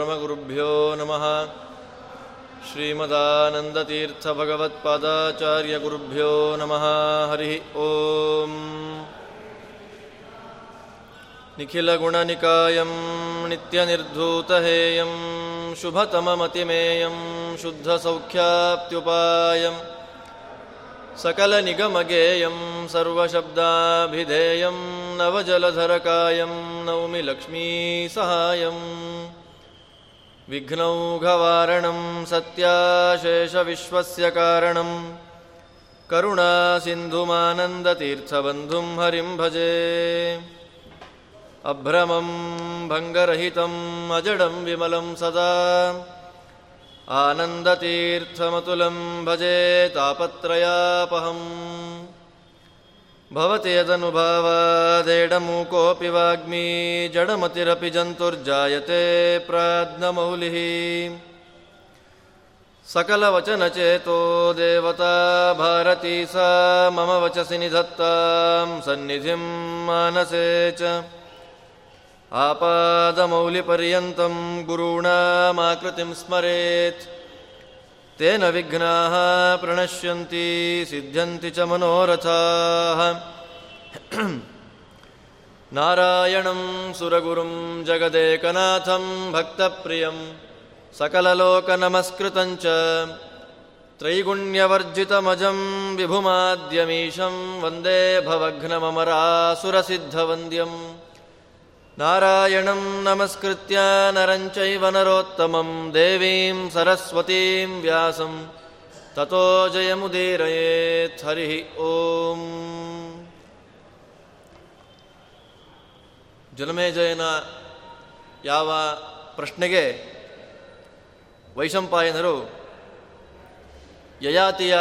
परमगुरुभ्यो नमः। श्रीमदानन्दतीर्थभगवत्पादाचार्यगुरुभ्यो नमः। हरिः ॐ निखिलगुणनिकायं, नित्यनिर्धूतहेयं, शुभतममतिमेयं, शुद्धसौख्याप्त्युपायं, सकलनिगमगेयं, सर्वशब्दाभिधेयं, नवजलधरकायं नौमि लक्ष्मीसहायम् विघ्नौघवारणं सत्याशेषविश्वस्य कारणं। करुणासिन्धुमानन्दतीर्थबन्धुं हरिं भजे। अभ्रमं भङ्गरहितम् अजडं विमलं सदा। आनन्दतीर्थमतुलं भजे तापत्रयापहम् भवति यदनुभावादेडमूकोऽपि वाग्मी जडमतिरपि जन्तुर्जायते प्राज्ञमौलिः। सकलवचनचेतो देवता भारती सा मम वचसि निधत्तां सन्निधिं मानसे च। आपादमौलिपर्यन्तं गुरूणामाकृतिं स्मरेत् तेन विघ्नाः प्रणश्यन्ति सिद्ध्यन्ति च मनोरथाः नारायणं सुरगुरुं जगदेकनाथं भक्तप्रियं सकललोकनमस्कृतं च त्रैगुण्यवर्जितमजं विभुमाद्यमीशं वन्दे भवघ्नममरासुरसिद्धवन्द्यम् नारायणं नमस्कृत्य नरं चैव नरोत्तमं देवीं सरस्वतीं व्यासं ततो जयमुदीरयेत् हरिः ॐ ಜಲಮೇಜಯನ ಯಾವ ಪ್ರಶ್ನೆಗೆ ವೈಶಂಪಾಯನರು ಯಯಾತಿಯ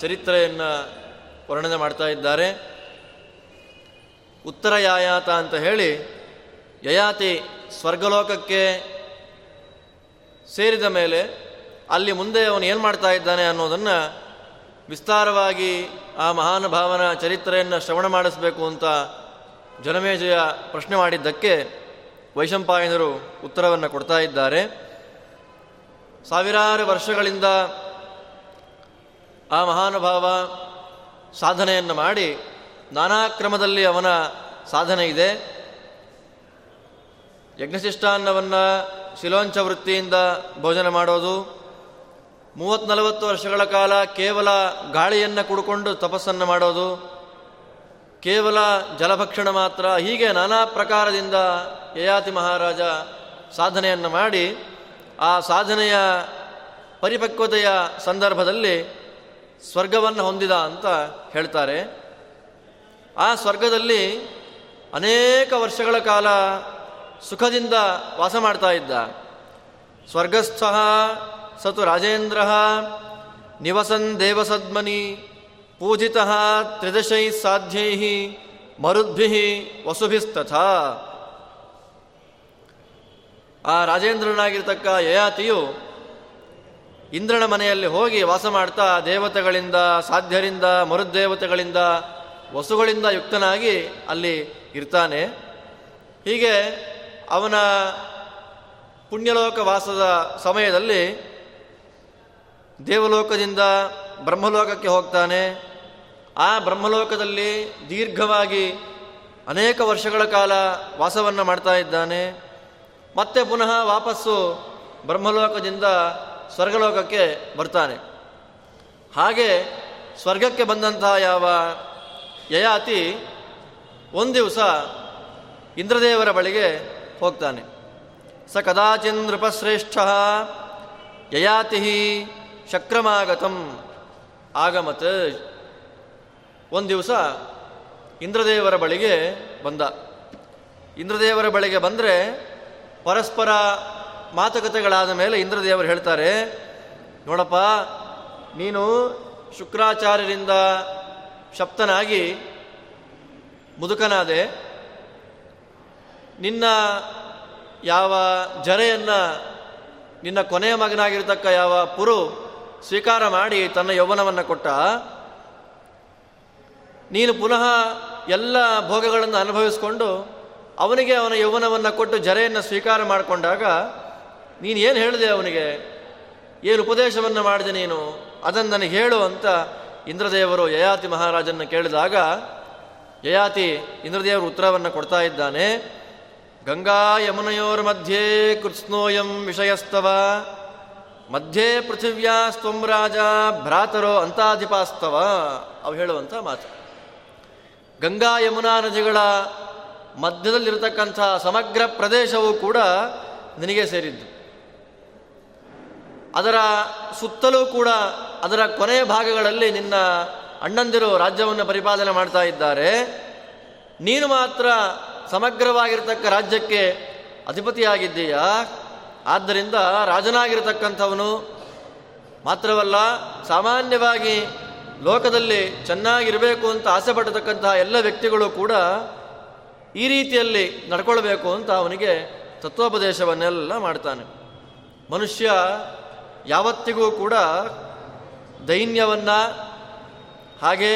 ಚರಿತ್ರೆಯನ್ನು ವರ್ಣನೆ ಮಾಡ್ತಾ ಇದ್ದಾರೆ ಉತ್ತರ ಯಾಯಾತ ಅಂತ ಹೇಳಿ ಯಯಾತಿ ಸ್ವರ್ಗಲೋಕಕ್ಕೆ ಸೇರಿದ ಮೇಲೆ ಅಲ್ಲಿ ಮುಂದೆ ಅವನು ಏನು ಮಾಡ್ತಾ ಇದ್ದಾನೆ ಅನ್ನೋದನ್ನು ವಿಸ್ತಾರವಾಗಿ ಆ ಮಹಾನುಭಾವನ ಚರಿತ್ರೆಯನ್ನು ಶ್ರವಣ ಮಾಡಿಸಬೇಕು ಅಂತ ಜನಮೇಜಯ ಪ್ರಶ್ನೆ ಮಾಡಿದ್ದಕ್ಕೆ ವೈಶಂಪಾಯನರು ಉತ್ತರವನ್ನು ಕೊಡ್ತಾ ಇದ್ದಾರೆ. ಸಾವಿರಾರು ವರ್ಷಗಳಿಂದ ಆ ಮಹಾನುಭಾವ ಸಾಧನೆಯನ್ನು ಮಾಡಿ ನಾನಾ ಕ್ರಮದಲ್ಲಿ ಅವನ ಸಾಧನೆ ಇದೆ. ಯಜ್ಞಶಿಷ್ಟಾನ್ನವನ್ನು ಶಿಲೋಂಚ ವೃತ್ತಿಯಿಂದ ಭೋಜನ ಮಾಡೋದು. ಮೂವತ್ನಲವತ್ತು ವರ್ಷಗಳ ಕಾಲ ಕೇವಲ ಗಾಳಿಯನ್ನು ಕುಡ್ಕೊಂಡು ತಪಸ್ಸನ್ನು ಮಾಡೋದು. ಕೇವಲ ಜಲಭಕ್ಷಣ ಮಾತ್ರ, ಹೀಗೆ ನಾನಾ ಪ್ರಕಾರದಿಂದ ಯಯಾತಿ ಮಹಾರಾಜ ಸಾಧನೆಯನ್ನು ಮಾಡಿ, ಆ ಸಾಧನೆಯ ಪರಿಪಕ್ವತೆಯ ಸಂದರ್ಭದಲ್ಲಿ ಸ್ವರ್ಗವನ್ನು ಹೊಂದಿದ ಅಂತ ಹೇಳ್ತಾರೆ. ಆ ಸ್ವರ್ಗದಲ್ಲಿ ಅನೇಕ ವರ್ಷಗಳ ಕಾಲ ಸುಖದಿಂದ ವಾಸ ಮಾಡ್ತಾ ಇದ್ದ. ಸ್ವರ್ಗಸ್ಥ ಸತು ರಾಜೇಂದ್ರ ನಿವಸನ್ ದೇವಸದ್ಮನಿ ಪೂಜಿತ ತ್ರಿದಶೈ ಸಾಧ್ಯೈ ಮರುದ್ಭಿ ವಸುಭಿಸ್ತಥಾ. ಆ ರಾಜೇಂದ್ರನಾಗಿರ್ತಕ್ಕ ಯಯಾತಿಯು ಇಂದ್ರನ ಮನೆಯಲ್ಲಿ ಹೋಗಿ ವಾಸ ಮಾಡ್ತಾ ದೇವತೆಗಳಿಂದ, ಸಾಧ್ಯರಿಂದ ಮರುದ್ದೇವತೆಗಳಿಂದ ವಸುಗಳಿಂದ ಯುಕ್ತನಾಗಿ ಅಲ್ಲಿ ಇರ್ತಾನೆ. ಹೀಗೆ ಅವನ ಪುಣ್ಯಲೋಕ ವಾಸದ ಸಮಯದಲ್ಲಿ ದೇವಲೋಕದಿಂದ ಬ್ರಹ್ಮಲೋಕಕ್ಕೆ ಹೋಗ್ತಾನೆ. ಆ ಬ್ರಹ್ಮಲೋಕದಲ್ಲಿ ದೀರ್ಘವಾಗಿ ಅನೇಕ ವರ್ಷಗಳ ಕಾಲ ವಾಸವನ್ನು ಮಾಡ್ತಾ ಇದ್ದಾನೆ. ಮತ್ತೆ ಪುನಃ ವಾಪಸ್ಸು ಬ್ರಹ್ಮಲೋಕದಿಂದ ಸ್ವರ್ಗಲೋಕಕ್ಕೆ ಬರ್ತಾನೆ. ಹಾಗೆ ಸ್ವರ್ಗಕ್ಕೆ ಬಂದಂತಹ ಯಾವ ಯಯಾತಿ ಒಂದು ದಿವಸ ಇಂದ್ರದೇವರ ಬಳಿಗೆ ಹೋಗ್ತಾನೆ. ಸ ಕದಾಚಿನ್ ನೃಪಶ್ರೇಷ್ಠ ಯಯಾತಿ ಶಕ್ರಮಾಗತಂ. ಆಗಮತ್ ಒಂದು ದಿವಸ ಇಂದ್ರದೇವರ ಬಳಿಗೆ ಬಂದ. ಇಂದ್ರದೇವರ ಬಳಿಗೆ ಬಂದರೆ ಪರಸ್ಪರ ಮಾತುಕತೆಗಳಾದ ಮೇಲೆ ಇಂದ್ರದೇವರು ಹೇಳ್ತಾರೆ, ನೋಡಪ್ಪ, ನೀನು ಶುಕ್ರಾಚಾರ್ಯರಿಂದ ಶಪ್ತನಾಗಿ ಮುದುಕನಾದೆ, ನಿನ್ನ ಯಾವ ಜರೆಯನ್ನು ನಿನ್ನ ಕೊನೆಯ ಮಗನಾಗಿರ್ತಕ್ಕ ಯಾವ ಪುರು ಸ್ವೀಕಾರ ಮಾಡಿ ತನ್ನ ಯೌವನವನ್ನು ಕೊಟ್ಟ, ನೀನು ಪುನಃ ಎಲ್ಲ ಭೋಗಗಳನ್ನು ಅನುಭವಿಸಿಕೊಂಡು ಅವನಿಗೆ ಅವನ ಯೌವನವನ್ನು ಕೊಟ್ಟು ಜರೆಯನ್ನು ಸ್ವೀಕಾರ ಮಾಡಿಕೊಂಡಾಗ ನೀನು ಏನು ಹೇಳಿದೆ ಅವನಿಗೆ? ಏನು ಉಪದೇಶವನ್ನು ಮಾಡಿದೆ ನೀನು? ಅದನ್ನು ನನಗೆ ಹೇಳು ಅಂತ ಇಂದ್ರದೇವರು ಯಯಾತಿ ಮಹಾರಾಜನ್ನು ಕೇಳಿದಾಗ ಯಯಾತಿ ಇಂದ್ರದೇವರು ಉತ್ತರವನ್ನು ಕೊಡ್ತಾ ಇದ್ದಾನೆ. ಗಂಗಾ ಯಮುನೆಯೋರ್ ಮಧ್ಯೆ ಕೃತ್ಸ್ನೋಯಂ ವಿಷಯಸ್ತವ. ಮಧ್ಯೆ ಪೃಥಿವ್ಯಾ ಸ್ವಂ ರಾಜ ಭ್ರಾತರೋ ಅಂತಾಧಿಪಾಸ್ತವ. ಅವು ಹೇಳುವಂಥ ಮಾತು. ಗಂಗಾ ಯಮುನಾ ನದಿಗಳ ಮಧ್ಯದಲ್ಲಿರತಕ್ಕಂಥ ಸಮಗ್ರ ಪ್ರದೇಶವು ಕೂಡ ನಿನಗೆ ಸೇರಿದ್ದು. ಅದರ ಸುತ್ತಲೂ ಕೂಡ ಅದರ ಕೊನೆಯ ಭಾಗಗಳಲ್ಲಿ ನಿನ್ನ ಅಣ್ಣಂದಿರು ರಾಜ್ಯವನ್ನು ಪರಿಪಾಲನೆ ಮಾಡ್ತಾ ಇದ್ದಾರೆ. ನೀನು ಮಾತ್ರ ಸಮಗ್ರವಾಗಿರತಕ್ಕ ರಾಜ್ಯಕ್ಕೆ ಅಧಿಪತಿಯಾಗಿದ್ದೀಯಾ? ಆದ್ದರಿಂದ ರಾಜನಾಗಿರತಕ್ಕಂಥವನು ಮಾತ್ರವಲ್ಲ, ಸಾಮಾನ್ಯವಾಗಿ ಲೋಕದಲ್ಲಿ ಚೆನ್ನಾಗಿರಬೇಕು ಅಂತ ಆಸೆ ಪಡತಕ್ಕಂತಹ ಎಲ್ಲ ವ್ಯಕ್ತಿಗಳು ಕೂಡ ಈ ರೀತಿಯಲ್ಲಿ ನಡ್ಕೊಳ್ಬೇಕು ಅಂತ ಅವನಿಗೆ ತತ್ವೋಪದೇಶವನ್ನೆಲ್ಲ ಮಾಡ್ತಾನೆ. ಮನುಷ್ಯ ಯಾವತ್ತಿಗೂ ಕೂಡ ದೈನ್ಯವನ್ನು ಹಾಗೆ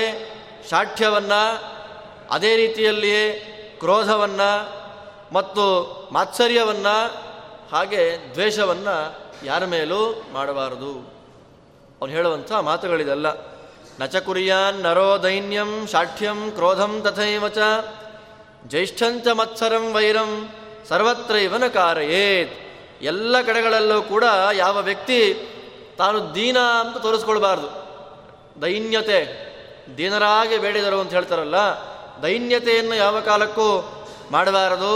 ಶಾಠ್ಯವನ್ನು ಅದೇ ರೀತಿಯಲ್ಲಿಯೇ ಕ್ರೋಧವನ್ನು ಮತ್ತು ಮಾತ್ಸರ್ಯವನ್ನು ಹಾಗೆ ದ್ವೇಷವನ್ನು ಯಾರ ಮೇಲೂ ಮಾಡಬಾರದು. ಅವನು ಹೇಳುವಂಥ ಮಾತುಗಳಿದಲ್ಲ. ನಚ ಕುರಿಯಾನ್ ನರೋ ದೈನ್ಯಂ ಶಾಠ್ಯಂ ಕ್ರೋಧಂ ತಥೈವ ಚ. ಜ್ಯೇಷ್ಠಂಚ ಮತ್ಸರಂ ವೈರಂ ಸರ್ವತ್ರ ಇವನ ಕಾರಯೇತ್ ಎಲ್ಲ ಕಡೆಗಳಲ್ಲೂ ಕೂಡ ಯಾವ ವ್ಯಕ್ತಿ ತಾನು ದೀನ ಅಂತ ತೋರಿಸ್ಕೊಳ್ಬಾರ್ದು. ದೈನ್ಯತೆ ದೀನರಾಗಿ ಬೇಡಿದರು ಅಂತ ಹೇಳ್ತಾರಲ್ಲ, ದೈನ್ಯತೆಯನ್ನು ಯಾವ ಕಾಲಕ್ಕೂ ಮಾಡಬಾರದು.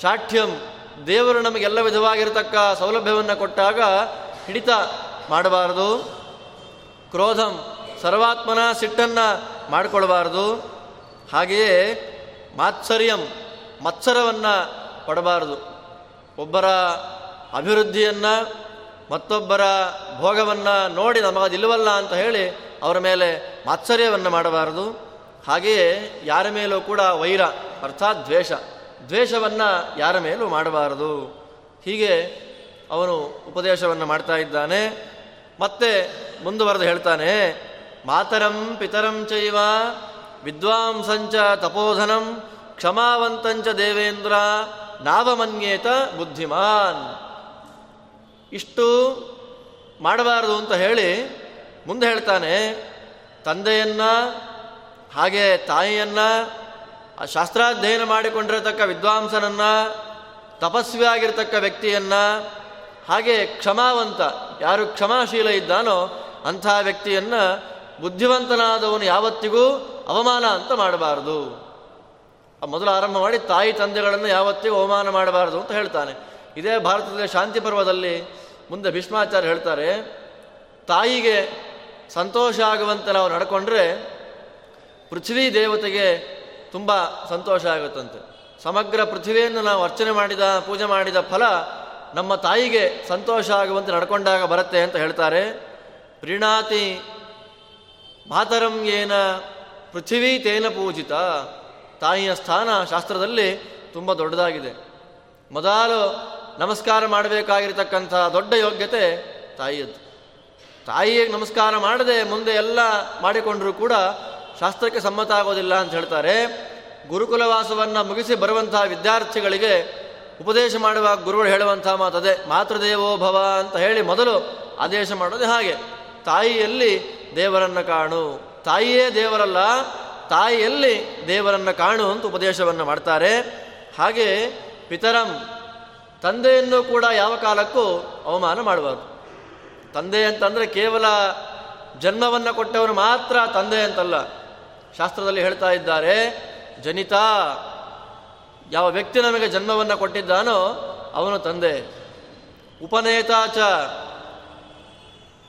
ಶಾಠ್ಯಂ, ದೇವರು ನಮಗೆಲ್ಲ ವಿಧವಾಗಿರತಕ್ಕ ಸೌಲಭ್ಯವನ್ನು ಕೊಟ್ಟಾಗ ಹಿಡಿತ ಮಾಡಬಾರದು. ಕ್ರೋಧಂ, ಸರ್ವಾತ್ಮನ ಸಿಟ್ಟನ್ನು ಮಾಡಿಕೊಳ್ಬಾರದು ಹಾಗೆಯೇ ಮಾತ್ಸರ್ಯಂ, ಮತ್ಸರವನ್ನು ಪಡಬಾರದು. ಒಬ್ಬರ ಅಭಿವೃದ್ಧಿಯನ್ನು ಮತ್ತೊಬ್ಬರ ಭೋಗವನ್ನು ನೋಡಿ ನಮಗದಿಲ್ಲವಲ್ಲ ಅಂತ ಹೇಳಿ ಅವರ ಮೇಲೆ ಮಾತ್ಸರ್ಯವನ್ನು ಮಾಡಬಾರದು. ಹಾಗೆಯೇ ಯಾರ ಮೇಲೂ ಕೂಡ ವೈರ, ಅರ್ಥಾತ್ ದ್ವೇಷ, ದ್ವೇಷವನ್ನು ಯಾರ ಮೇಲೂ ಮಾಡಬಾರದು. ಹೀಗೆ ಅವನು ಉಪದೇಶವನ್ನು ಮಾಡ್ತಾ ಇದ್ದಾನೆ. ಮತ್ತೆ ಮುಂದುವರೆದು ಹೇಳ್ತಾನೆ, ಮಾತರಂ ಪಿತರಂ ಚೈವ ವಿದ್ವಾಂಸಂಚ ತಪೋಧನಂ ಕ್ಷಮಾವಂತಂಚ ದೇವೇಂದ್ರ ನಾವಮನ್ಯೇತ ಬುದ್ಧಿಮಾನ್. ಇಷ್ಟು ಮಾಡಬಾರದು ಅಂತ ಹೇಳಿ ಮುಂದೆ ಹೇಳ್ತಾನೆ, ತಂದೆಯನ್ನ ಹಾಗೆ ತಾಯಿಯನ್ನ ಶಾಸ್ತ್ರಾಧ್ಯಯನ ಮಾಡಿಕೊಂಡಿರತಕ್ಕ ವಿದ್ವಾಂಸನನ್ನ ತಪಸ್ವಿಯಾಗಿರ್ತಕ್ಕ ವ್ಯಕ್ತಿಯನ್ನು, ಹಾಗೆ ಕ್ಷಮಾವಂತ, ಯಾರು ಕ್ಷಮಾಶೀಲ ಇದ್ದಾನೋ ಅಂಥ ವ್ಯಕ್ತಿಯನ್ನ ಬುದ್ಧಿವಂತನಾದವನು ಯಾವತ್ತಿಗೂ ಅವಮಾನ ಅಂತ ಮಾಡಬಾರದು. ಮೊದಲು ಆರಂಭ ಮಾಡಿ ತಾಯಿ ತಂದೆಗಳನ್ನು ಯಾವತ್ತಿಗೂ ಅವಮಾನ ಮಾಡಬಾರದು ಅಂತ ಹೇಳ್ತಾನೆ. ಇದೇ ಭಾರತದ ಶಾಂತಿ ಪರ್ವದಲ್ಲಿ ಮುಂದೆ ಭೀಷ್ಮಾಚಾರ್ಯ ಹೇಳ್ತಾರೆ, ತಾಯಿಗೆ ಸಂತೋಷ ಆಗುವಂತೆ ನಾವು ನಡ್ಕೊಂಡ್ರೆ ಪೃಥ್ವಿ ದೇವತೆಗೆ ತುಂಬ ಸಂತೋಷ ಆಗುತ್ತಂತೆ. ಸಮಗ್ರ ಪೃಥ್ವಿಯನ್ನು ನಾವು ಅರ್ಚನೆ ಮಾಡಿದ, ಪೂಜೆ ಮಾಡಿದ ಫಲ ನಮ್ಮ ತಾಯಿಗೆ ಸಂತೋಷ ಆಗುವಂತೆ ನಡ್ಕೊಂಡಾಗ ಬರುತ್ತೆ ಅಂತ ಹೇಳ್ತಾರೆ. ಪ್ರೀಣಾತಿ ಮಾತರಂ ಏನ ಪೃಥ್ವಿ ತೇನ ಪೂಜಿತ. ತಾಯಿಯ ಸ್ಥಾನ ಶಾಸ್ತ್ರದಲ್ಲಿ ತುಂಬ ದೊಡ್ಡದಾಗಿದೆ. ಮೊದಲು ನಮಸ್ಕಾರ ಮಾಡಬೇಕಾಗಿರ್ತಕ್ಕಂಥ ದೊಡ್ಡ ಯೋಗ್ಯತೆ ತಾಯಿಯದ್ದು. ತಾಯಿಗೆ ನಮಸ್ಕಾರ ಮಾಡದೆ ಮುಂದೆ ಎಲ್ಲ ಮಾಡಿಕೊಂಡರೂ ಕೂಡ ಶಾಸ್ತ್ರಕ್ಕೆ ಸಮ್ಮತ ಆಗೋದಿಲ್ಲ ಅಂತ ಹೇಳ್ತಾರೆ. ಗುರುಕುಲವಾಸವನ್ನು ಮುಗಿಸಿ ಬರುವಂತಹ ವಿದ್ಯಾರ್ಥಿಗಳಿಗೆ ಉಪದೇಶ ಮಾಡುವಾಗ ಗುರುಗಳು ಹೇಳುವಂತಹ ಮಾತದೆ ಮಾತೃದೇವೋ ಭವ ಅಂತ ಹೇಳಿ ಮೊದಲು ಆದೇಶ ಮಾಡೋದೇ ಹಾಗೆ. ತಾಯಿಯಲ್ಲಿ ದೇವರನ್ನು ಕಾಣು. ತಾಯಿಯೇ ದೇವರಲ್ಲ, ತಾಯಿಯಲ್ಲಿ ದೇವರನ್ನು ಕಾಣು ಅಂತ ಉಪದೇಶವನ್ನು ಮಾಡ್ತಾರೆ. ಹಾಗೆ ಪಿತರಂ ತಂದೆಯನ್ನು ಕೂಡ ಯಾವ ಕಾಲಕ್ಕೂ ಅವಮಾನ ಮಾಡಬಾರ್ದು ತಂದೆ ಅಂತಂದರೆ ಕೇವಲ ಜನ್ಮವನ್ನು ಕೊಟ್ಟವನು ಮಾತ್ರ ತಂದೆ ಅಂತಲ್ಲ. ಶಾಸ್ತ್ರದಲ್ಲಿ ಹೇಳ್ತಾ ಇದ್ದಾರೆ, ಜನಿತ, ಯಾವ ವ್ಯಕ್ತಿ ನಮಗೆ ಜನ್ಮವನ್ನು ಕೊಟ್ಟಿದ್ದಾನೋ ಅವನು ತಂದೆ. ಉಪನಯತಾಚ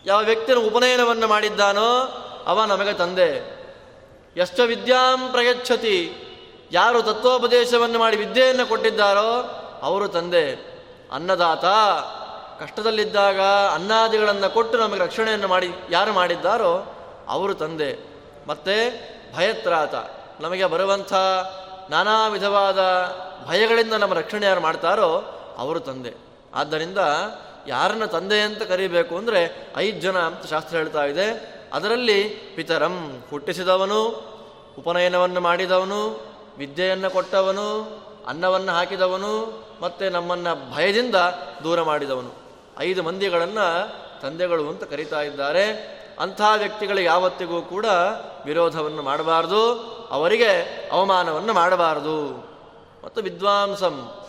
ಯಾವ ವ್ಯಕ್ತಿನ ಉಪನಯನವನ್ನು ಮಾಡಿದ್ದಾನೋ ಅವ ನಮಗೆ ತಂದೆ. ಎಷ್ಟ ವಿದ್ಯಾಂ ಪ್ರಯಚ್ಛತಿ, ಯಾರು ತತ್ವೋಪದೇಶವನ್ನು ಮಾಡಿ ವಿದ್ಯೆಯನ್ನು ಕೊಟ್ಟಿದ್ದಾರೋ ಅವರು ತಂದೆ, ಅನ್ನದಾತ, ಕಷ್ಟದಲ್ಲಿದ್ದಾಗ ಅನ್ನಾದಿಗಳನ್ನು ಕೊಟ್ಟು ನಮಗೆ ರಕ್ಷಣೆಯನ್ನು ಮಾಡಿ, ಯಾರು ಮಾಡಿದ್ದಾರೋ ಅವರು ತಂದೆ. ಮತ್ತು ಭಯತ್ರಾತ, ನಮಗೆ ಬರುವಂಥ ನಾನಾ ವಿಧವಾದ ಭಯಗಳಿಂದ ನಮ್ಮ ರಕ್ಷಣೆ ಯಾರು ಮಾಡ್ತಾರೋ ಅವರು ತಂದೆ. ಆದ್ದರಿಂದ ಯಾರನ್ನ ತಂದೆ ಅಂತ ಕರೀಬೇಕು ಅಂದರೆ ಐದು ಜನ ಅಂತ ಶಾಸ್ತ್ರ ಹೇಳ್ತಾ ಇದೆ. ಅದರಲ್ಲಿ ಪಿತರಂ ಹುಟ್ಟಿಸಿದವನು, ಉಪನಯನವನ್ನು ಮಾಡಿದವನು, ವಿದ್ಯೆಯನ್ನು ಕೊಟ್ಟವನು ಅನ್ನವನ್ನು ಹಾಕಿದವನು ಮತ್ತು ನಮ್ಮನ್ನು ಭಯದಿಂದ ದೂರ ಮಾಡಿದವನು. ಐದು ಮಂದಿಗಳನ್ನು ತಂದೆಗಳು ಅಂತ ಕರೀತಾ ಇದ್ದಾರೆ. ಅಂಥ ವ್ಯಕ್ತಿಗಳು ಯಾವತ್ತಿಗೂ ಕೂಡ ವಿರೋಧವನ್ನು ಮಾಡಬಾರ್ದು. ಅವರಿಗೆ ಅವಮಾನವನ್ನು ಮಾಡಬಾರದು. ಮತ್ತು ವಿದ್ವಾಂಸಂ.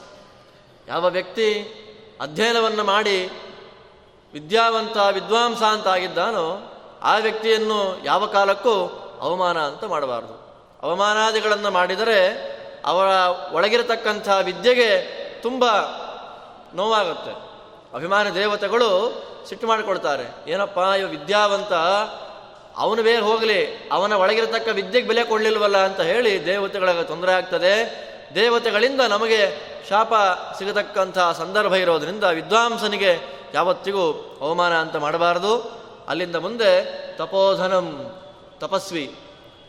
ಯಾವ ವ್ಯಕ್ತಿ ಅಧ್ಯಯನವನ್ನು ಮಾಡಿ ವಿದ್ಯಾವಂತ ವಿದ್ವಾಂಸ ಅಂತ ಆಗಿದ್ದಾನೋ ಆ ವ್ಯಕ್ತಿಯನ್ನು ಯಾವ ಕಾಲಕ್ಕೂ ಅವಮಾನ ಅಂತ ಮಾಡಬಾರ್ದು. ಅವಮಾನಾದಿಗಳನ್ನು ಮಾಡಿದರೆ ಅವರ ಒಳಗಿರತಕ್ಕಂಥ ವಿದ್ಯೆಗೆ ತುಂಬ ನೋವಾಗುತ್ತೆ. ಅಭಿಮಾನ ದೇವತೆಗಳು ಸಿಟ್ಟು ಮಾಡಿಕೊಳ್ತಾರೆ ಏನಪ್ಪ, ಇವ ವಿದ್ಯಾವಂತ, ಅವನು ಬೇರೆ ಹೋಗಲಿ, ಅವನ ಒಳಗಿರತಕ್ಕ ವಿದ್ಯೆಗೆ ಬೆಲೆ ಕೊಡಲಿಲ್ವಲ್ಲ ಅಂತ ಹೇಳಿ ದೇವತೆಗಳಿಗೆ ತೊಂದರೆ ಆಗ್ತದೆ. ದೇವತೆಗಳಿಂದ ನಮಗೆ ಶಾಪ ಸಿಗತಕ್ಕಂಥ ಸಂದರ್ಭ ಇರೋದರಿಂದ ವಿದ್ವಾಂಸನಿಗೆ ಯಾವತ್ತಿಗೂ ಅವಮಾನ ಅಂತ ಮಾಡಬಾರದು. ಅಲ್ಲಿಂದ ಮುಂದೆ ತಪೋಧನಂ ತಪಸ್ವಿ.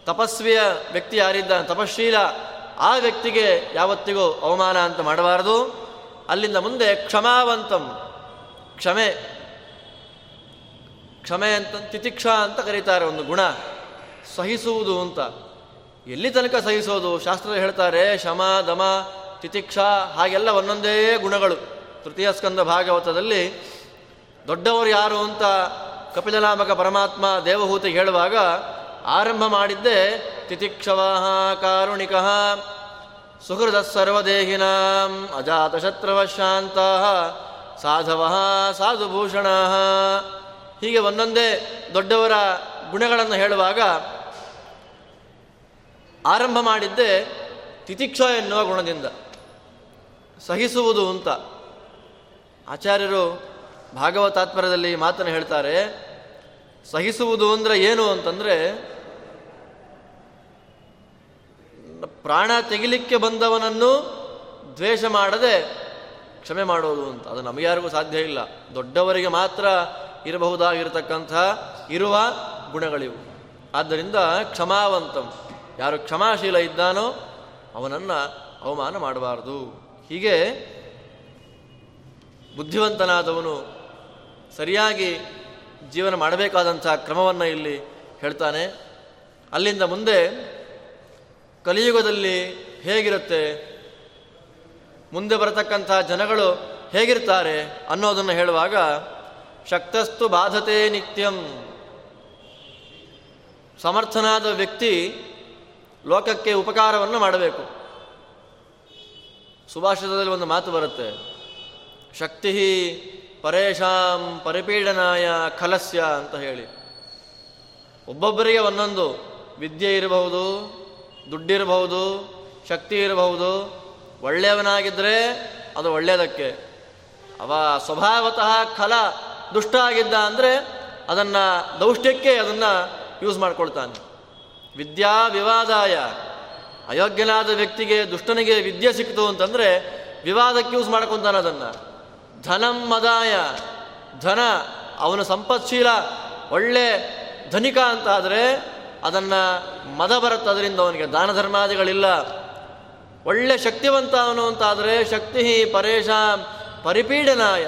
ತಪಸ್ವಿಯ ವ್ಯಕ್ತಿ ಯಾರಿದ್ದಾನೆ? ತಪಶೀಲ ಆ ವ್ಯಕ್ತಿಗೆ ಯಾವತ್ತಿಗೂ ಅವಮಾನ ಅಂತ ಮಾಡಬಾರದು. ಅಲ್ಲಿಂದ ಮುಂದೆ ಕ್ಷಮಾವಂತಂ. ಕ್ಷಮೆ. ಕ್ಷಮೆ ಅಂತ ತಿತಿಕ್ಷ ಅಂತ ಕರೀತಾರೆ ಒಂದು ಗುಣ. ಸಹಿಸುವುದು ಅಂತ. ಎಲ್ಲಿ ತನಕ ಸಹಿಸೋದು? ಶಾಸ್ತ್ರ ಹೇಳ್ತಾರೆ ಶಮ ದಮ, ತಿತಿಕ್ಷ ಹಾಗೆಲ್ಲ ಒಂದೊಂದೇ ಗುಣಗಳು. ತೃತೀಯ ಸ್ಕಂದ ಭಾಗವತದಲ್ಲಿ ದೊಡ್ಡವರು ಯಾರು ಅಂತ ಕಪಿಲನಾಮಕ ಪರಮಾತ್ಮ ದೇವಹೂತಿ ಹೇಳುವಾಗ ಆರಂಭ ಮಾಡಿದ್ದೆ ತಿತಿಕ್ಷವಾಹ ಕಾರುಣಿಕ. ಸುಹೃದ ಸರ್ವದೇಹಿನ ಅಜಾತಶತ್ರವ ಶಾಂತ ಸಾಧವ ಸಾಧುಭೂಷಣ. ಹೀಗೆ ಒಂದೊಂದೇ ದೊಡ್ಡವರ ಗುಣಗಳನ್ನು ಹೇಳುವಾಗ ಆರಂಭ ಮಾಡಿದ್ದೆ ತಿತಿಕ್ಷ ಎನ್ನುವ ಗುಣದಿಂದ. ಸಹಿಸುವುದು ಅಂತ. ಆಚಾರ್ಯರು ಭಾಗವತಾತ್ಪರ್ಯದಲ್ಲಿ ಮಾತನ್ನು ಹೇಳ್ತಾರೆ. ಸಹಿಸುವುದು ಅಂದರೆ ಏನು ಅಂತಂದರೆ ಪ್ರಾಣ ತೆಗಿಲಿಕ್ಕೆ ಬಂದವನನ್ನು ದ್ವೇಷ ಮಾಡದೆ ಕ್ಷಮೆ ಮಾಡೋದು ಅಂತ. ಅದು ನಮಗ್ಯಾರಿಗೂ ಸಾಧ್ಯ ಇಲ್ಲ. ದೊಡ್ಡವರಿಗೆ ಮಾತ್ರ ಇರಬಹುದಾಗಿರತಕ್ಕಂಥ ಇರುವ ಗುಣಗಳಿವು. ಆದ್ದರಿಂದ ಕ್ಷಮಾವಂತಂ. ಯಾರು ಕ್ಷಮಾಶೀಲ ಇದ್ದಾನೋ ಅವನನ್ನು ಅವಮಾನ ಮಾಡಬಾರದು. ಹೀಗೆ ಬುದ್ಧಿವಂತನಾದವನು ಸರಿಯಾಗಿ ಜೀವನ ಮಾಡಬೇಕಾದಂಥ ಕ್ರಮವನ್ನು ಇಲ್ಲಿ ಹೇಳ್ತಾನೆ. ಅಲ್ಲಿಂದ ಮುಂದೆ ಕಲಿಯುಗದಲ್ಲಿ ಹೇಗಿರುತ್ತೆ, ಮುಂದೆ ಬರತಕ್ಕಂಥ ಜನಗಳು ಹೇಗಿರ್ತಾರೆ ಅನ್ನೋದನ್ನು ಹೇಳುವಾಗ, ಶಕ್ತಸ್ತು ಬಾಧತೆ ನಿತ್ಯಂ. ಸಮರ್ಥನಾದ ವ್ಯಕ್ತಿ ಲೋಕಕ್ಕೆ ಉಪಕಾರವನ್ನು ಮಾಡಬೇಕು. ಸುಭಾಷಿತದಲ್ಲಿ ಒಂದು ಮಾತು ಬರುತ್ತೆ ಶಕ್ತಿ ಪರೇಶಾಂ ಪರಿಪೀಡನಾಯ ಖಲಸ್ಯ ಅಂತ ಹೇಳಿ. ಒಬ್ಬೊಬ್ಬರಿಗೆ ಒಂದೊಂದು ವಿದ್ಯೆ ಇರಬಹುದು ದುಡ್ಡಿರಬಹುದು, ಶಕ್ತಿ ಇರಬಹುದು ಒಳ್ಳೆಯವನಾಗಿದ್ದರೆ ಅದು ಒಳ್ಳೆಯದಕ್ಕೆ. ಅವ ಸ್ವಭಾವತಃ ಖಲ ದುಷ್ಟ ಆಗಿದ್ದ ಅಂದರೆ ಅದನ್ನು ದೌಷ್ಟ್ಯಕ್ಕೆ ಅದನ್ನು ಯೂಸ್ ಮಾಡ್ಕೊಳ್ತಾನೆ. ವಿದ್ಯಾ ವಿವಾದಾಯ. ಅಯೋಗ್ಯನಾದ ವ್ಯಕ್ತಿಗೆ, ದುಷ್ಟನಿಗೆ ವಿದ್ಯೆ ಸಿಕ್ತು ಅಂತಂದರೆ ವಿವಾದಕ್ಕೆ ಯೂಸ್ ಮಾಡ್ಕೊತಾನೆ ಅದನ್ನು. ಧನಂ ಮದಾಯ. ಧನ, ಅವನ ಸಂಪತ್ಶೀಲ, ಒಳ್ಳೆ ಧನಿಕ ಅಂತ ಆದರೆ ಅದನ್ನು ಮದ ಬರುತ್ತೆ ಅದರಿಂದ ಅವನಿಗೆ. ದಾನ ಧರ್ಮಾದಿಗಳಿಲ್ಲ. ಒಳ್ಳೆ ಶಕ್ತಿವಂತ ಅವನು ಅಂತಾದರೆ ಶಕ್ತಿ ಪರೇಶ ಪರಿಪೀಡನಾಯ.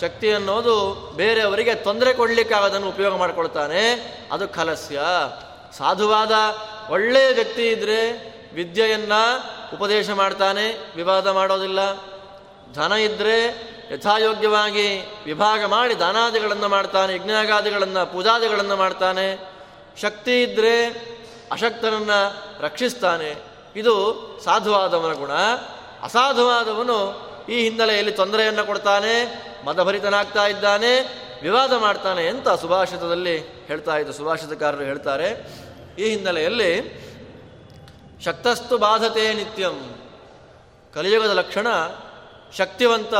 ಶಕ್ತಿ ಅನ್ನೋದು ಬೇರೆಯವರಿಗೆ ತೊಂದರೆ ಕೊಡಲಿಕ್ಕೆ ಅದನ್ನು ಉಪಯೋಗ ಮಾಡಿಕೊಳ್ತಾನೆ. ಅದು ಕಲಸ್ಯ ಸಾಧುವಾದ ಒಳ್ಳೆಯ ವ್ಯಕ್ತಿ ಇದ್ದರೆ ವಿದ್ಯೆಯನ್ನು ಉಪದೇಶ ಮಾಡ್ತಾನೆ, ವಿವಾದ ಮಾಡೋದಿಲ್ಲ. ಧನ ಇದ್ದರೆ ಯಥಾಯೋಗ್ಯವಾಗಿ ವಿಭಾಗ ಮಾಡಿ ದಾನಾದಿಗಳನ್ನು ಮಾಡ್ತಾನೆ, ಯಜ್ಞಾಗಾದಿಗಳನ್ನು, ಪೂಜಾದಿಗಳನ್ನು ಮಾಡ್ತಾನೆ. ಶಕ್ತಿ ಇದ್ದರೆ ಅಶಕ್ತನನ್ನು ರಕ್ಷಿಸ್ತಾನೆ. ಇದು ಸಾಧುವಾದವನ ಗುಣ. ಅಸಾಧುವಾದವನು ಈ ಹಿನ್ನೆಲೆಯಲ್ಲಿ ತೊಂದರೆಯನ್ನು ಕೊಡ್ತಾನೆ, ಮದಭರಿತನಾಗ್ತಾ ಇದ್ದಾನೆ, ವಿವಾದ ಮಾಡ್ತಾನೆ ಅಂತ ಸುಭಾಷಿತದಲ್ಲಿ ಹೇಳ್ತಾ ಇದ್ದು ಸುಭಾಷಿತಕಾರರು ಹೇಳ್ತಾರೆ. ಈ ಹಿನ್ನೆಲೆಯಲ್ಲಿ ಶಕ್ತಸ್ತು ಬಾಧತೆ ನಿತ್ಯಂ. ಕಲಿಯುಗದ ಲಕ್ಷಣ, ಶಕ್ತಿವಂತ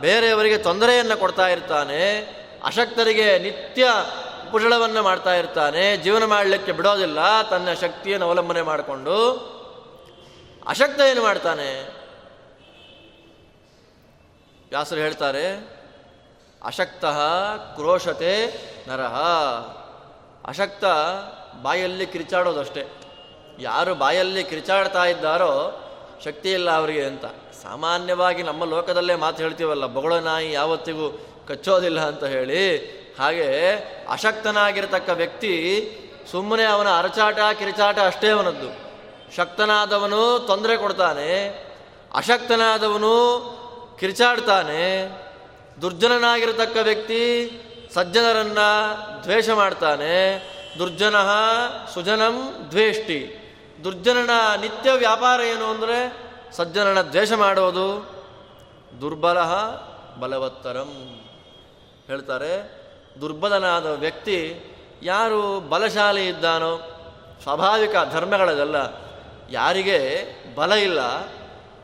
ಬೇರೆಯವರಿಗೆ ತೊಂದರೆಯನ್ನು ಕೊಡ್ತಾ ಇರ್ತಾನೆ, ಅಶಕ್ತರಿಗೆ ನಿತ್ಯ ಕುಶಲವನ್ನು ಮಾಡ್ತಾ ಇರ್ತಾನೆ, ಜೀವನ ಮಾಡಲಿಕ್ಕೆ ಬಿಡೋದಿಲ್ಲ, ತನ್ನ ಶಕ್ತಿಯನ್ನು ಅವಲಂಬನೆ ಮಾಡಿಕೊಂಡು, ಅಶಕ್ತ ಏನು ಮಾಡ್ತಾನೆ? ವ್ಯಾಸರು ಹೇಳ್ತಾರೆ, ಅಶಕ್ತ ಕ್ರೋಶತೆ ನರಹ. ಅಶಕ್ತ ಬಾಯಲ್ಲಿ ಕಿರಿಚಾಡೋದಷ್ಟೇ. ಯಾರು ಬಾಯಲ್ಲಿ ಕಿರಿಚಾಡ್ತಾ ಇದ್ದಾರೋ, ಶಕ್ತಿ ಇಲ್ಲ ಅವರಿಗೆ ಅಂತ. ಸಾಮಾನ್ಯವಾಗಿ ನಮ್ಮ ಲೋಕದಲ್ಲೇ ಮಾತು ಹೇಳ್ತೀವಲ್ಲ ಬೊಗಳ ನಾಯಿ ಯಾವತ್ತಿಗೂ ಕಚ್ಚೋದಿಲ್ಲ ಅಂತ ಹೇಳಿ ಹಾಗೆ ಅಶಕ್ತನಾಗಿರತಕ್ಕ ವ್ಯಕ್ತಿ ಸುಮ್ಮನೆ ಅವನ ಅರಚಾಟ, ಕಿರಿಚಾಟ ಅಷ್ಟೇ ಅವನದ್ದು. ಶಕ್ತನಾದವನು ತೊಂದರೆ ಕೊಡ್ತಾನೆ, ಅಶಕ್ತನಾದವನು ಕಿರಿಚಾಡ್ತಾನೆ, ದುರ್ಜನನಾಗಿರತಕ್ಕ ವ್ಯಕ್ತಿ ಸಜ್ಜನರನ್ನ ದ್ವೇಷ ಮಾಡ್ತಾನೆ. ದುರ್ಜನ ಸುಜನಂ ದ್ವೇಷ್ಟಿ. ದುರ್ಜನನ ನಿತ್ಯ ವ್ಯಾಪಾರ ಏನು ಅಂದರೆ ಸಜ್ಜನನ ದ್ವೇಷ ಮಾಡೋದು. ದುರ್ಬಲ ಬಲವತ್ತರಂ. ಹೇಳ್ತಾರೆ ದುರ್ಬಲನಾದ ವ್ಯಕ್ತಿ ಯಾರು ಬಲಶಾಲಿ ಇದ್ದಾನೋ, ಸ್ವಾಭಾವಿಕ ಧರ್ಮಗಳದೆಲ್ಲ ಯಾರಿಗೆ ಬಲ ಇಲ್ಲ,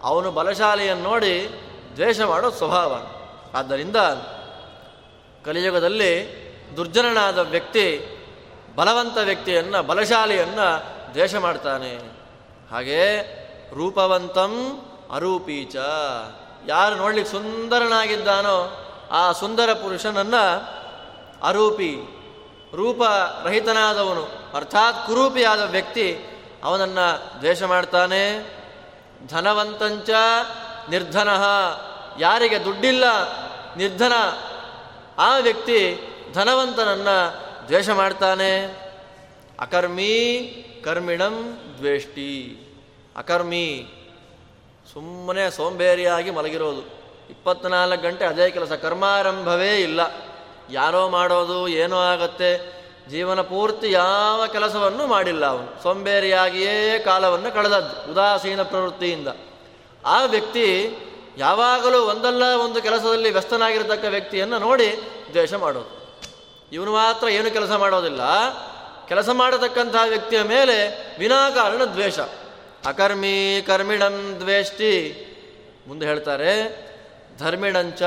ಅವನು ಬಲಶಾಲಿಯನ್ನು ನೋಡಿ ದ್ವೇಷ ಮಾಡೋ ಸ್ವಭಾವ. ಆದ್ದರಿಂದ ಕಲಿಯುಗದಲ್ಲಿ ದುರ್ಜನನಾದ ವ್ಯಕ್ತಿ, ಬಲವಂತ ವ್ಯಕ್ತಿಯನ್ನು, ಬಲಶಾಲಿಯನ್ನು ದ್ವೇಷ ಮಾಡ್ತಾನೆ. ಹಾಗೇ ರೂಪವಂತಂ ಅರೂಪೀಚ. ಯಾರು ನೋಡ್ಲಿಕ್ಕೆ ಸುಂದರನಾಗಿದ್ದಾನೋ, ಆ ಸುಂದರ ಪುರುಷನನ್ನು ಅರೂಪಿ, ರೂಪರಹಿತನಾದವನು, ಅರ್ಥಾತ್ ಕುರೂಪಿಯಾದ ವ್ಯಕ್ತಿ, ಅವನನ್ನು ದ್ವೇಷ ಮಾಡ್ತಾನೆ. ಧನವಂತಂಚ ನಿರ್ಧನ, ಯಾರಿಗೆ ದುಡ್ಡಿಲ್ಲ ನಿರ್ಧನ, ಆ ವ್ಯಕ್ತಿ ಧನವಂತನನ್ನು ದ್ವೇಷ ಮಾಡ್ತಾನೆ. ಅಕರ್ಮಿ ಕರ್ಮಿಣಂ ದ್ವೇಷ್ಟಿ. ಅಕರ್ಮಿ, ಸುಮ್ಮನೆ ಸೋಂಬೇರಿಯಾಗಿ ಮಲಗಿರೋದು. ಇಪ್ಪತ್ನಾಲ್ಕು ಗಂಟೆ ಅದೇ ಕೆಲಸ ಕರ್ಮಾರಂಭವೇ ಇಲ್ಲ. ಯಾರೋ ಮಾಡೋದು ಏನೋ ಆಗತ್ತೆ. ಜೀವನ ಪೂರ್ತಿ ಯಾವ ಕೆಲಸವನ್ನು ಮಾಡಿಲ್ಲ ಅವನು. ಸೋಂಬೇರಿಯಾಗಿಯೇ ಕಾಲವನ್ನು ಕಳೆದದ್ದು, ಉದಾಸೀನ ಪ್ರವೃತ್ತಿಯಿಂದ. ಆ ವ್ಯಕ್ತಿ ಯಾವಾಗಲೂ ಒಂದಲ್ಲ ಒಂದು ಕೆಲಸದಲ್ಲಿ ವ್ಯಸ್ತನಾಗಿರತಕ್ಕ ವ್ಯಕ್ತಿಯನ್ನು ನೋಡಿ ದ್ವೇಷ ಮಾಡೋದು. ಇವನು ಮಾತ್ರ ಏನು ಕೆಲಸ ಮಾಡೋದಿಲ್ಲ. ಕೆಲಸ ಮಾಡತಕ್ಕಂತಹ ವ್ಯಕ್ತಿಯ ಮೇಲೆ ವಿನಾಕಾರಣ ದ್ವೇಷ. ಅಕರ್ಮಿ ಕರ್ಮಿಣಂ ದ್ವೇಷ್ಟಿ. ಮುಂದೆ ಹೇಳ್ತಾರೆ, ಧರ್ಮಿಣಂಚ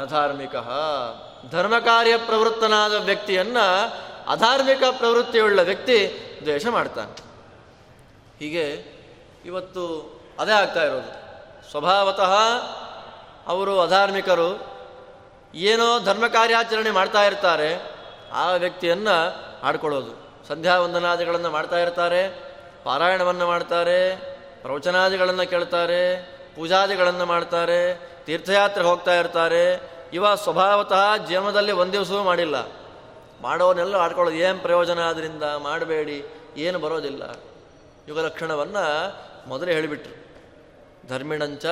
ನಧಾರ್ಮಿಕ ಧರ್ಮ ಕಾರ್ಯ ಪ್ರವೃತ್ತನಾದ ವ್ಯಕ್ತಿಯನ್ನ ಅಧಾರ್ಮಿಕ ಪ್ರವೃತ್ತಿಯುಳ್ಳ ವ್ಯಕ್ತಿ ದ್ವೇಷ ಮಾಡ್ತಾನೆ. ಹೀಗೆ ಇವತ್ತು ಅದೇ ಆಗ್ತಾ ಇರೋದು. ಸ್ವಭಾವತಃ ಅವರು ಅಧಾರ್ಮಿಕರು, ಏನೋ ಧರ್ಮ ಕಾರ್ಯಾಚರಣೆ ಮಾಡ್ತಾ ಇರ್ತಾರೆ, ಆ ವ್ಯಕ್ತಿಯನ್ನು ಆಡ್ಕೊಳ್ಳೋದು. ಸಂಧ್ಯಾ ವಂದನಾದಿಗಳನ್ನು ಮಾಡ್ತಾ ಇರ್ತಾರೆ, ಪಾರಾಯಣವನ್ನು ಮಾಡ್ತಾರೆ, ಪ್ರವಚನಾದಿಗಳನ್ನು ಕೇಳ್ತಾರೆ, ಪೂಜಾದಿಗಳನ್ನು ಮಾಡ್ತಾರೆ, ತೀರ್ಥಯಾತ್ರೆ ಹೋಗ್ತಾ ಇರ್ತಾರೆ ಇವ ಸ್ವಭಾವತಃ ಜನ್ಮದಲ್ಲಿ ಒಂದು ದಿವಸವೂ ಮಾಡಿಲ್ಲ. ಮಾಡೋನೆಲ್ಲ ಆಡ್ಕೊಳ್ಳೋದು, ಏನು ಪ್ರಯೋಜನ ಆದ್ದರಿಂದ ಮಾಡಬೇಡಿ. ಏನು ಬರೋದಿಲ್ಲ. ಯುಗ ಲಕ್ಷಣವನ್ನು ಮೊದಲೇ ಹೇಳಿಬಿಟ್ರು. ಧರ್ಮಿಣಂಚ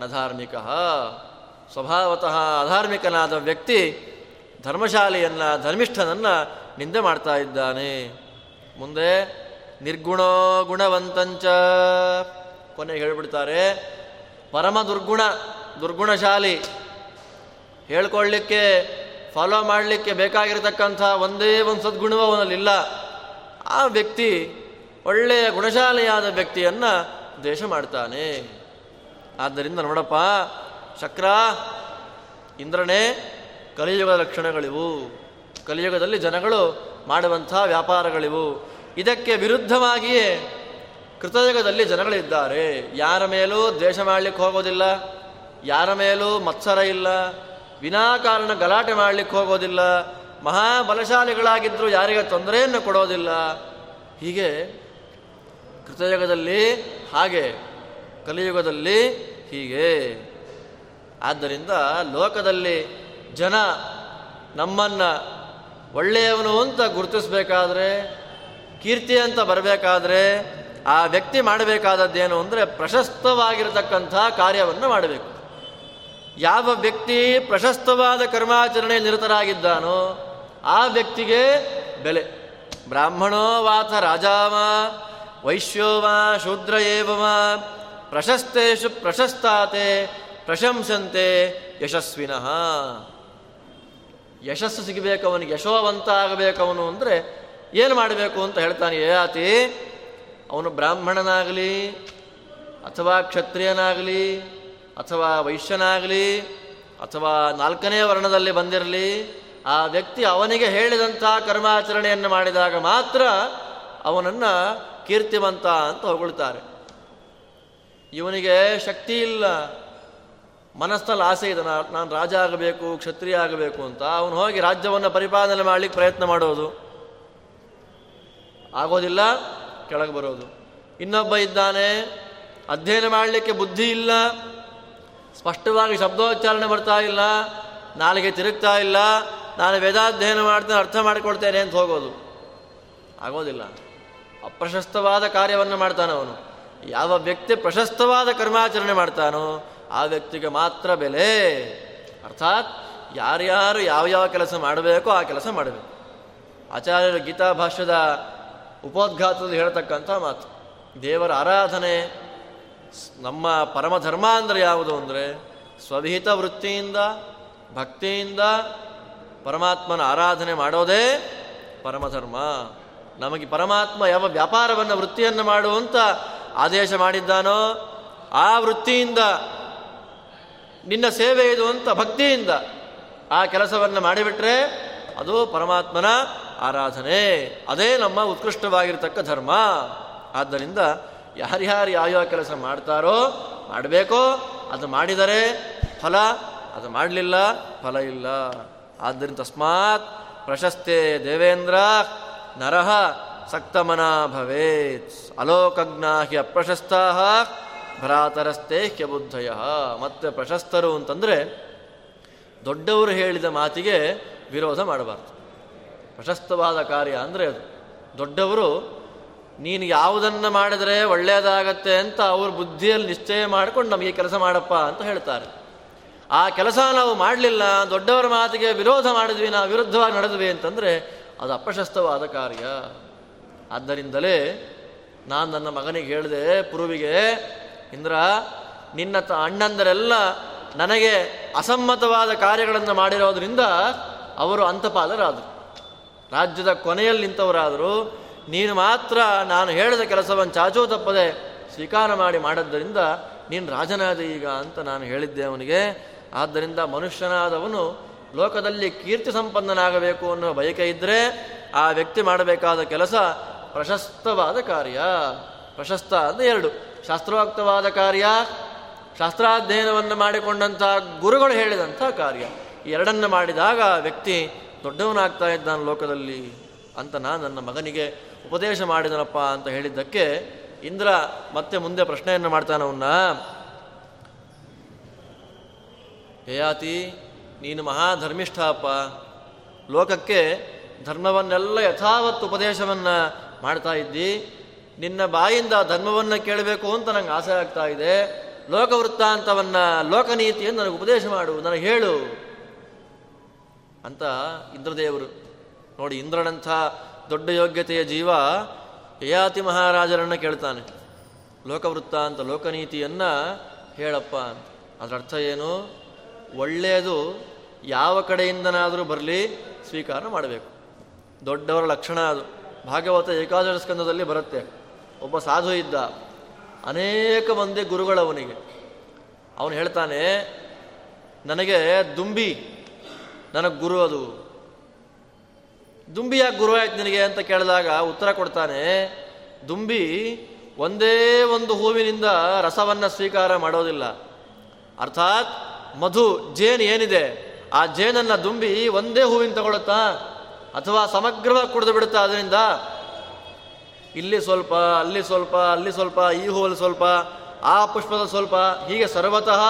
ನಧಾರ್ಮಿಕ. ಸ್ವಭಾವತಃ ಅಧಾರ್ಮಿಕನಾದ ವ್ಯಕ್ತಿ ಧರ್ಮಶಾಲಿಯನ್ನು, ಧರ್ಮಿಷ್ಠನನ್ನು ನಿಂದೆ ಮಾಡ್ತಾ ಇದ್ದಾನೆ. ಮುಂದೆ, ನಿರ್ಗುಣೋ ಗುಣವಂತಂಚ. ಕೊನೆಗೆ ಹೇಳಿಬಿಡ್ತಾರೆ, ಪರಮ ದುರ್ಗುಣ, ದುರ್ಗುಣಶಾಲಿ ಹೇಳ್ಕೊಳ್ಳಿಕ್ಕೆ ಫಾಲೋ ಮಾಡಲಿಕ್ಕೆ ಬೇಕಾಗಿರತಕ್ಕಂಥ ಒಂದೇ ಒಂದು ಸದ್ಗುಣವೂ ಅವನಲ್ಲಿಲ್ಲ. ಆ ವ್ಯಕ್ತಿ ಒಳ್ಳೆಯ ಗುಣಶಾಲೆಯಾದ ವ್ಯಕ್ತಿಯನ್ನು ದ್ವೇಷ ಮಾಡ್ತಾನೆ. ಆದ್ದರಿಂದ ನೋಡಪ್ಪ ಚಕ್ರ ಇಂದ್ರನೇ ಕಲಿಯುಗದ ಲಕ್ಷಣಗಳಿವು. ಕಲಿಯುಗದಲ್ಲಿ ಜನಗಳು ಮಾಡುವಂಥ ವ್ಯಾಪಾರಗಳಿವು. ಇದಕ್ಕೆ ವಿರುದ್ಧವಾಗಿಯೇ ಕೃತಯುಗದಲ್ಲಿ ಜನಗಳಿದ್ದಾರೆ. ಯಾರ ಮೇಲೂ ದ್ವೇಷ ಮಾಡಲಿಕ್ಕೆ ಹೋಗೋದಿಲ್ಲ, ಯಾರ ಮೇಲೂ ಮತ್ಸರ ಇಲ್ಲ ವಿನಾಕಾರಣ ಗಲಾಟೆ ಮಾಡಲಿಕ್ಕೆ ಹೋಗೋದಿಲ್ಲ. ಮಹಾಬಲಶಾಲಿಗಳಾಗಿದ್ದರೂ ಯಾರಿಗೆ ತೊಂದರೆಯನ್ನು ಕೊಡೋದಿಲ್ಲ. ಹೀಗೆ ಕೃತಯುಗದಲ್ಲಿ ಹಾಗೆ, ಕಲಿಯುಗದಲ್ಲಿ ಹೀಗೆ. ಆದ್ದರಿಂದ ಲೋಕದಲ್ಲಿ ಜನ ನಮ್ಮನ್ನು ಒಳ್ಳೆಯವನು ಅಂತ ಗುರುತಿಸಬೇಕಾದ್ರೆ, ಕೀರ್ತಿ ಅಂತ ಬರಬೇಕಾದ್ರೆ, ಆ ವ್ಯಕ್ತಿ ಮಾಡಬೇಕಾದದ್ದೇನು ಅಂದರೆ ಪ್ರಶಸ್ತವಾಗಿರತಕ್ಕಂಥ ಕಾರ್ಯವನ್ನು ಮಾಡಬೇಕು. ಯಾವ ವ್ಯಕ್ತಿ ಪ್ರಶಸ್ತವಾದ ಕರ್ಮಾಚರಣೆ ನಿರತರಾಗಿದ್ದಾನೋ ಆ ವ್ಯಕ್ತಿಗೆ ಬೆಲೆ. ಬ್ರಾಹ್ಮಣೋ ವಾಥ ರಾಜಾವ, ವೈಶ್ಯೋವಾ, ಶೂದ್ರ ಏವಮಾ ಪ್ರಶಸ್ತೇಶು ಪ್ರಶಸ್ತಾತೆ, ಪ್ರಶಂಸಂತೆ ಯಶಸ್ವಿನಃ. ಯಶಸ್ಸು ಸಿಗಬೇಕು ಅವನಿಗೆ ಯಶೋವಂತ ಆಗಬೇಕವನು ಅಂದರೆ ಏನು ಮಾಡಬೇಕು ಅಂತ ಹೇಳ್ತಾನೆ ಯಾತಿ ಅವನು ಬ್ರಾಹ್ಮಣನಾಗಲಿ ಅಥವಾ ಕ್ಷತ್ರಿಯನಾಗಲಿ ಅಥವಾ ವೈಶ್ಯನಾಗಲಿ, ಅಥವಾ ನಾಲ್ಕನೇ ವರ್ಣದಲ್ಲಿ ಬಂದಿರಲಿ, ಆ ವ್ಯಕ್ತಿ ಅವನಿಗೆ ಹೇಳಿದಂಥ ಕರ್ಮಾಚರಣೆಯನ್ನು ಮಾಡಿದಾಗ ಮಾತ್ರ ಅವನನ್ನು ಕೀರ್ತಿವಂತ ಅಂತ ಹೊಗಳ್ತಾರೆ ಇವನಿಗೆ ಶಕ್ತಿ ಇಲ್ಲ. ಮನಸ್ಸಲ್ಲಿ ಆಸೆ ಇದೆ ನಾನು ರಾಜ ಆಗಬೇಕು, ಕ್ಷತ್ರಿಯ ಆಗಬೇಕು ಅಂತ. ಅವನು ಹೋಗಿ ರಾಜ್ಯವನ್ನು ಪರಿಪಾಲನೆ ಮಾಡಲಿಕ್ಕೆ ಪ್ರಯತ್ನ ಮಾಡೋದು. ಆಗೋದಿಲ್ಲ, ಕೆಳಗೆ ಬರೋದು. ಇನ್ನೊಬ್ಬ ಇದ್ದಾನೆ, ಅಧ್ಯಯನ ಮಾಡಲಿಕ್ಕೆ ಬುದ್ಧಿ ಇಲ್ಲ ಸ್ಪಷ್ಟವಾಗಿ ಶಬ್ದೋಚ್ಚಾರಣೆ ಬರ್ತಾ ಇಲ್ಲ, ನಾಲಿಗೆ ತಿರುಗ್ತಾ ಇಲ್ಲ, ನಾನು ವೇದಾಧ್ಯಯನ ಮಾಡ್ತೇನೆ, ಅರ್ಥ ಮಾಡಿಕೊಡ್ತೇನೆ ಅಂತ ಹೋಗೋದು. ಆಗೋದಿಲ್ಲ. ಅಪ್ರಶಸ್ತವಾದ ಕಾರ್ಯವನ್ನು ಮಾಡ್ತಾನೆ ಅವನು. ಯಾವ ವ್ಯಕ್ತಿ ಪ್ರಶಸ್ತವಾದ ಕರ್ಮಾಚರಣೆ ಮಾಡ್ತಾನೋ, ಆ ವ್ಯಕ್ತಿಗೆ ಮಾತ್ರ ಬೆಲೆ. ಅರ್ಥಾತ್ ಯಾರ್ಯಾರು ಯಾವ ಕೆಲಸ ಮಾಡಬೇಕೋ ಆ ಕೆಲಸ ಮಾಡಬೇಕು. ಆಚಾರ್ಯರು ಗೀತಾ ಭಾಷ್ಯದ ಉಪೋದ್ಘಾತದಲ್ಲಿ ಹೇಳ್ತಕ್ಕಂಥ ಮಾತು. ದೇವರ ಆರಾಧನೆ ನಮ್ಮ ಪರಮಧರ್ಮ ಅಂದರೆ ಯಾವುದು ಅಂದರೆ ಸ್ವವಿಹಿತ ವೃತ್ತಿಯಿಂದ, ಭಕ್ತಿಯಿಂದ ಪರಮಾತ್ಮನ ಆರಾಧನೆ ಮಾಡೋದೇ ಪರಮಧರ್ಮ. ನಮಗೆ ಪರಮಾತ್ಮ ಯಾವ ವ್ಯಾಪಾರವನ್ನು, ವೃತ್ತಿಯನ್ನು ಮಾಡುವಂತ ಆದೇಶ ಮಾಡಿದ್ದಾನೋ ಆ ವೃತ್ತಿಯಿಂದ, ನಿನ್ನ ಸೇವೆ ಇದು ಅಂತ ಭಕ್ತಿಯಿಂದ ಆ ಕೆಲಸವನ್ನು ಮಾಡಿಬಿಟ್ರೆ ಅದು ಪರಮಾತ್ಮನ ಆರಾಧನೆ. ಅದೇ ನಮ್ಮ ಉತ್ಕೃಷ್ಟವಾಗಿರತಕ್ಕ ಧರ್ಮ. ಆದ್ದರಿಂದ ಯಾರ್ಯಾರು ಯಾವ್ಯಾವ ಕೆಲಸ ಮಾಡ್ತಾರೋ ಮಾಡಬೇಕೋ. ಅದು ಮಾಡಿದರೆ ಫಲ, ಅದು ಮಾಡಲಿಲ್ಲ ಫಲ ಇಲ್ಲ. ಆದ್ದರಿಂದ ತಸ್ಮಾತ್ ಪ್ರಶಸ್ತೆ ದೇವೇಂದ್ರ ನರಹ ಸಕ್ತಮನ ಭವೇತ್. ಅಲೋಕಜ್ಞಾ ಹಿ ಅಪ್ರಶಸ್ತಾ ಭ್ರಾತರಸ್ತೆ ಹ್ಯಬುದ್ಧಯ. ಮತ್ತೆ ಪ್ರಶಸ್ತರು ಅಂತಂದರೆ ದೊಡ್ಡವರು ಹೇಳಿದ ಮಾತಿಗೆ ವಿರೋಧ ಮಾಡಬಾರ್ದು. ಪ್ರಶಸ್ತವಾದ ಕಾರ್ಯ ಅಂದರೆ ಅದು. ದೊಡ್ಡವರು ನೀನು ಯಾವುದನ್ನು ಮಾಡಿದರೆ ಒಳ್ಳೆಯದಾಗತ್ತೆ ಅಂತ ಅವ್ರ ಬುದ್ಧಿಯಲ್ಲಿ ನಿಶ್ಚಯ ಮಾಡಿಕೊಂಡು ನಮಗೆ ಕೆಲಸ ಮಾಡಪ್ಪ ಅಂತ ಹೇಳ್ತಾರೆ. ಆ ಕೆಲಸ ನಾವು ಮಾಡಲಿಲ್ಲ, ದೊಡ್ಡವರ ಮಾತಿಗೆ ವಿರೋಧ ಮಾಡಿದ್ವಿ, ನಾವು ವಿರುದ್ಧವಾಗಿ ನಡೆದ್ವಿ ಅಂತಂದರೆ ಅದು ಅಪಶಸ್ತವಾದ ಕಾರ್ಯ. ಆದ್ದರಿಂದಲೇ ನಾನು ನನ್ನ ಮಗನಿಗೆ ಹೇಳಿದೆ, ಪುರುವಿಗೆ, ಇಂದ್ರ, ನಿನ್ನ ತ, ಅಣ್ಣಂದರೆಲ್ಲ ನನಗೆ ಅಸಮ್ಮತವಾದ ಕಾರ್ಯಗಳನ್ನು ಮಾಡಿರೋದ್ರಿಂದ ಅವರು ಅಂತಪಾದರಾದರು ರಾಜ್ಯದ ಕೊನೆಯಲ್ಲಿ ನಿಂತವರಾದರು. ನೀನು ಮಾತ್ರ ನಾನು ಹೇಳಿದ ಕೆಲಸವನ್ನು ಚಾಚೂ ತಪ್ಪದೆ ಸ್ವೀಕಾರ ಮಾಡಿ ಮಾಡದ್ದರಿಂದ ನೀನು ರಾಜನಾದ ಈಗ ಅಂತ ನಾನು ಹೇಳಿದ್ದೆ ಅವನಿಗೆ. ಆದ್ದರಿಂದ ಮನುಷ್ಯನಾದವನು ಲೋಕದಲ್ಲಿ ಕೀರ್ತಿ ಸಂಪನ್ನನಾಗಬೇಕು ಅನ್ನೋ ಬಯಕೆ ಇದ್ದರೆ ಆ ವ್ಯಕ್ತಿ ಮಾಡಬೇಕಾದ ಕೆಲಸ ಪ್ರಶಸ್ತವಾದ ಕಾರ್ಯ. ಪ್ರಶಸ್ತ ಅಂದರೆ ಎರಡು. ಶಾಸ್ತ್ರೋಕ್ತವಾದ ಕಾರ್ಯ, ಶಾಸ್ತ್ರಾಧ್ಯಯನವನ್ನು ಮಾಡಿಕೊಂಡಂಥ ಗುರುಗಳು ಹೇಳಿದಂಥ ಕಾರ್ಯ. ಎರಡನ್ನು ಮಾಡಿದಾಗ ವ್ಯಕ್ತಿ ದೊಡ್ಡವನಾಗ್ತಾ ಇದ್ದಾನೆ ಲೋಕದಲ್ಲಿ ಅಂತ ನಾನು ನನ್ನ ಮಗನಿಗೆ ಉಪದೇಶ ಮಾಡಿದನಪ್ಪ ಅಂತ ಹೇಳಿದ್ದಕ್ಕೆ ಇಂದ್ರ ಮತ್ತೆ ಮುಂದೆ ಪ್ರಶ್ನೆಯನ್ನು ಮಾಡ್ತಾನವನ್ನ ಯಯಾತಿ ನೀನು ಮಹಾಧರ್ಮಿಷ್ಠ ಅಪ್ಪ ಲೋಕಕ್ಕೆ ಧರ್ಮವನ್ನೆಲ್ಲ ಯಥಾವತ್ತು ಉಪದೇಶವನ್ನು ಮಾಡ್ತಾ ಇದ್ದಿ. ನಿನ್ನ ಬಾಯಿಂದ ಧರ್ಮವನ್ನು ಕೇಳಬೇಕು ಅಂತ ನಂಗೆ ಆಸೆ ಆಗ್ತಾ ಇದೆ. ಲೋಕವೃತ್ತಾಂತವನ್ನು ಲೋಕನೀತಿಯನ್ನು ನನಗೆ ಉಪದೇಶ ಮಾಡು, ನನಗೆ ಹೇಳು. ಅಂತ ಇಂದ್ರದೇವರು ನೋಡಿ, ಇಂದ್ರನಂಥ ದೊಡ್ಡ ಯೋಗ್ಯತೆಯ ಜೀವ ಯಯಾತಿ ಮಹಾರಾಜರನ್ನು ಕೇಳ್ತಾನೆ. ಲೋಕವೃತ್ತ ಅಂತ, ಲೋಕನೀತಿಯನ್ನು ಹೇಳಪ್ಪ ಅಂತ. ಅದರ ಅರ್ಥ ಏನು? ಒಳ್ಳೆಯದು ಯಾವ ಕಡೆಯಿಂದನಾದರೂ ಬರಲಿ, ಸ್ವೀಕಾರ ಮಾಡಬೇಕು. ದೊಡ್ಡವರ ಲಕ್ಷಣ ಅದು. ಭಾಗವತ ಏಕಾದಶ ಸ್ಕಂದದಲ್ಲಿ ಬರುತ್ತೆ. ಒಬ್ಬ ಸಾಧು ಇದ್ದ. ಅನೇಕ ಮಂದಿ ಗುರುಗಳವನಿಗೆ ಅವನು ಹೇಳ್ತಾನೆ, ನನಗೆ ದುಂಬಿ, ನನಗೆ ಗುರು ಅದು. ದುಂಬಿ ಯಾಕೆ ಗುರು ಆಯ್ತು ನಿನಗೆ ಅಂತ ಕೇಳಿದಾಗ ಉತ್ತರ ಕೊಡ್ತಾನೆ, ದುಂಬಿ, ಒಂದೇ ಒಂದು ಹೂವಿನಿಂದ ರಸವನ್ನು ಸ್ವೀಕಾರ ಮಾಡೋದಿಲ್ಲ. ಅರ್ಥಾತ್ ಮಧು ಜೇನು ಏನಿದೆ, ಆ ಜೇನನ್ನು ದುಂಬಿ ಒಂದೇ ಹೂವಿನ ತಗೊಳುತ್ತಾ ಅಥವಾ ಸಮಗ್ರವಾಗಿ ಕುಡಿದು ಬಿಡುತ್ತಾ ಅದರಿಂದ? ಇಲ್ಲಿ ಸ್ವಲ್ಪ, ಅಲ್ಲಿ ಸ್ವಲ್ಪ ಅಲ್ಲಿ ಸ್ವಲ್ಪ, ಈ ಹೂವಲ್ಲಿ ಸ್ವಲ್ಪ, ಆ ಪುಷ್ಪದ ಸ್ವಲ್ಪ, ಹೀಗೆ ಸರ್ವತಃ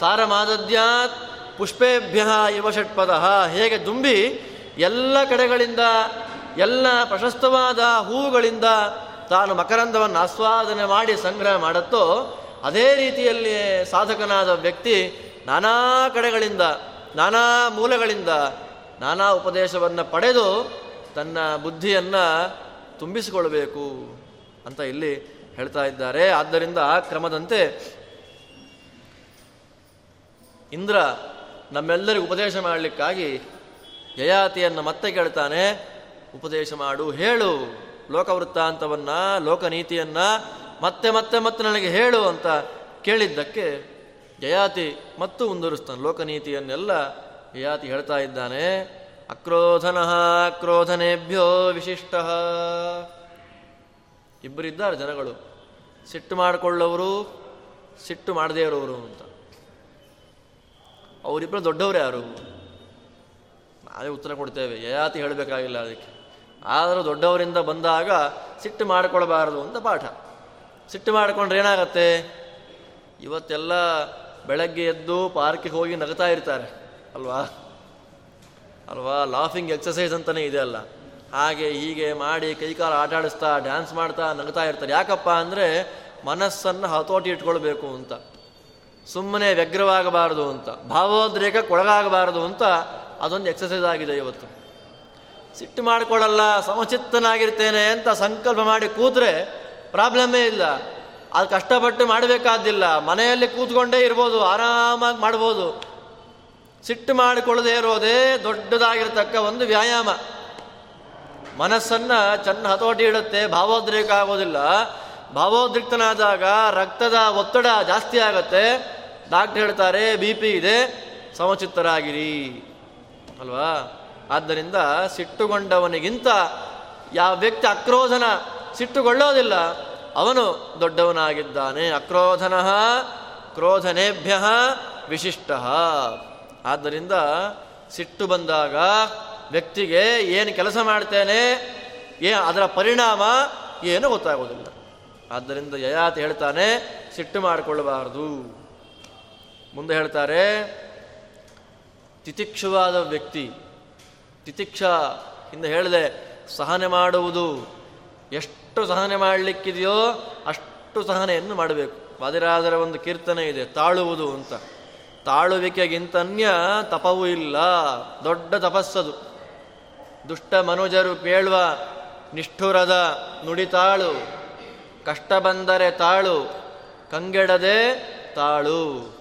ಸಾರಮಾದದ್ಯಾತ್ ಪುಷ್ಪೇಭ್ಯ ಇವ ಷಟ್ಪದ ಹೇಗೆ ದುಂಬಿ ಎಲ್ಲ ಕಡೆಗಳಿಂದ, ಎಲ್ಲ ಪ್ರಶಸ್ತವಾದ ಹೂವುಗಳಿಂದ ತಾನು ಮಕರಂದವನ್ನು ಆಸ್ವಾದನೆ ಮಾಡಿ ಸಂಗ್ರಹ ಮಾಡುತ್ತೋ, ಅದೇ ರೀತಿಯಲ್ಲಿ ಸಾಧಕನಾದ ವ್ಯಕ್ತಿ ನಾನಾ ಕಡೆಗಳಿಂದ, ನಾನಾ ಮೂಲಗಳಿಂದ, ನಾನಾ ಉಪದೇಶವನ್ನು ಪಡೆದು ತನ್ನ ಬುದ್ಧಿಯನ್ನು ತುಂಬಿಸಿಕೊಳ್ಬೇಕು ಅಂತ ಇಲ್ಲಿ ಹೇಳ್ತಾ ಇದ್ದಾರೆ. ಆದ್ದರಿಂದ ಆ ಕ್ರಮದಂತೆ ಇಂದ್ರ ನಮ್ಮೆಲ್ಲರಿಗೂ ಉಪದೇಶ ಮಾಡಲಿಕ್ಕಾಗಿ ಯಯಾತಿಯನ್ನು ಮತ್ತೆ ಕೇಳ್ತಾನೆ, ಉಪದೇಶ ಮಾಡು, ಹೇಳು, ಲೋಕವೃತ್ತಾಂತವನ್ನ, ಲೋಕನೀತಿಯನ್ನ ಮತ್ತೆ ಮತ್ತೆ ಮತ್ತೆ ನನಗೆ ಹೇಳು ಅಂತ ಕೇಳಿದ್ದಕ್ಕೆ ಜಯಾತಿ ಮತ್ತು ಮುಂದುವರಿಸ್ತಾನೆ. ಲೋಕನೀತಿಯನ್ನೆಲ್ಲ ಯಯಾತಿ ಹೇಳ್ತಾ ಇದ್ದಾನೆ. ಅಕ್ರೋಧನ ಅಕ್ರೋಧನೇಭ್ಯೋ ವಿಶಿಷ್ಟ. ಇಬ್ಬರಿದ್ದಾರೆ ಜನಗಳು. ಸಿಟ್ಟು ಮಾಡಿಕೊಳ್ಳೋರು ಸಿಟ್ಟು ಮಾಡದೇ ಇರೋರು ಅಂತ. ಅವರಿಬ್ಬರು ದೊಡ್ಡವರು ಯಾರು? ನಾವೇ ಉತ್ತರ ಕೊಡ್ತೇವೆ. ಯಯಾತಿ ಹೇಳಬೇಕಾಗಿಲ್ಲ ಅದಕ್ಕೆ. ಆದರೂ ದೊಡ್ಡವರಿಂದ ಬಂದಾಗ ಸಿಟ್ಟು ಮಾಡಿಕೊಳ್ಬಾರದು ಅಂತ ಪಾಠ. ಸಿಟ್ಟು ಮಾಡಿಕೊಂಡ್ರೆ ಏನಾಗತ್ತೆ? ಇವತ್ತೆಲ್ಲ ಬೆಳಗ್ಗೆ ಎದ್ದು ಪಾರ್ಕಿಗೆ ಹೋಗಿ ನಗ್ತಾ ಇರ್ತಾರೆ. ಅಲ್ವಾ? ಅಲ್ವಾ? ಲಾಫಿಂಗ್ ಎಕ್ಸಸೈಸ್ ಅಂತಲೇ ಇದೆ ಅಲ್ಲ. ಹಾಗೆ ಹೀಗೆ ಮಾಡಿ ಕೈಕಾಲು ಆಟ ಆಡಿಸ್ತಾ, ಡ್ಯಾನ್ಸ್ ಮಾಡ್ತಾ ನಗ್ತಾ ಇರ್ತಾರೆ. ಯಾಕಪ್ಪ ಅಂದರೆ ಮನಸ್ಸನ್ನು ಹತೋಟಿ ಇಟ್ಕೊಳ್ಬೇಕು ಅಂತ. ಸುಮ್ಮನೆ ವ್ಯಗ್ರವಾಗಬಾರದು ಅಂತ. ಭಾವೋದ್ರೇಕಕ್ಕೊಳಗಾಗಬಾರದು ಅಂತ ಅದೊಂದು ಎಕ್ಸಸೈಸ್ ಆಗಿದೆ ಇವತ್ತು. ಸಿಟ್ಟು ಮಾಡಿಕೊಳ್ಳಲ್ಲ ಸಮಚಿತ್ತನಾಗಿರ್ತೇನೆ ಅಂತ ಸಂಕಲ್ಪ ಮಾಡಿ ಕೂತ್ರೆ ಪ್ರಾಬ್ಲಮ್ಮೇ ಇಲ್ಲ. ಅದು ಕಷ್ಟಪಟ್ಟು ಮಾಡಬೇಕಾದ್ದಿಲ್ಲ. ಮನೆಯಲ್ಲಿ ಕೂತ್ಕೊಂಡೇ ಇರ್ಬೋದು, ಆರಾಮಾಗಿ ಮಾಡ್ಬೋದು. ಸಿಟ್ಟು ಮಾಡಿಕೊಳ್ಳದೆ ಇರೋದೇ ದೊಡ್ಡದಾಗಿರ್ತಕ್ಕ ಒಂದು ವ್ಯಾಯಾಮ. ಮನಸ್ಸನ್ನು ಚೆನ್ನ ಹತೋಟಿ ಇಡುತ್ತೆ, ಭಾವೋದ್ರೇಕ ಆಗೋದಿಲ್ಲ. ಭಾವೋದ್ರಿಕ್ತನಾದಾಗ ರಕ್ತದ ಒತ್ತಡ ಜಾಸ್ತಿ ಆಗತ್ತೆ. ಡಾಕ್ಟರ್ ಹೇಳ್ತಾರೆ, ಬಿ ಪಿ ಇದೆ, ಸಮಚಿತ್ತರಾಗಿರಿ. ಅಲ್ವಾ? ಆದ್ದರಿಂದ ಸಿಟ್ಟುಗೊಂಡವನಿಗಿಂತ ಯಾವ ವ್ಯಕ್ತಿ ಅಕ್ರೋಧನ ಸಿಟ್ಟುಗೊಳ್ಳೋದಿಲ್ಲ, ಅವನು ದೊಡ್ಡವನಾಗಿದ್ದಾನೆ. ಅಕ್ರೋಧನ ಕ್ರೋಧನೇಭ್ಯ ವಿಶಿಷ್ಟ. ಆದ್ದರಿಂದ ಸಿಟ್ಟು ಬಂದಾಗ ವ್ಯಕ್ತಿಗೆ ಏನು ಕೆಲಸ ಮಾಡ್ತೇನೆ, ಏ ಅದರ ಪರಿಣಾಮ ಏನು ಗೊತ್ತಾಗೋದಿಲ್ಲ. ಆದ್ದರಿಂದ ಯಯಾತಿ ಹೇಳ್ತಾನೆ, ಸಿಟ್ಟು ಮಾಡಿಕೊಳ್ಳಬಾರದು. ಮುಂದೆ ಹೇಳ್ತಾರೆ ತಿತಿಕ್ಷುವಾದ ವ್ಯಕ್ತಿ, ತಿತಿಕ್ಷ ಇಂದ ಹೇಳಿದೆ ಸಹನೆ ಮಾಡುವುದು ಎಷ್ಟು ಸಹನೆ ಮಾಡಲಿಕ್ಕಿದೆಯೋ ಅಷ್ಟು ಸಹನೆಯನ್ನು ಮಾಡಬೇಕು. ವಾದಿರಾದರ ಒಂದು ಕೀರ್ತನೆ ಇದೆ, ತಾಳುವುದು ಅಂತ. ತಾಳುವಿಕೆಗಿಂತನ್ಯ ತಪವೂ ಇಲ್ಲ, ದೊಡ್ಡ ತಪಸ್ಸದು. ದುಷ್ಟ ಮನುಜರು ಕೇಳುವ, ನಿಷ್ಠುರದ ನುಡಿತಾಳು ಕಷ್ಟ ಬಂದರೆ ತಾಳು, ಕಂಗೆಡದೆ ತಾಳು.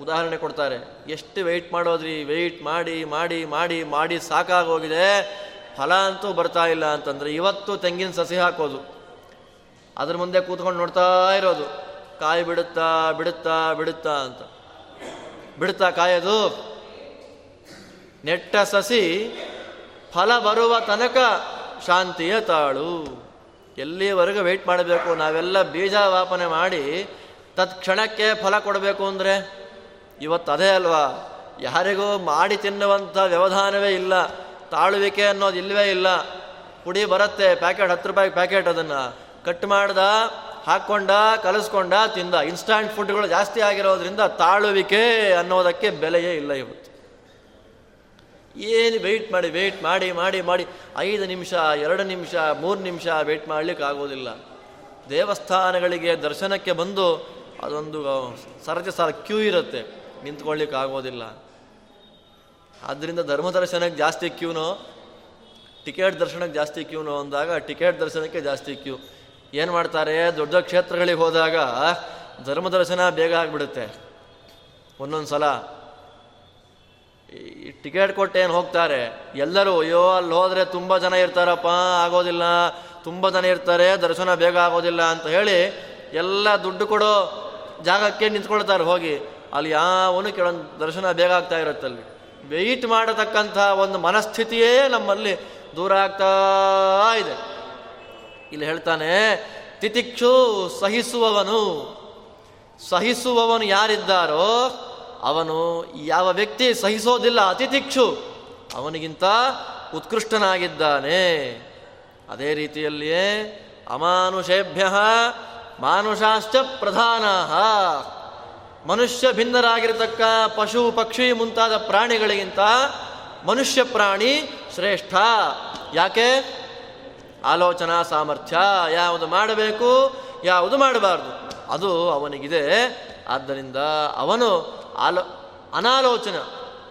ಉದಾಹರಣೆ ಕೊಡ್ತಾರೆ. ಎಷ್ಟು ವೆಯ್ಟ್ ಮಾಡೋದ್ರಿ? ವೆಯ್ಟ್ ಮಾಡಿ ಮಾಡಿ ಮಾಡಿ ಮಾಡಿ ಸಾಕಾಗೋಗಿದೆ. ಫಲ ಅಂತೂ ಬರ್ತಾ ಇಲ್ಲ ಅಂತಂದರೆ ಇವತ್ತು ತೆಂಗಿನ ಸಸಿ ಹಾಕೋದು. ಅದ್ರ ಮುಂದೆ ಕೂತ್ಕೊಂಡು ನೋಡ್ತಾ ಇರೋದು. ಕಾಯಿ ಬಿಡುತ್ತಾ ಬಿಡುತ್ತಾ ಬಿಡುತ್ತಾ ಅಂತ. ಬಿಡುತ್ತಾ ಕಾಯೋದು? ನೆಟ್ಟ ಸಸಿ ಫಲ ಬರುವ ತನಕ ಶಾಂತಿಯ ತಾಳು. ಎಲ್ಲಿವರೆಗೂ ವೆಯ್ಟ್ ಮಾಡಬೇಕು? ನಾವೆಲ್ಲ ಬೀಜ ವಾಪನೆ ಮಾಡಿ ತತ್ಕ್ಷಣಕ್ಕೆ ಫಲ ಕೊಡಬೇಕು ಅಂದರೆ? ಇವತ್ತು ಅದೇ ಅಲ್ವಾ? ಯಾರಿಗೂ ಮಾಡಿ ತಿನ್ನುವಂಥ ವ್ಯವಧಾನವೇ ಇಲ್ಲ. ತಾಳುವಿಕೆ ಅನ್ನೋದು ಇಲ್ಲವೇ ಇಲ್ಲ. ಪುಡಿ ಬರುತ್ತೆ, ಪ್ಯಾಕೆಟ್ ಹತ್ತು ರೂಪಾಯಿ ಪ್ಯಾಕೆಟ್ ಅದನ್ನು. ಕಟ್ ಮಾಡ್ದ, ಹಾಕ್ಕೊಂಡ, ಕಲಿಸ್ಕೊಂಡ, ತಿಂದ. ಇನ್ಸ್ಟಾಂಟ್ ಫುಡ್ಗಳು ಜಾಸ್ತಿ ಆಗಿರೋದ್ರಿಂದ ತಾಳುವಿಕೆ ಅನ್ನೋದಕ್ಕೆ ಬೆಲೆಯೇ ಇಲ್ಲ ಇವತ್ತು. ಏನು ವೆಯ್ಟ್ ಮಾಡಿ ವೆಯ್ಟ್ ಮಾಡಿ ಮಾಡಿ ಮಾಡಿ. ಐದು ನಿಮಿಷ, ಎರಡು ನಿಮಿಷ, ಮೂರು ನಿಮಿಷ ವೆಯ್ಟ್ ಮಾಡಲಿಕ್ಕೆ ಆಗೋದಿಲ್ಲ. ದೇವಸ್ಥಾನಗಳಿಗೆ ದರ್ಶನಕ್ಕೆ ಬಂದು ಅದೊಂದು ಸರತಿ ಸಾಲ ಕ್ಯೂ ಇರುತ್ತೆ. ನಿಂತ್ಕೊಳ್ಳಿಕ್ಕೆ ಆಗೋದಿಲ್ಲ ಆದ್ದರಿಂದ ಧರ್ಮ ದರ್ಶನಕ್ಕೆ ಜಾಸ್ತಿ ಕ್ಯೂನೋ, ಟಿಕೆಟ್ ದರ್ಶನಕ್ಕೆ ಜಾಸ್ತಿ ಕ್ಯೂನೋ ಅಂದಾಗ ಟಿಕೆಟ್ ದರ್ಶನಕ್ಕೆ ಜಾಸ್ತಿ ಕ್ಯೂ. ಏನು ಮಾಡ್ತಾರೆ? ದೊಡ್ಡ ಕ್ಷೇತ್ರಗಳಿಗೆ ಹೋದಾಗ ಧರ್ಮ ದರ್ಶನ ಬೇಗ ಆಗಿಬಿಡುತ್ತೆ. ಒಂದೊಂದು ಸಲ. ಈ ಟಿಕೆಟ್ ಕೊಟ್ಟು ಏನು ಹೋಗ್ತಾರೆ? ಎಲ್ಲರೂ, ಅಯ್ಯೋ, ಅಲ್ಲಿ ಹೋದರೆ ತುಂಬ ಜನ ಇರ್ತಾರಪ್ಪ, ಆಗೋದಿಲ್ಲ. ತುಂಬ ಜನ ಇರ್ತಾರೆ, ದರ್ಶನ ಬೇಗ ಆಗೋದಿಲ್ಲ ಅಂತ ಹೇಳಿ ಎಲ್ಲ ದುಡ್ಡು ಕೊಡೋ ಜಾಗಕ್ಕೆ ನಿಂತ್ಕೊಳ್ತಾರೆ ಹೋಗಿ. ಅಲ್ಲಿ ಯಾವನು ಕೆಲವೊಂದು ದರ್ಶನ ಬೇಗ ಆಗ್ತಾ ಇರುತ್ತಲ್ಲಿ ವೆಯ್ಟ್ ಮಾಡತಕ್ಕಂಥ ಒಂದು ಮನಸ್ಥಿತಿಯೇ ನಮ್ಮಲ್ಲಿ ದೂರ ಆಗ್ತಾ ಇದೆ. ಇಲ್ಲಿ ಹೇಳ್ತಾನೆ, ತಿತಿಕ್ಷು ಸಹಿಸುವವನು ಸಹಿಸುವವನು ಯಾರಿದ್ದಾರೋ ಅವನು ಯಾವ ವ್ಯಕ್ತಿ ಸಹಿಸೋದಿಲ್ಲ. ಅತಿಥಿಕ್ಷು ಅವನಿಗಿಂತ ಉತ್ಕೃಷ್ಟನಾಗಿದ್ದಾನೆ. ಅದೇ ರೀತಿಯಲ್ಲಿಯೇ ಅಮಾನುಷೇಭ್ಯ ಮಾನುಷಾಶ್ಚ ಪ್ರಧಾನ. ಮನುಷ್ಯ ಭಿನ್ನರಾಗಿರತಕ್ಕ ಪಶು ಪಕ್ಷಿ ಮುಂತಾದ ಪ್ರಾಣಿಗಳಿಗಿಂತ ಮನುಷ್ಯ ಪ್ರಾಣಿ ಶ್ರೇಷ್ಠ. ಯಾಕೆ? ಆಲೋಚನಾ ಸಾಮರ್ಥ್ಯ. ಯಾವುದು ಮಾಡಬೇಕು, ಯಾವುದು ಮಾಡಬಾರ್ದು, ಅದು ಅವನಿಗಿದೆ. ಆದ್ದರಿಂದ ಅವನು ಆಲೋ, ಅನಾಲೋಚನ.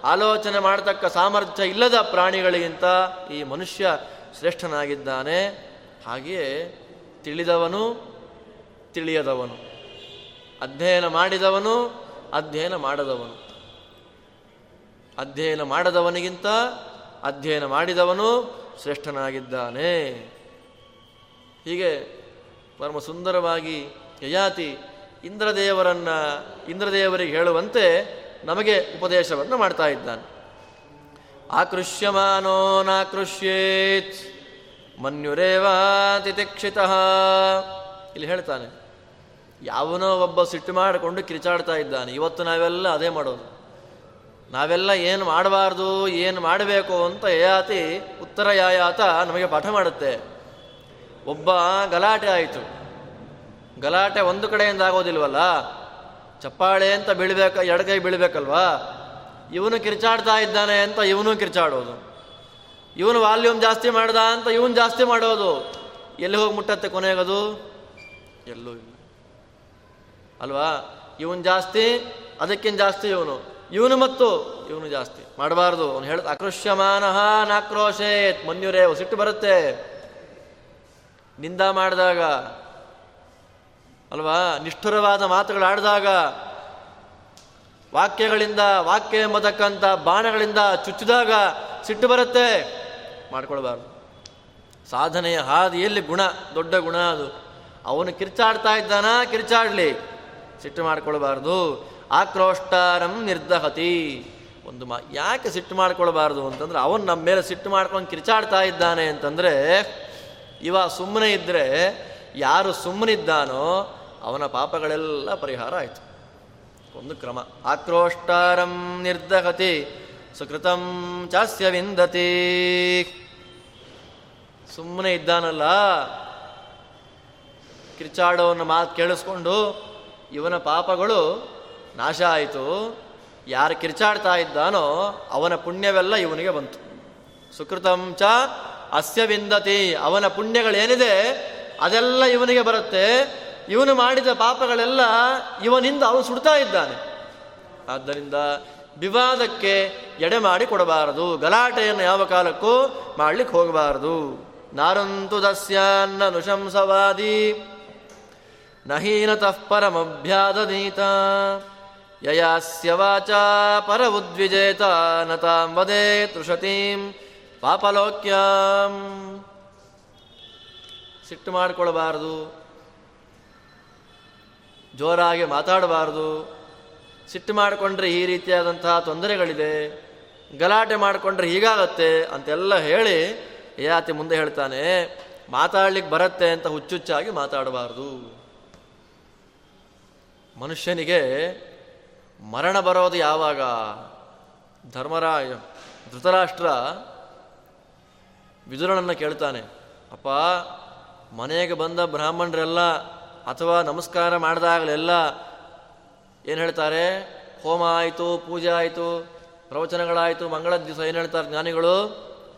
ಆಲೋಚನೆ ಮಾಡತಕ್ಕ ಸಾಮರ್ಥ್ಯ ಇಲ್ಲದ ಪ್ರಾಣಿಗಳಿಗಿಂತ ಈ ಮನುಷ್ಯ ಶ್ರೇಷ್ಠನಾಗಿದ್ದಾನೆ. ಹಾಗೆಯೇ ತಿಳಿದವನು ತಿಳಿಯದವನು. ಅಧ್ಯಯನ ಮಾಡಿದವನು, ಅಧ್ಯಯನ ಮಾಡದವನು. ಅಧ್ಯಯನ ಮಾಡದವನಿಗಿಂತ ಅಧ್ಯಯನ ಮಾಡಿದವನು ಶ್ರೇಷ್ಠನಾಗಿದ್ದಾನೆ. ಹೀಗೆ ಪರಮ ಸುಂದರವಾಗಿ ಯಯಾತಿ ಇಂದ್ರದೇವರನ್ನು, ಇಂದ್ರದೇವರಿಗೆ ಹೇಳುವಂತೆ ನಮಗೆ ಉಪದೇಶವನ್ನು ಮಾಡ್ತಾ ಇದ್ದಾನೆ. ಆಕೃಷ್ಯಮಾನೋ ನಾಕೃಷ್ಯೇತ್, ಮನ್ಯುರೇವಾತಿತಿಕ್ಷಿತ. ಇಲ್ಲಿ ಹೇಳ್ತಾನೆ ಯಾವನೋ ಒಬ್ಬ ಸಿಟ್ಟು ಮಾಡಿಕೊಂಡು ಕಿರಿಚಾಡ್ತಾ ಇದ್ದಾನೆ. ಇವತ್ತು ನಾವೆಲ್ಲ ಅದೇ ಮಾಡೋದು. ನಾವೆಲ್ಲ ಏನು ಮಾಡಬಾರ್ದು, ಏನು ಮಾಡಬೇಕು ಅಂತ ಯಾತಿ ಉತ್ತರ ಯಾಯಾತ ನಮಗೆ ಪಾಠ ಮಾಡುತ್ತೆ. ಒಬ್ಬ ಗಲಾಟೆ ಆಯಿತು. ಗಲಾಟೆ ಒಂದು ಕಡೆಯಿಂದ ಆಗೋದಿಲ್ವಲ್ಲ? ಚಪ್ಪಾಳೆ ಅಂತ ಬೀಳ್ಬೇಕ, ಎಡಗೈ ಬೀಳ್ಬೇಕಲ್ವಾ? ಇವನು ಕಿರಿಚಾಡ್ತಾ ಇದ್ದಾನೆ ಅಂತ ಇವನು ಕಿರಿಚಾಡೋದು. ಇವನು ವಾಲ್ಯೂಮ್ ಜಾಸ್ತಿ ಮಾಡ್ದ ಅಂತ ಇವನು ಜಾಸ್ತಿ ಮಾಡೋದು. ಎಲ್ಲಿ ಹೋಗಿ ಮುಟ್ಟತ್ತೆ ಕೊನೆಗದು? ಎಲ್ಲೂ ಅಲ್ವಾ? ಇವನು ಜಾಸ್ತಿ ಅದಕ್ಕಿಂತ ಜಾಸ್ತಿ ಇವನು? ಇವನು ಮತ್ತು, ಇವನು ಜಾಸ್ತಿ. ಮಾಡಬಾರ್ದು. ಅವನು ಹೇಳ ಅಕೃಷ್ಯಮಾನಃ ನಾಕ್ರೋಶೇತ್. ಮನ್ಯುರೇ, ಸಿಟ್ಟು ಬರುತ್ತೆ. ನಿಂದ ಮಾಡಿದಾಗ, ಅಲ್ವಾ? ನಿಷ್ಠುರವಾದ ಮಾತುಗಳಾಡಿದಾಗ ವಾಕ್ಯಗಳಿಂದ, ವಾಕ್ಯ ಎಂಬತಕ್ಕಂಥ ಬಾಣಗಳಿಂದ ಚುಚ್ಚಿದಾಗ ಸಿಟ್ಟು ಬರುತ್ತೆ. ಮಾಡ್ಕೊಳ್ಬಾರ್ದು. ಸಾಧನೆಯ ಹಾದಿಯಲ್ಲಿ ಗುಣ, ದೊಡ್ಡ ಗುಣ ಅದು. ಅವನು ಕಿರ್ಚಾಡ್ತಾ ಇದ್ದಾನಾ? ಕಿರ್ಚಾಡ್ಲಿ. ಸಿಟ್ಟು ಮಾಡ್ಕೊಳ್ಬಾರ್ದು. ಆಕ್ರೋಷ್ಟಾರಂ ನಿರ್ದಹತಿ. ಒಂದು ಮಾ, ಯಾಕೆ ಸಿಟ್ಟು ಮಾಡ್ಕೊಳ್ಬಾರ್ದು ಅಂತಂದ್ರೆ ಅವನು ನಮ್ಮ ಮೇಲೆ ಸಿಟ್ಟು ಮಾಡ್ಕೊಂಡು ಕಿರ್ಚಾಡ್ತಾ ಇದ್ದಾನೆ ಅಂತಂದ್ರೆ, ಇವ ಸುಮ್ಮನೆ ಇದ್ದರೆ ಯಾರು ಸುಮ್ಮನಿದ್ದಾನೋ ಅವನ ಪಾಪಗಳೆಲ್ಲ ಪರಿಹಾರ ಆಯಿತು. ಒಂದು ಕ್ರಮ. ಆಕ್ರೋಷ್ಟಾರಂ ನಿರ್ದಹತಿ. ಸುಕೃತಂ ಚಾಸ್ಯ ವಿಂದತಿ. ಸುಮ್ಮನೆ ಇದ್ದಾನಲ್ಲ, ಕಿರ್ಚಾಡೋನ ಮಾತು ಕೇಳಿಸ್ಕೊಂಡು ಇವನ ಪಾಪಗಳು ನಾಶ ಆಯಿತು. ಯಾರು ಕಿರ್ಚಾಡ್ತಾ ಇದ್ದಾನೋ ಅವನ ಪುಣ್ಯವೆಲ್ಲ ಇವನಿಗೆ ಬಂತು. ಸುಕೃತಂಚ ಚ ಅಸ್ಯ ವಿಂದತಿ. ಅವನ ಪುಣ್ಯಗಳೇನಿದೆ ಅದೆಲ್ಲ ಇವನಿಗೆ ಬರುತ್ತೆ. ಇವನು ಮಾಡಿದ ಪಾಪಗಳೆಲ್ಲ ಇವನಿಂದ ಅವನು ಸುಡ್ತಾ ಇದ್ದಾನೆ. ಆದ್ದರಿಂದ ವಿವಾದಕ್ಕೆ ಎಡೆ ಮಾಡಿ ಕೊಡಬಾರದು. ಗಲಾಟೆಯನ್ನು ಯಾವ ಕಾಲಕ್ಕೂ ಮಾಡ್ಲಿಕ್ಕೆ ಹೋಗಬಾರದು. ನಾರಂತು ದಸ್ಯಾನ್ನ ನುಶಂಸವಾದಿ ನಹೀನತಃ ಪರಮಭ್ಯಾದನೀತ ಯಯಾಸ್ಯ ವಾಚಾ ಪರ ಉದ್ವಿಜೇತ ನತಾಂ ವದೇ ತೃಷತೀಂ ಪಾಪಲೋಕ್ಯಾಂ. ಸಿಟ್ಟು ಮಾಡಿಕೊಳ್ಬಾರ್ದು. ಜೋರಾಗಿ ಮಾತಾಡಬಾರ್ದು. ಸಿಟ್ಟು ಮಾಡಿಕೊಂಡ್ರೆ ಈ ರೀತಿಯಾದಂತಹ ತೊಂದರೆಗಳಿದೆ. ಗಲಾಟೆ ಮಾಡಿಕೊಂಡ್ರೆ ಹೀಗಾಗತ್ತೆ ಅಂತೆಲ್ಲ ಹೇಳಿ ಯಾತಿ ಮುಂದೆ ಹೇಳ್ತಾನೆ, ಮಾತಾಡ್ಲಿಕ್ಕೆ ಬರುತ್ತೆ ಅಂತ ಹುಚ್ಚುಚ್ಚಾಗಿ ಮಾತಾಡಬಾರ್ದು. ಮನುಷ್ಯನಿಗೆ ಮರಣ ಬರೋದು ಯಾವಾಗ? ಧರ್ಮರಾಯ, ಧೃತರಾಷ್ಟ್ರ ವಿದುರನನ್ನು ಕೇಳ್ತಾನೆ. ಅಪ್ಪ, ಮನೆಗೆ ಬಂದ ಬ್ರಾಹ್ಮಣರೆಲ್ಲ ಅಥವಾ ನಮಸ್ಕಾರ ಮಾಡಿದಾಗಲೆಲ್ಲ ಏನು ಹೇಳ್ತಾರೆ? ಹೋಮ ಆಯಿತು, ಪೂಜೆ ಆಯಿತು, ಪ್ರವಚನಗಳಾಯಿತು ಮಂಗಳ ದಿವಸ ಏನು ಹೇಳ್ತಾರೆ ಜ್ಞಾನಿಗಳು?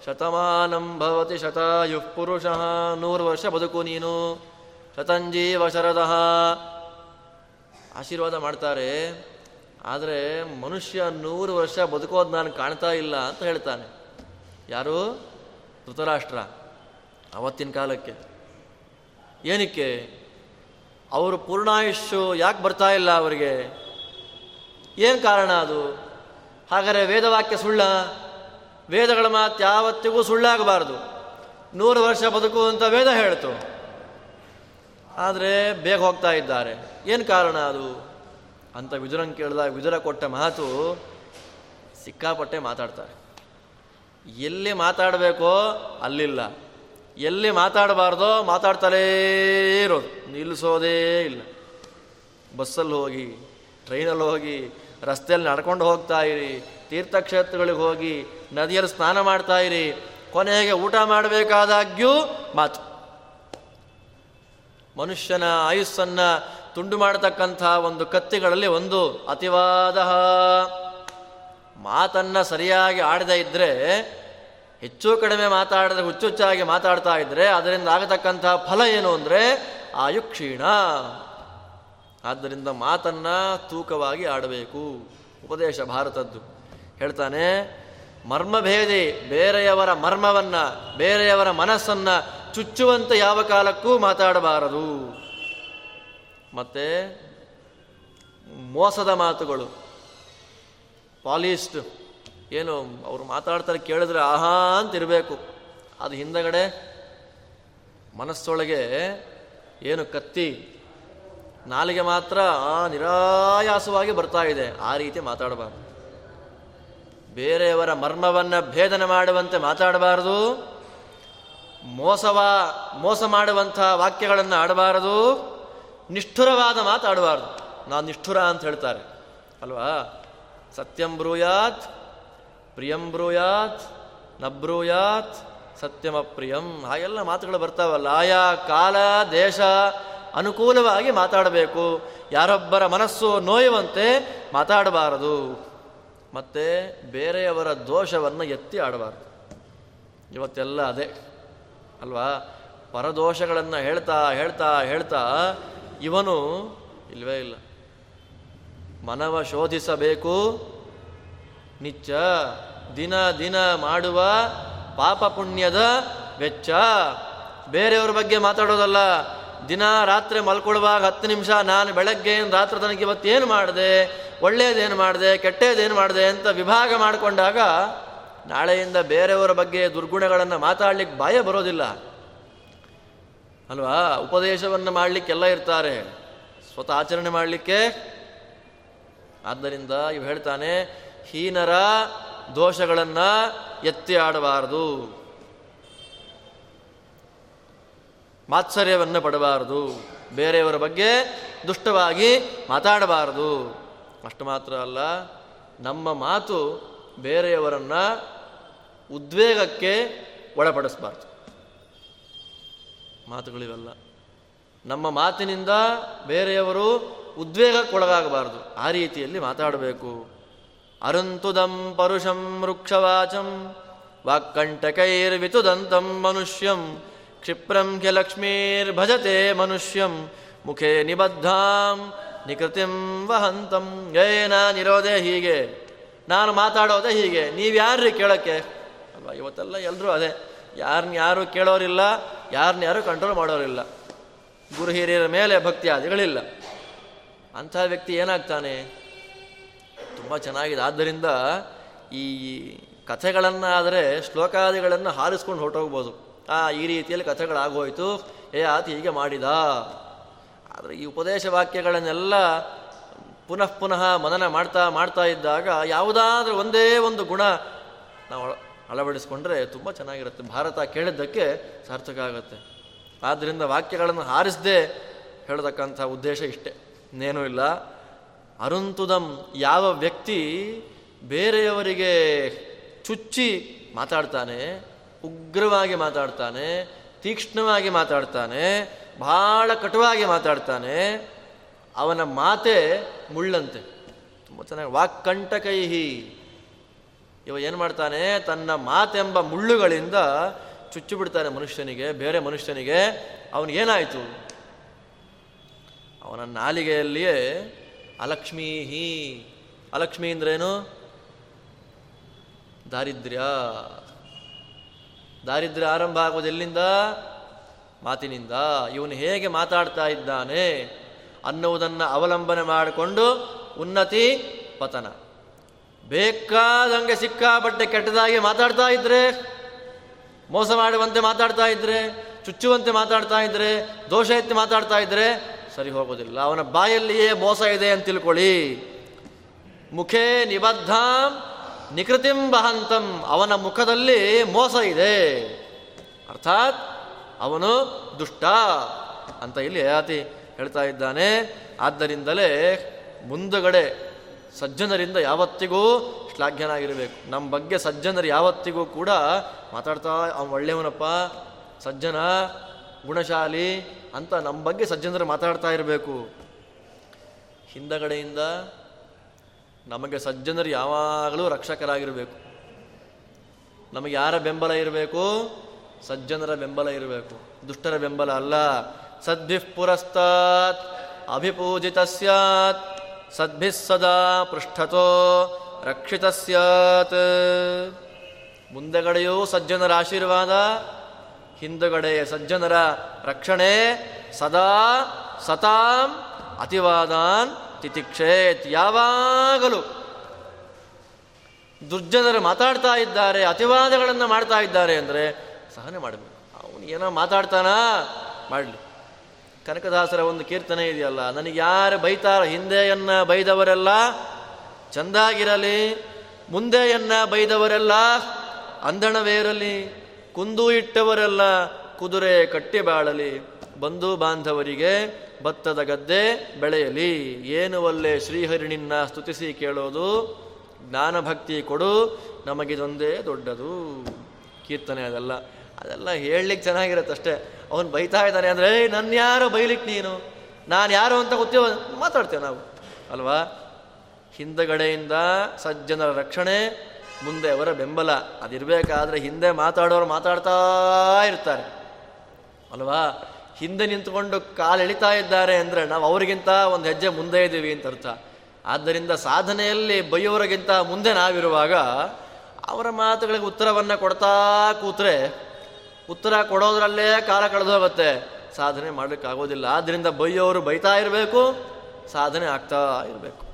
ಶತಮಾನಂ ಭವತಿ ಶತಾಯುಃ ಪುರುಷ ನೂರು ವರ್ಷ ಬದುಕು ನೀನು. ಶತಂಜೀವ ಶರದಃ ಆಶೀರ್ವಾದ ಮಾಡ್ತಾರೆ. ಆದರೆ ಮನುಷ್ಯ ನೂರು ವರ್ಷ ಬದುಕೋದು ನಾನು ಕಾಣ್ತಾ ಇಲ್ಲ ಅಂತ ಹೇಳ್ತಾನೆ. ಯಾರು? ಧೃತರಾಷ್ಟ್ರ. ಅವತ್ತಿನ ಕಾಲಕ್ಕೆ. ಏನಕ್ಕೆ? ಅವರು ಪೂರ್ಣಾಯುಷ್ಯು ಯಾಕೆ ಬರ್ತಾ ಇಲ್ಲ ಅವರಿಗೆ? ಏನು ಕಾರಣ ಅದು? ಹಾಗಾದರೆ ವೇದವಾಕ್ಯ ಸುಳ್ಳ? ವೇದಗಳ ಮಾತು ಯಾವತ್ತಿಗೂ ಸುಳ್ಳಾಗಬಾರ್ದು. ನೂರು ವರ್ಷ ಬದುಕು ಅಂತ ವೇದ ಹೇಳ್ತು. ಆದರೆ ಬೇಗ ಹೋಗ್ತಾ ಇದ್ದಾರೆ. ಏನು ಕಾರಣ ಅದು? ಅಂತ ವಿದುರನ್ ಕೇಳಿದಾಗ ವಿದುರ ಕೊಟ್ಟ ಮಾತು ಸಿಕ್ಕಾಪಟ್ಟೆ ಮಾತಾಡ್ತಾರೆ. ಎಲ್ಲಿ ಮಾತಾಡಬೇಕೋ ಅಲ್ಲಿಲ್ಲ. ಎಲ್ಲಿ ಮಾತಾಡಬಾರ್ದೋ ಮಾತಾಡ್ತಾರೇ ಇರೋದು. ನಿಲ್ಲಿಸೋದೇ ಇಲ್ಲ. ಬಸ್ಸಲ್ಲಿ ಹೋಗಿ, ಟ್ರೈನಲ್ಲಿ ಹೋಗಿ, ರಸ್ತೆಯಲ್ಲಿ ನಡ್ಕೊಂಡು ಹೋಗ್ತಾ ಇರಿ, ತೀರ್ಥಕ್ಷೇತ್ರಗಳಿಗೆ ಹೋಗಿ, ನದಿಯಲ್ಲಿ ಸ್ನಾನ ಮಾಡ್ತಾ ಇರಿ, ಕೊನೆಗೆ ಊಟ ಮಾಡಬೇಕಾದಾಗ್ಯೂ ಮಾತು. ಮನುಷ್ಯನ ಆಯುಸ್ಸನ್ನು ತುಂಡು ಮಾಡತಕ್ಕಂಥ ಒಂದು ಕತ್ತಿಗಳಲ್ಲಿ ಒಂದು ಅತಿವಾದ ಮಾತನ್ನು ಸರಿಯಾಗಿ ಆಡದೇ ಇದ್ದರೆ ಹೆಚ್ಚು ಕಡಿಮೆ ಮಾತಾಡಿದ್ರೆ ಹುಚ್ಚುಚ್ಚಾಗಿ ಮಾತಾಡ್ತಾ ಇದ್ದರೆ ಅದರಿಂದ ಆಗತಕ್ಕಂಥ ಫಲ ಏನು ಅಂದರೆ ಆಯು ಕ್ಷೀಣ ಆದ್ದರಿಂದ ಮಾತನ್ನು ತೂಕವಾಗಿ ಆಡಬೇಕು. ಉಪದೇಶ ಭಾರತದ್ದು. ಹೇಳ್ತಾನೆ, ಮರ್ಮಭೇದಿ ಬೇರೆಯವರ ಮರ್ಮವನ್ನು, ಬೇರೆಯವರ ಮನಸ್ಸನ್ನ ಚುಚ್ಚುವಂತೆ ಯಾವ ಕಾಲಕ್ಕೂ ಮಾತಾಡಬಾರದು. ಮತ್ತೆ ಮೋಸದ ಮಾತುಗಳು. ಪಾಲಿಸ್ಟ್ ಏನು ಅವರು ಮಾತಾಡ್ತಾರೆ ಕೇಳಿದ್ರೆ ಆಹಾ ಅಂತ ಇರಬೇಕು. ಅದು ಹಿಂದಗಡೆ ಮನಸ್ಸೊಳಗೆ ಏನು ಕತ್ತಿ ನಾಲಿಗೆ ಮಾತ್ರ ನಿರಾಯಾಸವಾಗಿ ಬರ್ತಾ ಇದೆ. ಆ ರೀತಿ ಮಾತಾಡಬಾರ್ದು. ಬೇರೆಯವರ ಮರ್ಮವನ್ನು ಭೇದನ ಮಾಡುವಂತೆ ಮಾತಾಡಬಾರದು. ಮೋಸವ, ಮೋಸ ಮಾಡುವಂಥ ವಾಕ್ಯಗಳನ್ನು ಆಡಬಾರದು. ನಿಷ್ಠುರವಾದ ಮಾತಾಡಬಾರ್ದು ನಾನು ನಿಷ್ಠುರ ಅಂತ ಹೇಳ್ತಾರೆ. ಅಲ್ವಾ? ಸತ್ಯಂ ಬ್ರೂಯಾತ್, ಪ್ರಿಯಂ ಬ್ರೂಯಾತ್, ನಬ್ರೂಯಾತ್ ಸತ್ಯಮಪ್ರಿಯಂ ಹಾಗೆಲ್ಲ ಮಾತುಗಳು ಬರ್ತಾವಲ್ಲ. ಆಯಾ ಕಾಲ, ದೇಶ ಅನುಕೂಲವಾಗಿ ಮಾತಾಡಬೇಕು. ಯಾರೊಬ್ಬರ ಮನಸ್ಸು ನೋಯುವಂತೆ ಮಾತಾಡಬಾರದು. ಮತ್ತೆ ಬೇರೆಯವರ ದೋಷವನ್ನು ಎತ್ತಿ ಆಡಬಾರದು. ಇವತ್ತೆಲ್ಲ ಅದೇ. ಅಲ್ವಾ? ಪರದೋಷಗಳನ್ನು ಹೇಳ್ತಾ ಹೇಳ್ತಾ ಹೇಳ್ತಾ ಇವನು ಇಲ್ವೇ ಇಲ್ಲ. ಮನವ ಶೋಧಿಸಬೇಕು. ನಿಚ್ಚ ದಿನ ದಿನ ಮಾಡುವ ಪಾಪ ಪುಣ್ಯದ ವೆಚ್ಚ. ಬೇರೆಯವ್ರ ಬಗ್ಗೆ ಮಾತಾಡೋದಲ್ಲ. ದಿನ ರಾತ್ರಿ ಮಲ್ಕೊಳ್ಳುವಾಗ ಹತ್ತು ನಿಮಿಷ, ನಾನು ಬೆಳಗ್ಗೆ ರಾತ್ರಿ ತನಕ ಇವತ್ತೇನು ಮಾಡಿದೆ? ಒಳ್ಳೆಯದೇನು ಮಾಡಿದೆ? ಕೆಟ್ಟೇದೇನು ಮಾಡಿದೆ? ಅಂತ ವಿಭಾಗ ಮಾಡಿಕೊಂಡಾಗ ನಾಳೆಯಿಂದ ಬೇರೆಯವರ ಬಗ್ಗೆ ದುರ್ಗುಣಗಳನ್ನು ಮಾತಾಡ್ಲಿಕ್ಕೆ ಭಯ ಬರೋದಿಲ್ಲ. ಅಲ್ವಾ? ಉಪದೇಶವನ್ನು ಮಾಡಲಿಕ್ಕೆಲ್ಲ ಇರ್ತಾರೆ. ಸ್ವತಃ ಆಚರಣೆ ಮಾಡಲಿಕ್ಕೆ. ಆದ್ದರಿಂದ ಇವು ಹೇಳ್ತಾನೆ, ಹೀನರ ದೋಷಗಳನ್ನು ಎತ್ತಿ ಆಡಬಾರದು. ಮಾತ್ಸರ್ಯವನ್ನು ಪಡಬಾರದು. ಬೇರೆಯವರ ಬಗ್ಗೆ ದುಷ್ಟವಾಗಿ ಮಾತಾಡಬಾರದು. ಅಷ್ಟು ಮಾತ್ರ ಅಲ್ಲ, ನಮ್ಮ ಮಾತು ಬೇರೆಯವರನ್ನ ಉದ್ವೇಗಕ್ಕೆ ಒಳಪಡಿಸಬಾರ್ದು. ಮಾತುಗಳಿವೆಲ್ಲ. ನಮ್ಮ ಮಾತಿನಿಂದ ಬೇರೆಯವರು ಉದ್ವೇಗಕ್ಕೆ ಒಳಗಾಗಬಾರದು ಆ ರೀತಿಯಲ್ಲಿ ಮಾತಾಡಬೇಕು. ಅರುಂತುದಂ ಪರುಷಂ ವೃಕ್ಷವಾಚಂ ವಾಕ್ಕಂಟಕೈರ್ವಿತುದಂತಂ ಮನುಷ್ಯಂ ಕ್ಷಿಪ್ರಂ ಲಕ್ಷ್ಮೀರ್ಭಜತೆ ಮನುಷ್ಯಂ ಮುಖೇ ನಿಬದ್ಧಾಂ ನಿಕೃತಿಂ ವಹಂತಂ ಏ ನಾನಿರೋದೇ ಹೀಗೆ. ನಾನು ಮಾತಾಡೋದೇ ಹೀಗೆ. ನೀವ್ಯಾರ್ರಿ ಕೇಳೋಕ್ಕೆ? ಅಲ್ವಾ? ಇವತ್ತೆಲ್ಲ ಎಲ್ಲರೂ ಅದೇ. ಯಾರನ್ನ ಯಾರು ಕೇಳೋರಿಲ್ಲ ಯಾರನ್ನ ಯಾರು ಕಂಟ್ರೋಲ್ ಮಾಡೋರಿಲ್ಲ. ಗುರು ಹಿರಿಯರ ಮೇಲೆ ಭಕ್ತಿಯಾದಿಗಳಿಲ್ಲ ಅಂಥ ವ್ಯಕ್ತಿ ಏನಾಗ್ತಾನೆ? ತುಂಬ ಚೆನ್ನಾಗಿದೆ. ಆದ್ದರಿಂದ ಈ ಕಥೆಗಳನ್ನು ಆದರೆ ಶ್ಲೋಕಾದಿಗಳನ್ನು ಹಾರಿಸ್ಕೊಂಡು ಹೊರಟೋಗ್ಬೋದು. ಆ, ಈ ರೀತಿಯಲ್ಲಿ ಕಥೆಗಳಾಗೋಯ್ತು. ಏ, ಆತ ಹೀಗೆ ಮಾಡಿದ. ಆದರೆ ಈ ಉಪದೇಶ ವಾಕ್ಯಗಳನ್ನೆಲ್ಲ ಪುನಃ ಪುನಃ ಮನನ ಮಾಡ್ತಾ ಮಾಡ್ತಾ ಇದ್ದಾಗ ಯಾವುದಾದ್ರೂ ಒಂದೇ ಒಂದು ಗುಣ ನಾವು ಅಳವಡಿಸ್ಕೊಂಡ್ರೆ ತುಂಬ ಚೆನ್ನಾಗಿರುತ್ತೆ. ಭಾರತ ಕೇಳಿದ್ದಕ್ಕೆ ಸಾರ್ಥಕ ಆಗುತ್ತೆ. ಆದ್ದರಿಂದ ವಾಕ್ಯಗಳನ್ನು ಹಾರಿಸದೆ ಹೇಳತಕ್ಕಂಥ ಉದ್ದೇಶ ಇಷ್ಟೇ. ಇನ್ನೇನೂ ಇಲ್ಲ. ಅರುಂತುದಂ ಯಾವ ವ್ಯಕ್ತಿ ಬೇರೆಯವರಿಗೆ ಚುಚ್ಚಿ ಮಾತಾಡ್ತಾನೆ, ಉಗ್ರವಾಗಿ ಮಾತಾಡ್ತಾನೆ, ತೀಕ್ಷ್ಣವಾಗಿ ಮಾತಾಡ್ತಾನೆ ಭಾಳ ಕಟುವಾಗಿ ಮಾತಾಡ್ತಾನೆ, ಅವನ ಮಾತೆ ಮುಳ್ಳಂತೆ. ತುಂಬ ಚೆನ್ನಾಗಿ ವಾಕ್ಕಂಟಕೈಹಿ ಇವ ಏನು ಮಾಡ್ತಾನೆ? ತನ್ನ ಮಾತೆಂಬ ಮುಳ್ಳುಗಳಿಂದ ಚುಚ್ಚು ಬಿಡ್ತಾನೆ ಮನುಷ್ಯನಿಗೆ, ಬೇರೆ ಮನುಷ್ಯನಿಗೆ. ಅವನಿಗೇನಾಯಿತು ಅವನ ನಾಲಿಗೆಯಲ್ಲಿಯೇ ಅಲಕ್ಷ್ಮೀಹಿ ಅಲಕ್ಷ್ಮಿ ಅಂದ್ರೇನು? ದಾರಿದ್ರ್ಯ. ದಾರಿದ್ರ್ಯ ಆರಂಭ ಆಗೋದು ಎಲ್ಲಿಂದ? ಮಾತಿನಿಂದ. ಇವನು ಹೇಗೆ ಮಾತಾಡ್ತಾ ಇದ್ದಾನೆ ಅನ್ನುವುದನ್ನು ಅವಲಂಬನೆ ಮಾಡಿಕೊಂಡು ಉನ್ನತಿ ಪತನ. ಬೇಕಾದಂಗೆ ಸಿಕ್ಕಾಪಟ್ಟೆ ಕೆಟ್ಟದಾಗಿ ಮಾತಾಡ್ತಾ ಇದ್ರೆ, ಮೋಸ ಮಾಡುವಂತೆ ಮಾತಾಡ್ತಾ ಇದ್ರೆ, ಚುಚ್ಚುವಂತೆ ಮಾತಾಡ್ತಾ ಇದ್ರೆ, ದೋಷ ಎತ್ತಿ ಮಾತಾಡ್ತಾ ಇದ್ರೆ ಸರಿ ಹೋಗೋದಿಲ್ಲ. ಅವನ ಬಾಯಲ್ಲಿಯೇ ಮೋಸ ಇದೆ ಅಂತ ತಿಳ್ಕೊಳ್ಳಿ. ಮುಖೇ ನಿಬದ್ಧಾಂ ನಿಕೃತಿಂ ಬಹಂತಂ. ಅವನ ಮುಖದಲ್ಲಿ ಮೋಸ ಇದೆ. ಅರ್ಥಾತ್ ಅವನು ದುಷ್ಟ ಅಂತ ಇಲ್ಲಿ ಯಾತಿ ಹೇಳ್ತಾ ಇದ್ದಾನೆ. ಆದ್ದರಿಂದಲೇ ಮುಂದುಗಡೆ ಸಜ್ಜನರಿಂದ ಯಾವತ್ತಿಗೂ ಶ್ಲಾಘ್ಯನಾಗಿರಬೇಕು. ನಮ್ಮ ಬಗ್ಗೆ ಸಜ್ಜನರು ಯಾವತ್ತಿಗೂ ಕೂಡ ಮಾತಾಡ್ತಾ ಅವ್ನು ಒಳ್ಳೆಯವನಪ್ಪ, ಸಜ್ಜನ, ಗುಣಶಾಲಿ ಅಂತ ನಮ್ಮ ಬಗ್ಗೆ ಸಜ್ಜನರು ಮಾತಾಡ್ತಾ ಇರಬೇಕು. ಹಿಂದಗಡೆಯಿಂದ ನಮಗೆ ಸಜ್ಜನರು ಯಾವಾಗಲೂ ರಕ್ಷಕರಾಗಿರಬೇಕು. ನಮಗೆ ಯಾರ ಬೆಂಬಲ ಇರಬೇಕು? ಸಜ್ಜನರ ಬೆಂಬಲ ಇರಬೇಕು. ದುಷ್ಟರ ಬೆಂಬಲ ಅಲ್ಲ. ಸದ್ಭಿಃ ಪುರಸ್ತಾತ್, ಅಭಿಪೂಜಿತ ಸ್ಯಾತ್. ಸದ್ಭಿಃ ಸದಾ ಪೃಷ್ಠತೋ ರಕ್ಷಿತ ಸ್ಯಾತ್ ಮುಂದೆಗಡೆಯೂ ಸಜ್ಜನರ ಆಶೀರ್ವಾದ, ಹಿಂದುಗಡೆ ಸಜ್ಜನರ ರಕ್ಷಣೆ, ಸದಾ ಸತಾಂ ಅತಿವಾದಾನ್ ತಿತಿಕ್ಷೇತ್. ಯಾವಾಗಲೂ ದುರ್ಜನರು ಮಾತಾಡ್ತಾ ಇದ್ದಾರೆ, ಅತಿವಾದಗಳನ್ನು ಮಾಡ್ತಾ ಇದ್ದಾರೆ ಅಂದರೆ ಸಹನೆ ಮಾಡಬೇಕು. ಅವನು ಏನೋ ಮಾತಾಡ್ತಾನಾ? ಮಾಡಲಿ. ಕನಕದಾಸರ ಒಂದು ಕೀರ್ತನೆ ಇದೆಯಲ್ಲ, ನನಗೆ ಯಾರು ಬೈತಾರ ಹಿಂದೆಯನ್ನ ಬೈದವರೆಲ್ಲ ಚಂದಾಗಿರಲಿ, ಮುಂದೆಯನ್ನ ಬೈದವರೆಲ್ಲ ಅಂದಣವೇರಲಿ, ಕುಂದು ಇಟ್ಟವರೆಲ್ಲ ಕುದುರೆ ಕಟ್ಟಿ ಬಾಳಲಿ ಬಂಧು ಬಾಂಧವರಿಗೆ ಭತ್ತದ ಗದ್ದೆ ಬೆಳೆಯಲಿ. ಏನು ಒಲ್ಲೆ ಶ್ರೀಹರಿಣಿನ್ನ ಸ್ತುತಿಸಿ ಕೇಳೋದು ಜ್ಞಾನಭಕ್ತಿ ಕೊಡು, ನಮಗಿದೊಂದೇ ದೊಡ್ಡದು. ಕೀರ್ತನೆ ಅದೆಲ್ಲ ಅದೆಲ್ಲ ಹೇಳಲಿಕ್ಕೆ ಚೆನ್ನಾಗಿರುತ್ತೆ ಅಷ್ಟೇ ಅವನು ಬೈತಾ ಇದ್ದಾನೆ ಅಂದರೆ ನನ್ನ ಯಾರು ಬೈಲಿಕ್ಕೆ ನೀನು? ನಾನು ಯಾರು ಅಂತ ಗೊತ್ತೇವ ಮಾತಾಡ್ತೇವೆ ನಾವು. ಅಲ್ವಾ? ಹಿಂದಗಡೆಯಿಂದ ಸಜ್ಜನರ ರಕ್ಷಣೆ, ಮುಂದೆ ಅವರ ಬೆಂಬಲ. ಅದಿರಬೇಕಾದ್ರೆ ಹಿಂದೆ ಮಾತಾಡೋರು ಮಾತಾಡ್ತಾ ಇರ್ತಾರೆ. ಅಲ್ವಾ? ಹಿಂದೆ ನಿಂತ್ಕೊಂಡು ಕಾಲು ಎಳಿತಾ ಇದ್ದಾರೆ ಅಂದರೆ ನಾವು ಅವರಿಗಿಂತ ಒಂದು ಹೆಜ್ಜೆ ಮುಂದೆ ಇದ್ದೀವಿ ಅಂತ ಅರ್ಥ. ಆದ್ದರಿಂದ ಸಾಧನೆಯಲ್ಲಿ ಬೈಯೋರಿಗಿಂತ ಮುಂದೆ ನಾವಿರುವಾಗ ಅವರ ಮಾತುಗಳಿಗೆ ಉತ್ತರವನ್ನು ಕೊಡ್ತಾ ಕೂತ್ರೆ ಉತ್ತರ ಕೊಡೋದ್ರಲ್ಲೇ ಕಾಲ ಕಳೆದೋಗುತ್ತೆ. ಸಾಧನೆ ಮಾಡಲಿಕ್ಕಾಗೋದಿಲ್ಲ. ಆದ್ದರಿಂದ ಬೈಯೋರು ಬೈತಾ ಇರಬೇಕು, ಸಾಧನೆ ಆಗ್ತಾ ಇರಬೇಕು.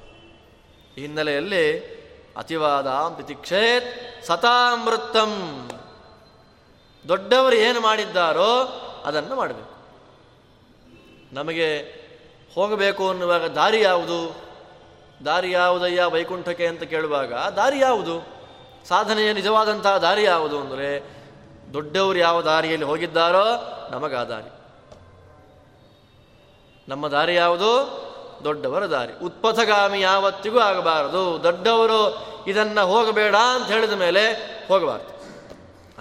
ಈ ಹಿನ್ನೆಲೆಯಲ್ಲಿ ಅತಿವಾದ ಪ್ರತಿಕ್ಷೇತ್ ಸತಾಮೃತಂ. ದೊಡ್ಡವರು ಏನು ಮಾಡಿದ್ದಾರೋ ಅದನ್ನು ಮಾಡಬೇಕು. ನಮಗೆ ಹೋಗಬೇಕು ಅನ್ನುವಾಗ ದಾರಿ ಯಾವುದು? ದಾರಿ ಯಾವುದಯ್ಯ ವೈಕುಂಠಕ್ಕೆ ಅಂತ ಕೇಳುವಾಗ ದಾರಿ ಯಾವುದು? ಸಾಧನೆಯ ನಿಜವಾದಂತಹ ದಾರಿ ಯಾವುದು ಅಂದರೆ ದೊಡ್ಡವರು ಯಾವ ದಾರಿಯಲ್ಲಿ ಹೋಗಿದ್ದಾರೋ ನಮಗ ದಾರಿ. ನಮ್ಮ ದಾರಿ ಯಾವುದು? ದೊಡ್ಡವರ ದಾರಿ. ಉತ್ಪಥಗಾಮಿ ಯಾವತ್ತಿಗೂ ಆಗಬಾರದು. ದೊಡ್ಡವರು ಇದನ್ನು ಹೋಗಬೇಡ ಅಂತ ಹೇಳಿದ ಮೇಲೆ ಹೋಗಬಾರ್ದು.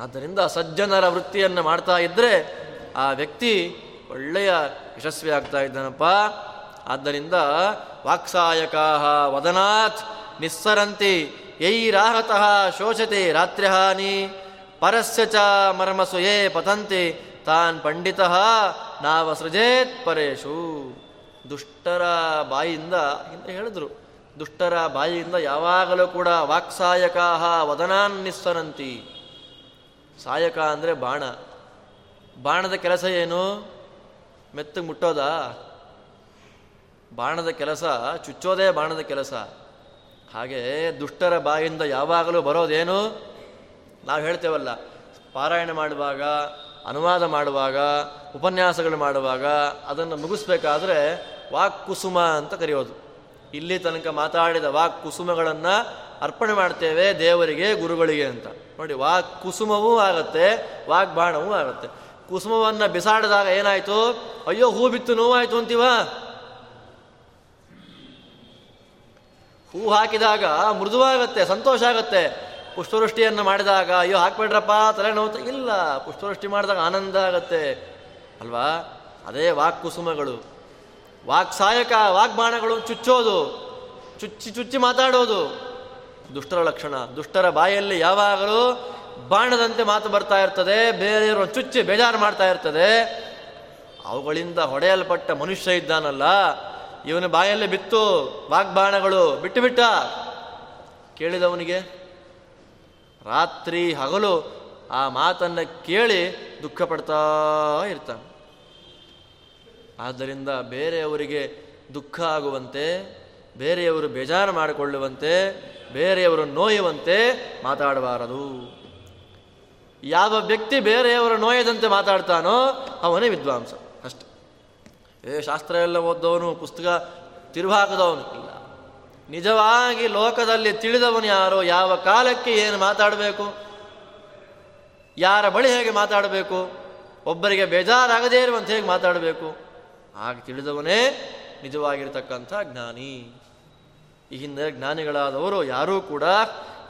ಆದ್ದರಿಂದ ಸಜ್ಜನರ ವೃತ್ತಿಯನ್ನು ಮಾಡ್ತಾ ಇದ್ದರೆ ಆ ವ್ಯಕ್ತಿ ಒಳ್ಳೆಯ ಯಶಸ್ವಿ ಆಗ್ತಾ ಇದ್ದಾನಪ್ಪ. ಆದ್ದರಿಂದ ವಾಕ್ಸಾಯಕಾ ವದನಾಥ್ ನಿಸ್ಸರಂತಿ, ಯೈರಾಹತಃ ಶೋಷತೆ ರಾತ್ರಿಹಾನಿ ಪರಸ್ಯ ಚ ಮರ್ಮಸು ಯೇ ಪತಂತಿ, ತಾನ್ ಪಂಡಿತ ನಾವ ಸೃಜೇತ್ ಪರೇಶು. ದುಷ್ಟರ ಬಾಯಿಯಿಂದ ಹಿಂದೆ ಹೇಳಿದ್ರು, ದುಷ್ಟರ ಬಾಯಿಯಿಂದ ಯಾವಾಗಲೂ ಕೂಡ ವಾಕ್ಸಾಯಕಾಹ ವದನಾನ್ ನಿಸ್ಸರಂತಿ. ಸಾಯಕ ಅಂದರೆ ಬಾಣ. ಬಾಣದ ಕೆಲಸ ಏನು? ಮೆತ್ತಗೆ ಮುಟ್ಟೋದಾ? ಬಾಣದ ಕೆಲಸ, ಚುಚ್ಚೋದೇ ಬಾಣದ ಕೆಲಸ. ಹಾಗೆ ದುಷ್ಟರ ಬಾಯಿಂದ ಯಾವಾಗಲೂ ಬರೋದೇನು? ನಾವು ಹೇಳ್ತೇವಲ್ಲ, ಪಾರಾಯಣ ಮಾಡುವಾಗ, ಅನುವಾದ ಮಾಡುವಾಗ, ಉಪನ್ಯಾಸಗಳು ಮಾಡುವಾಗ ಅದನ್ನು ಮುಗಿಸ್ಬೇಕಾದ್ರೆ ವಾಕ್ ಕುಸುಮ ಅಂತ ಕರೆಯೋದು. ಇಲ್ಲಿ ತನಕ ಮಾತಾಡಿದ ವಾಕ್ ಕುಸುಮಗಳನ್ನು ಅರ್ಪಣೆ ಮಾಡ್ತೇವೆ ದೇವರಿಗೆ, ಗುರುಗಳಿಗೆ ಅಂತ. ನೋಡಿ ವಾಕ್ ಕುಸುಮವೂ ಆಗುತ್ತೆ ವಾಕ್ ಬಾಣವೂ ಆಗುತ್ತೆ. ಕುಸುಮವನ್ನು ಬಿಸಾಡಿದಾಗ ಏನಾಯ್ತು? ಅಯ್ಯೋ, ಹೂ ಬಿತ್ತು, ನೋವಾಯ್ತು ಅಂತೀವ? ಹೂ ಹಾಕಿದಾಗ ಮೃದುವಾಗತ್ತೆ, ಸಂತೋಷ ಆಗತ್ತೆ. ಪುಷ್ಪವೃಷ್ಟಿಯನ್ನು ಮಾಡಿದಾಗ, ಅಯ್ಯೋ, ಹಾಕ್ಬೇಡ್ರಪ್ಪ ತಲೆನೋವು ಇಲ್ಲ ಪುಷ್ಪವೃಷ್ಟಿ ಮಾಡಿದಾಗ ಆನಂದ ಆಗತ್ತೆ. ಅಲ್ವಾ? ಅದೇ ವಾಕ್ ಕುಸುಮಗಳು. ವಾಕ್ ಸಹಾಯಕ ವಾಗ್ಬಾಣಗಳು ಚುಚ್ಚೋದು, ಚುಚ್ಚಿ ಚುಚ್ಚಿ ಮಾತಾಡೋದು. ದುಷ್ಟರ ಲಕ್ಷಣ. ದುಷ್ಟರ ಬಾಯಲ್ಲಿ ಯಾವಾಗಲೂ ಬಾಣದಂತೆ ಮಾತು ಬರ್ತಾ ಇರ್ತದೆ, ಬೇರೆಯವರು ಚುಚ್ಚಿ ಬೇಜಾರು ಮಾಡ್ತಾ ಇರ್ತದೆ. ಅವುಗಳಿಂದ ಹೊಡೆಯಲ್ಪಟ್ಟ ಮನುಷ್ಯ ಇದ್ದಾನಲ್ಲ, ಇವನ ಬಾಯಲ್ಲಿ ಬಿತ್ತು ವಾಗ್ಬಾಣಗಳು ಬಿಟ್ಟು ಬಿಟ್ಟ. ಕೇಳಿದವನಿಗೆ ರಾತ್ರಿ ಹಗಲು ಆ ಮಾತನ್ನು ಕೇಳಿ ದುಃಖ ಪಡ್ತಾ ಇರ್ತಾನೆ. ಆದ್ದರಿಂದ ಬೇರೆಯವರಿಗೆ ದುಃಖ ಆಗುವಂತೆ, ಬೇರೆಯವರು ಬೇಜಾರು ಮಾಡಿಕೊಳ್ಳುವಂತೆ, ಬೇರೆಯವರು ನೋಯುವಂತೆ ಮಾತಾಡಬಾರದು. ಯಾವ ವ್ಯಕ್ತಿ ಬೇರೆಯವರು ನೋಯದಂತೆ ಮಾತಾಡ್ತಾನೋ ಅವನೇ ವಿದ್ವಾಂಸ. ಅಷ್ಟೆ. ಏ ಶಾಸ್ತ್ರ ಎಲ್ಲ ಓದ್ದವನು, ಪುಸ್ತಕ ತಿರುವಾಕದವನು ನಿಜವಾಗಿ ಲೋಕದಲ್ಲಿ ತಿಳಿದವನು ಯಾರೋ? ಯಾವ ಕಾಲಕ್ಕೆ ಏನು ಮಾತಾಡಬೇಕು? ಯಾರ ಬಳಿ ಹೇಗೆ ಮಾತಾಡಬೇಕು? ಒಬ್ಬರಿಗೆ ಬೇಜಾರಾಗದೇ ಇರುವಂತೆ ಹೇಗೆ ಮಾತಾಡಬೇಕು? ಹಾಗೆ ತಿಳಿದವನೇ ನಿಜವಾಗಿರತಕ್ಕಂಥ ಜ್ಞಾನಿ. ಈ ಹಿಂದೆ ಜ್ಞಾನಿಗಳಾದವರು ಯಾರೂ ಕೂಡ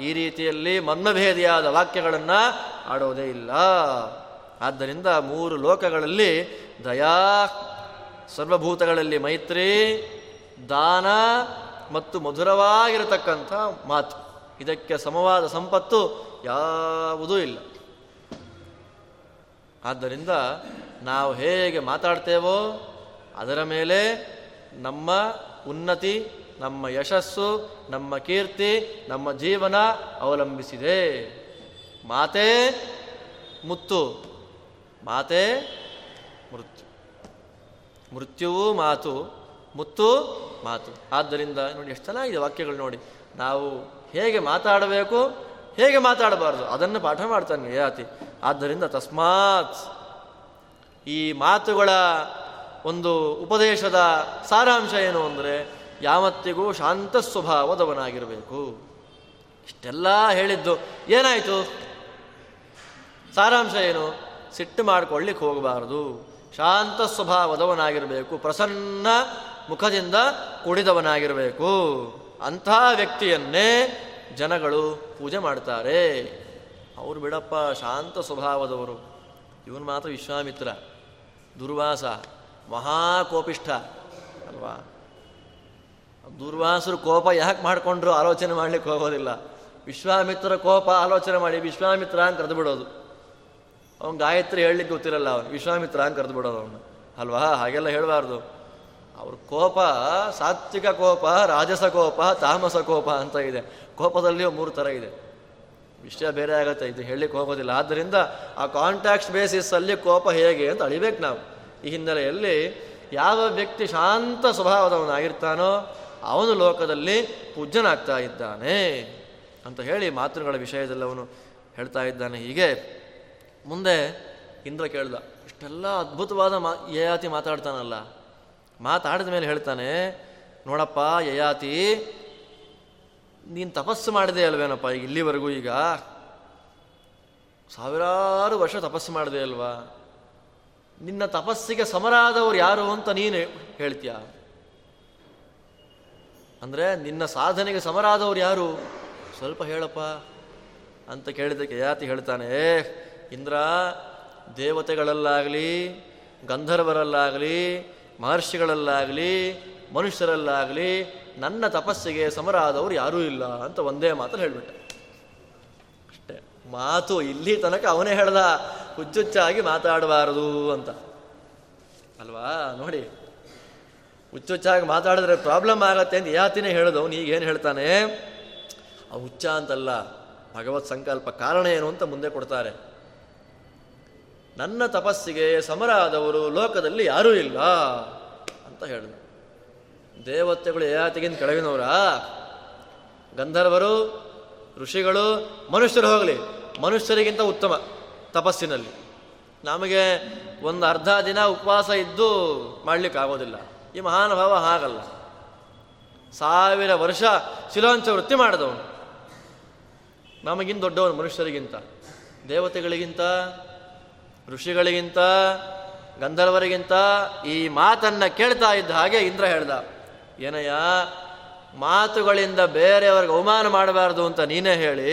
ಈ ರೀತಿಯಲ್ಲಿ ಮರ್ಮಭೇದಿಯಾದ ವಾಕ್ಯಗಳನ್ನು ಆಡೋದೇ ಇಲ್ಲ. ಆದ್ದರಿಂದ ಮೂರು ಲೋಕಗಳಲ್ಲಿ ದಯಾ, ಸರ್ವಭೂತಗಳಲ್ಲಿ ಮೈತ್ರಿ, ದಾನ ಮತ್ತು ಮಧುರವಾಗಿರತಕ್ಕಂಥ ಮಾತು. ಇದಕ್ಕೆ ಸಮವಾದ ಸಂಪತ್ತು ಯಾವುದೂ ಇಲ್ಲ. ಆದ್ದರಿಂದ ನಾವು ಹೇಗೆ ಮಾತಾಡ್ತೇವೋ ಅದರ ಮೇಲೆ ನಮ್ಮ ಉನ್ನತಿ, ನಮ್ಮ ಯಶಸ್ಸು, ನಮ್ಮ ಕೀರ್ತಿ, ನಮ್ಮ ಜೀವನ ಅವಲಂಬಿಸಿದೆ. ಮಾತೇ ಮುತ್ತು. ಮಾತೇ ಮೃತ್ಯು. ಮೃತ್ಯುವು ಮಾತು. ಮುತ್ತು ಮಾತು. ಆದ್ದರಿಂದ ನೋಡಿ ಎಷ್ಟು ಚೆನ್ನಾಗಿದೆ ವಾಕ್ಯಗಳು ನೋಡಿ. ನಾವು ಹೇಗೆ ಮಾತಾಡಬೇಕು, ಹೇಗೆ ಮಾತಾಡಬಾರ್ದು, ಅದನ್ನು ಪಾಠ ಮಾಡ್ತಾನೆ ಯಾತಿ ಆದ್ದರಿಂದ ತಸ್ಮಾತ್ ಈ ಮಾತುಗಳ ಒಂದು ಉಪದೇಶದ ಸಾರಾಂಶ ಏನು ಅಂದರೆ, ಯಾವತ್ತಿಗೂ ಶಾಂತ ಸ್ವಭಾವದವನಾಗಿರಬೇಕು. ಇಷ್ಟೆಲ್ಲ ಹೇಳಿದ್ದು. ಏನಾಯಿತು? ಸಾರಾಂಶ ಏನು? ಸಿಟ್ಟು ಮಾಡ್ಕೊಳ್ಳಿಕ್ಕೆ ಹೋಗಬಾರದು. ಶಾಂತ ಸ್ವಭಾವದವನಾಗಿರಬೇಕು, ಪ್ರಸನ್ನ ಮುಖದಿಂದ ಕೂಡಿದವನಾಗಿರಬೇಕು. ಅಂತಹ ವ್ಯಕ್ತಿಯನ್ನೇ ಜನಗಳು ಪೂಜೆ ಮಾಡ್ತಾರೆ. ಅವರು ಬಿಡಪ್ಪ, ಶಾಂತ ಸ್ವಭಾವದವರು. ಇವನು ಮಾತ್ರ ವಿಶ್ವಾಮಿತ್ರ, ದುರ್ವಾಸ, ಮಹಾಕೋಪಿಷ್ಠ, ಅಲ್ವಾ? ದುರ್ವಾಸರು ಕೋಪ ಯಾಕೆ ಮಾಡಿಕೊಂಡ್ರು ಆಲೋಚನೆ ಮಾಡ್ಲಿಕ್ಕೆ ಹೋಗೋದಿಲ್ಲ. ವಿಶ್ವಾಮಿತ್ರ ಕೋಪ ಆಲೋಚನೆ ಮಾಡಿ, ವಿಶ್ವಾಮಿತ್ರ ಅಂತ ಕರೆದು ಬಿಡೋದು ಅವ್ನು ಗಾಯತ್ರಿ ಹೇಳಲಿಕ್ಕೆ ಗೊತ್ತಿರಲ್ಲ ಅವನು, ವಿಶ್ವಾಮಿತ್ರ ಅಂತ ಕರೆದು ಬಿಡೋದು ಅವನು. ಅಲ್ವಾ? ಹಾಗೆಲ್ಲ ಹೇಳಬಾರ್ದು. ಅವ್ರ ಕೋಪ ಸಾತ್ವಿಕ ಕೋಪ, ರಾಜಸ ಕೋಪ, ತಾಮಸ ಕೋಪ ಅಂತ ಇದೆ. ಕೋಪದಲ್ಲಿಯೂ ಮೂರು ಥರ ಇದೆ. ವಿಷಯ ಬೇರೆ ಆಗುತ್ತೆ, ಇದು ಹೇಳಲಿಕ್ಕೆ ಹೋಗೋದಿಲ್ಲ. ಆದ್ದರಿಂದ ಆ ಕಾಂಟ್ಯಾಕ್ಟ್ ಬೇಸಿಸ್ ಅಲ್ಲಿ ಕೋಪ ಹೇಗೆ ಅಂತ ಅಳಿಬೇಕು ನಾವು. ಈ ಹಿನ್ನೆಲೆಯಲ್ಲಿ ಯಾವ ವ್ಯಕ್ತಿ ಶಾಂತ ಸ್ವಭಾವದವನಾಗಿರ್ತಾನೋ ಅವನು ಲೋಕದಲ್ಲಿ ಪೂಜ್ಯನಾಗ್ತಾ ಇದ್ದಾನೆ ಅಂತ ಹೇಳಿ ಮಾತುಗಳ ವಿಷಯದಲ್ಲಿ ಅವನು ಹೇಳ್ತಾ ಇದ್ದಾನೆ. ಹೀಗೆ ಮುಂದೆ ಇಂದ್ರ ಕೇಳ್ದ, ಇಷ್ಟೆಲ್ಲ ಅದ್ಭುತವಾದ ಮಾ ಯಾತಿ ಮಾತಾಡ್ತಾನಲ್ಲ. ಮಾತಾಡಿದ ಮೇಲೆ ಹೇಳ್ತಾನೆ, ನೋಡಪ್ಪ, ಯಯಾತಿ, ನೀನು ತಪಸ್ಸು ಮಾಡಿದೆ ಅಲ್ವೇನಪ್ಪ ಈಗ ಇಲ್ಲಿವರೆಗೂ ಈಗ? ಸಾವಿರಾರು ವರ್ಷ ತಪಸ್ಸು ಮಾಡಿದೆ ಅಲ್ವಾ? ನಿನ್ನ ತಪಸ್ಸಿಗೆ ಸಮರಾದವರು ಯಾರು ಅಂತ ನೀನು ಹೇಳ್ತೀಯ? ಅಂದರೆ, ನಿನ್ನ ಸಾಧನೆಗೆ ಸಮರಾದವರು ಯಾರು? ಸ್ವಲ್ಪ ಹೇಳಪ್ಪ ಅಂತ ಕೇಳಿದಕ್ಕೆ ಯಾತಿ ಹೇಳ್ತಾನೆ ಇಂದ್ರ, ದೇವತೆಗಳಲ್ಲಾಗಲಿ, ಗಂಧರ್ವರಲ್ಲಾಗಲಿ ಮಹರ್ಷಿಗಳಲ್ಲಾಗಲಿ, ಮನುಷ್ಯರಲ್ಲಾಗಲಿ, ನನ್ನ ತಪಸ್ಸಿಗೆ ಸಮರಾದವರು ಯಾರೂ ಇಲ್ಲ ಅಂತ ಒಂದೇ ಮಾತು ಹೇಳಿಬಿಟ್ಟೆ. ಅಷ್ಟೇ. ಮಾತು ಇಲ್ಲಿ ತನಕ ಅವನೇ ಹೇಳ್ದ. ಹುಚ್ಚುಚ್ಚಾಗಿ ಮಾತಾಡಬಾರದು ಅಂತ. ಅಲ್ವಾ? ನೋಡಿ. ಹುಚ್ಚುಚ್ಚಾಗಿ ಮಾತಾಡಿದ್ರೆ ಪ್ರಾಬ್ಲಮ್ ಆಗತ್ತೆ ಅಂತ ಯಾತಿನೇ ಹೇಳಿದ. ಅವನು ಈಗ ಏನು ಹೇಳ್ತಾನೆ? ಆ ಹುಚ್ಚ ಅಂತಲ್ಲ ಭಗವತ್ ಸಂಕಲ್ಪ ಕಾರಣ ಏನು ಅಂತ ಮುಂದೆ ಕೊಡ್ತಾರೆ. ನನ್ನ ತಪಸ್ಸಿಗೆ ಸಮರಾದವರು ಲೋಕದಲ್ಲಿ ಯಾರೂ ಇಲ್ಲ ಅಂತ ಹೇಳಿದರು. ದೇವತೆಗಳು ಯಾತಿಗಿಂತ ಕೆಳಗಿನವರ? ಗಂಧರ್ವರು, ಋಷಿಗಳು, ಮನುಷ್ಯರು ಹೋಗಲಿ. ಮನುಷ್ಯರಿಗಿಂತ ಉತ್ತಮ ತಪಸ್ಸಿನಲ್ಲಿ. ನಮಗೆ ಒಂದು ಅರ್ಧ ದಿನ ಉಪವಾಸ ಇದ್ದು ಮಾಡ್ಲಿಕ್ಕೆ ಆಗೋದಿಲ್ಲ ಈ ಮಹಾನುಭಾವ ಹಾಗಲ್ಲ. ಸಾವಿರ ವರ್ಷ ಶಿಲಾಂಚ ವೃತ್ತಿ ಮಾಡಿದವನು. ನಮಗಿಂತ ದೊಡ್ಡವನು ಮನುಷ್ಯರಿಗಿಂತ. ದೇವತೆಗಳಿಗಿಂತ ಋಷಿಗಳಿಗಿಂತ, ಗಂಧರ್ವರಿಗಿಂತ ಈ ಮಾತನ್ನ ಕೇಳ್ತಾ ಇದ್ದ ಹಾಗೆ ಇಂದ್ರ ಹೇಳ್ದ, ಏನಯ್ಯ, ಮಾತುಗಳಿಂದ ಬೇರೆಯವ್ರಿಗೆ ಅವಮಾನ ಮಾಡಬಾರ್ದು ಅಂತ ನೀನೇ ಹೇಳಿ,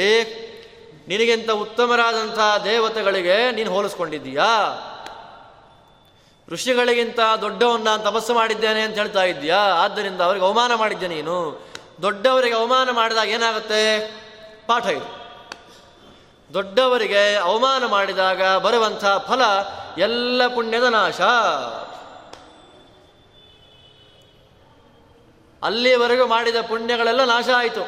ನಿನಗಿಂತ ಉತ್ತಮರಾದಂಥ ದೇವತೆಗಳಿಗೆ ನೀನು ಹೋಲಿಸ್ಕೊಂಡಿದ್ದೀಯಾ? ಋಷಿಗಳಿಗಿಂತ ದೊಡ್ಡವನ್ನ ತಪಸ್ಸು ಮಾಡಿದ್ದೇನೆ ಅಂತ ಹೇಳ್ತಾ ಇದ್ದೀಯಾ? ಆದ್ದರಿಂದ ಅವ್ರಿಗೆ ಅವಮಾನ ಮಾಡಿದ್ದೆ ನೀನು? ದೊಡ್ಡವರಿಗೆ ಅವಮಾನ ಮಾಡಿದಾಗ ಏನಾಗುತ್ತೆ? ಪಾಠ ದೊಡ್ಡವರಿಗೆ ಅವಮಾನ ಮಾಡಿದಾಗ ಬರುವಂಥ ಫಲ ಎಲ್ಲ ಪುಣ್ಯದ ನಾಶ. ಅಲ್ಲಿವರೆಗೂ ಮಾಡಿದ ಪುಣ್ಯಗಳೆಲ್ಲ ನಾಶ ಆಯಿತು.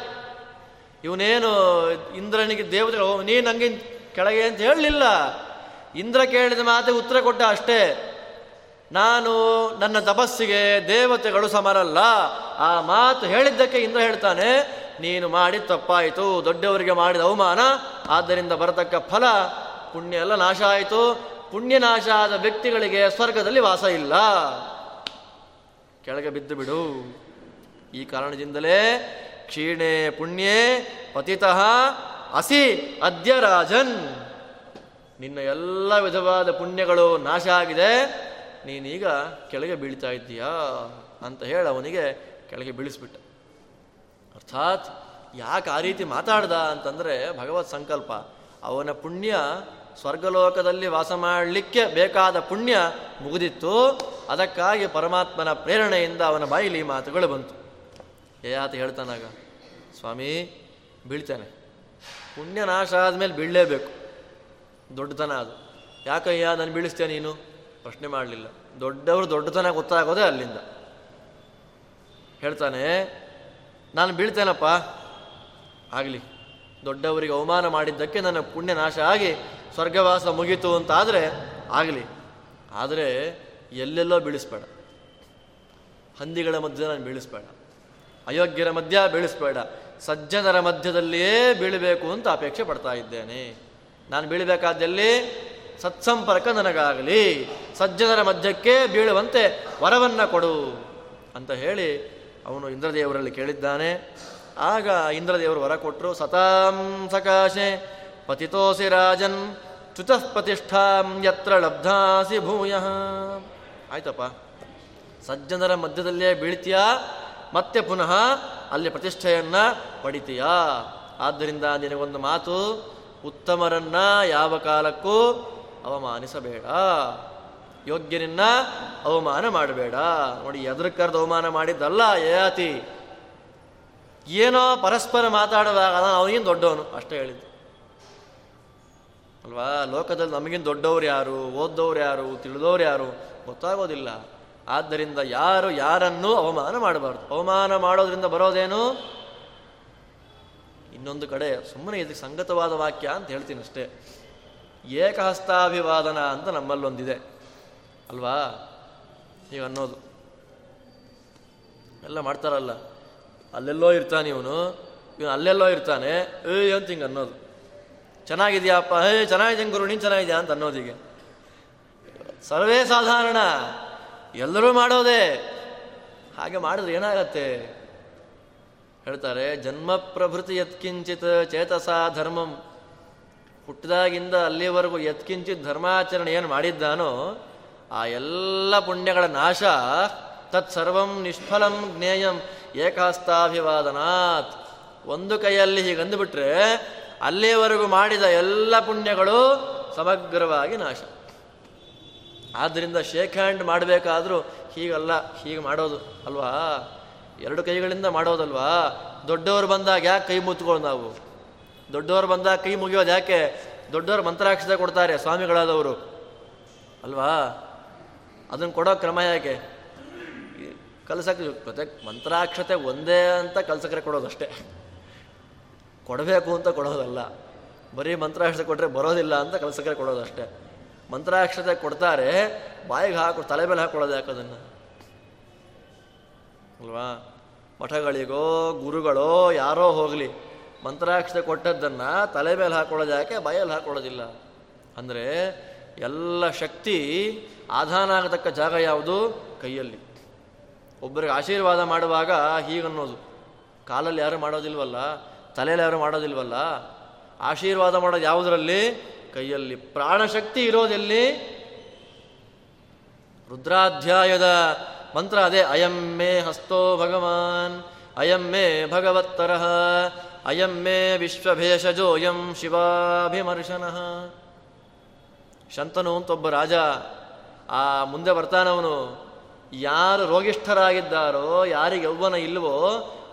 ಇವನೇನು ಇಂದ್ರನಿಗೆ ದೇವತೆಗಳು ನೀನು ನಂಗೆ ಕೆಳಗೆ ಅಂತ ಹೇಳಲಿಲ್ಲ. ಇಂದ್ರ ಕೇಳಿದ ಮಾತೆ ಉತ್ತರ ಕೊಟ್ಟ ಅಷ್ಟೇ. ನಾನು ನನ್ನ ತಪಸ್ಸಿಗೆ ದೇವತೆಗಳು ಸಮರಲ್ಲ. ಆ ಮಾತು ಹೇಳಿದ್ದಕ್ಕೆ ಇಂದ್ರ ಹೇಳ್ತಾನೆ ನೀನು ಮಾಡಿ ತಪ್ಪಾಯಿತು, ದೊಡ್ಡವರಿಗೆ ಮಾಡಿದ ಅವಮಾನ, ಆದ್ದರಿಂದ ಬರತಕ್ಕ ಫಲ, ಪುಣ್ಯ ಎಲ್ಲ ನಾಶ ಆಯಿತು. ಪುಣ್ಯ ನಾಶ ಆದ ವ್ಯಕ್ತಿಗಳಿಗೆ ಸ್ವರ್ಗದಲ್ಲಿ ವಾಸ ಇಲ್ಲ. ಕೆಳಗೆ ಬಿದ್ದು ಬಿಡು. ಈ ಕಾರಣದಿಂದಲೇ ಕ್ಷೀಣೆ ಪುಣ್ಯೇ ಪತಿತಃ ಅಸಿ ಅದ್ಯ ರಾಜನ್ ನಿನ್ನ ಎಲ್ಲ ವಿಧವಾದ ಪುಣ್ಯಗಳು ನಾಶ ಆಗಿದೆ. ನೀನೀಗ ಕೆಳಗೆ ಬೀಳ್ತಾ ಇದ್ದೀಯಾ ಅಂತ ಹೇಳಿ ಅವನಿಗೆ ಕೆಳಗೆ ಬೀಳಿಸ್ಬಿಟ್ಟ. ಅರ್ಥಾತ್ ಯಾಕೆ ಆ ರೀತಿ ಮಾತಾಡ್ದ ಅಂತಂದರೆ ಭಗವತ್ ಸಂಕಲ್ಪ, ಅವನ ಪುಣ್ಯ ಸ್ವರ್ಗಲೋಕದಲ್ಲಿ ವಾಸ ಮಾಡಲಿಕ್ಕೆ ಬೇಕಾದ ಪುಣ್ಯ ಮುಗಿದಿತ್ತು. ಅದಕ್ಕಾಗಿ ಪರಮಾತ್ಮನ ಪ್ರೇರಣೆಯಿಂದ ಅವನ ಬಾಯಿಲಿ ಮಾತುಗಳು ಬಂತು. ಏಯಾತ ಹೇಳ್ತಾನಾಗ ಸ್ವಾಮಿ, ಬೀಳ್ತಾನೆ. ಪುಣ್ಯ ನಾಶ ಆದಮೇಲೆ ಬೀಳಲೇಬೇಕು. ದೊಡ್ಡತನ ಅದು. ಯಾಕಯ್ಯ ನಾನು ಬೀಳಿಸ್ತೇನೆ ನೀನು? ಪ್ರಶ್ನೆ ಮಾಡಲಿಲ್ಲ. ದೊಡ್ಡವರು ದೊಡ್ಡತನ ಗೊತ್ತಾಗೋದೇ ಅಲ್ಲಿಂದ. ಹೇಳ್ತಾನೆ ನಾನು ಬೀಳ್ತೇನಪ್ಪ? ಆಗಲಿ, ದೊಡ್ಡವರಿಗೆ ಅವಮಾನ ಮಾಡಿದ್ದಕ್ಕೆ ನನ್ನ ಪುಣ್ಯ ನಾಶ ಆಗಿ ಸ್ವರ್ಗವಾಸ ಮುಗೀತು ಅಂತ ಆದರೆ ಆಗಲಿ. ಆದರೆ ಎಲ್ಲೆಲ್ಲೋ ಬೀಳಿಸ್ಬೇಡ. ಹಂದಿಗಳ ಮಧ್ಯೆ ನಾನು ಬೀಳಿಸ್ಬೇಡ. ಅಯೋಗ್ಯರ ಮಧ್ಯ ಬೀಳಿಸ್ಬೇಡ. ಸಜ್ಜನರ ಮಧ್ಯದಲ್ಲಿಯೇ ಬೀಳಬೇಕು ಅಂತ ಅಪೇಕ್ಷೆ ಪಡ್ತಾ ಇದ್ದೇನೆ. ನಾನು ಬೀಳಬೇಕಾದಲ್ಲಿ ಸತ್ಸಂಪರ್ಕ ನನಗಾಗಲಿ. ಸಜ್ಜನರ ಮಧ್ಯಕ್ಕೆ ಬೀಳುವಂತೆ ವರವನ್ನು ಕೊಡು ಅಂತ ಹೇಳಿ ಅವನು ಇಂದ್ರದೇವರಲ್ಲಿ ಕೇಳಿದ್ದಾನೆ. ಆಗ ಇಂದ್ರದೇವರು ವರ ಕೊಟ್ಟರು ಸತಾಂ ಸಕಾಶೆ ಪತಿತೋಸಿ ರಾಜನ್ ಚ್ಯುತಃ ಪ್ರತಿಷ್ಠಾಂ ಯತ್ರ ಲಬ್ಧಾಸಿ ಭೂಯ. ಆಯ್ತಪ್ಪ. ಸಜ್ಜನರ ಮಧ್ಯದಲ್ಲೇ ಬೀಳ್ತೀಯಾ? ಮತ್ತೆ ಪುನಃ ಅಲ್ಲಿ ಪ್ರತಿಷ್ಠೆಯನ್ನ ಪಡಿತೀಯ? ಆದ್ದರಿಂದ ನಿನಗೊಂದು ಮಾತು, ಉತ್ತಮರನ್ನ ಯಾವ ಕಾಲಕ್ಕೂ ಅವಮಾನಿಸಬೇಡ. ಯೋಗ್ಯನನ್ನ ಅವಮಾನ ಮಾಡಬೇಡ. ನೋಡಿ, ಎದ್ರ ಕರೆದು ಅವಮಾನ ಮಾಡಿದ್ದಲ್ಲ ಯಯಾತಿ ಏನೋ ಪರಸ್ಪರ ಮಾತಾಡುವಾಗ ಅವನಿಗಿನ್ ದೊಡ್ಡವನು, ಅಷ್ಟೇ ಹೇಳಿದ್ದು. ಅಲ್ವಾ? ಲೋಕದಲ್ಲಿ ನಮಗಿನ ದೊಡ್ಡವ್ರು ಯಾರು? ಓದ್ದವ್ರು ಯಾರು? ತಿಳಿದವ್ರು ಯಾರು? ಗೊತ್ತಾಗೋದಿಲ್ಲ. ಆದ್ದರಿಂದ ಯಾರು ಯಾರನ್ನು ಅವಮಾನ ಮಾಡಬಾರ್ದು. ಅವಮಾನ ಮಾಡೋದ್ರಿಂದ ಬರೋದೇನು? ಇನ್ನೊಂದು ಕಡೆ, ಸುಮ್ಮನೆ ಇದಕ್ಕೆ ಸಂಗತವಾದ ವಾಕ್ಯ ಅಂತ ಹೇಳ್ತೀನಿ ಅಷ್ಟೇ. ಏಕಹಸ್ತಾಭಿವಾದನ ಅಂತ ನಮ್ಮಲ್ಲೊಂದಿದೆ. ಅಲ್ವಾ? ನೀವು ಅನ್ನೋದು. ಎಲ್ಲ ಮಾಡ್ತಾರಲ್ಲ. ಅಲ್ಲೆಲ್ಲೋ ಇರ್ತಾನೆ ಇವನು. ಇವನು ಅಲ್ಲೆಲ್ಲೋ ಇರ್ತಾನೆ. ಏಯ್ ಅಂತ ಹಿಂಗೆ ಅನ್ನೋದು. ಚೆನ್ನಾಗಿದೆಯಪ್ಪ? ಏ ಚೆನ್ನಾಗಿದೆ ಗುರು? ನೀನು ಚೆನ್ನಾಗಿದ್ಯಾ ಅಂತ ಅನ್ನೋದೀಗ ಸರ್ವೇ ಸಾಧಾರಣ. ಎಲ್ಲರೂ ಮಾಡೋದೇ. ಹಾಗೆ ಮಾಡಿದ್ರೆ ಏನಾಗತ್ತೆ? ಹೇಳ್ತಾರೆ, ಜನ್ಮ ಪ್ರಭೃತಿ ಯತ್ಕಿಂಚಿತ್ ಚೇತಸ ಧರ್ಮಂ. ಹುಟ್ಟಿದಾಗಿಂದ ಅಲ್ಲಿವರೆಗೂ ಯತ್ಕಿಂಚಿತ್ ಧರ್ಮಾಚರಣೆ ಏನು ಮಾಡಿದ್ದಾನೋ ಆ ಎಲ್ಲ ಪುಣ್ಯಗಳ ನಾಶ ತತ್ಸರ್ವಂ ನಿಷ್ಫಲಂ ಜ್ಞೇಯಂ ಏಕಾಸ್ತಾಭಿವಾದನಾತ್. ಒಂದು ಕೈಯಲ್ಲಿ ಹೀಗೆ ಅಂದುಬಿಟ್ರೆ ಅಲ್ಲಿಯವರೆಗೂ ಮಾಡಿದ ಎಲ್ಲ ಪುಣ್ಯಗಳು ಸಮಗ್ರವಾಗಿ ನಾಶ. ಆದ್ದರಿಂದ ಶೇಕ್ ಹ್ಯಾಂಡ್ ಮಾಡಬೇಕಾದ್ರೂ ಹೀಗಲ್ಲ, ಹೀಗೆ ಮಾಡೋದು ಅಲ್ವಾ? ಎರಡು ಕೈಗಳಿಂದ ಮಾಡೋದಲ್ವಾ? ದೊಡ್ಡವರು ಬಂದಾಗ ಯಾಕೆ ಕೈ ಮುತ್ಕೊಳ್ಳೋದು ನಾವು? ದೊಡ್ಡವರು ಬಂದಾಗ ಕೈ ಮುಗಿಯೋದು ಯಾಕೆ? ದೊಡ್ಡವರು ಮಂತ್ರಾಕ್ಷತೆ ಕೊಡ್ತಾರೆ ಸ್ವಾಮಿಗಳಾದವರು. ಅಲ್ವಾ? ಅದನ್ನು ಕೊಡೋ ಕ್ರಮ ಯಾಕೆ? ಕಲಸಕ್ಕೆ ಜೊತೆ ಮಂತ್ರಾಕ್ಷತೆ ಒಂದೇ ಅಂತ ಕಲಸಕ್ರೆ ಕೊಡೋದಷ್ಟೇ ಕೊಡಬೇಕು ಅಂತ ಕೊಡೋದಲ್ಲ. ಬರೀ ಮಂತ್ರಾಕ್ಷತೆ ಕೊಟ್ಟರೆ ಬರೋದಿಲ್ಲ ಅಂತ ಕಲಸಕ್ರೆ ಕೊಡೋದಷ್ಟೇ ಮಂತ್ರಾಕ್ಷತೆ ಕೊಡ್ತಾರೆ, ಬಾಯಿಗೆ ಹಾಕಿ, ತಲೆ ಮೇಲೆ ಹಾಕೊಳ್ಳೋದು ಯಾಕೆ ಅದನ್ನು? ಅಲ್ವಾ? ಮಠಗಳಿಗೋ, ಗುರುಗಳೋ, ಯಾರೋ ಹೋಗಲಿ, ಮಂತ್ರಾಕ್ಷತೆ ಕೊಟ್ಟದ್ದನ್ನು ತಲೆ ಮೇಲೆ ಹಾಕೊಳ್ಳೋದು ಯಾಕೆ, ಬಾಯಲ್ಲಿ ಹಾಕೊಳ್ಳೋದಿಲ್ಲ? ಅಂದರೆ ಎಲ್ಲ ಶಕ್ತಿ ಆಧಾನ ಆಗತಕ್ಕ ಜಾಗ ಯಾವುದು? ಕೈಯಲ್ಲಿ. ಒಬ್ಬರಿಗೆ ಆಶೀರ್ವಾದ ಮಾಡುವಾಗ ಹೀಗನ್ನೋದು. ಕಾಲಲ್ಲಿ ಯಾರು ಮಾಡೋದಿಲ್ವಲ್ಲ? ತಲೆಯಲ್ಲಿ ಯಾರು ಮಾಡೋದಿಲ್ವಲ್ಲ? ಆಶೀರ್ವಾದ ಮಾಡೋದು ಯಾವುದರಲ್ಲಿ? ಕೈಯಲ್ಲಿ. ಪ್ರಾಣಶಕ್ತಿ ಇರೋದೆಲ್ಲಿ? ರುದ್ರಾಧ್ಯಾಯದ ಮಂತ್ರ ಅದೇ. ಅಯಂ ಮೇ ಹಸ್ತೋ ಭಗವಾನ್. ಅಯಂ ಮೇ ಭಗವತ್ತರ. ಅಯಂ ಮೇ ವಿಶ್ವಭೇಷಜೋಯಂ ಶಿವಾಭಿಮರ್ಶನಃ. ಶಂತನು ಅಂತ ಒಬ್ಬ ರಾಜ ಆ ಮುಂದೆ ಬರ್ತಾನವನು ಯಾರು ರೋಗಿಷ್ಠರಾಗಿದ್ದಾರೋ, ಯಾರಿಗೆ ಯೌವನ ಇಲ್ವೋ,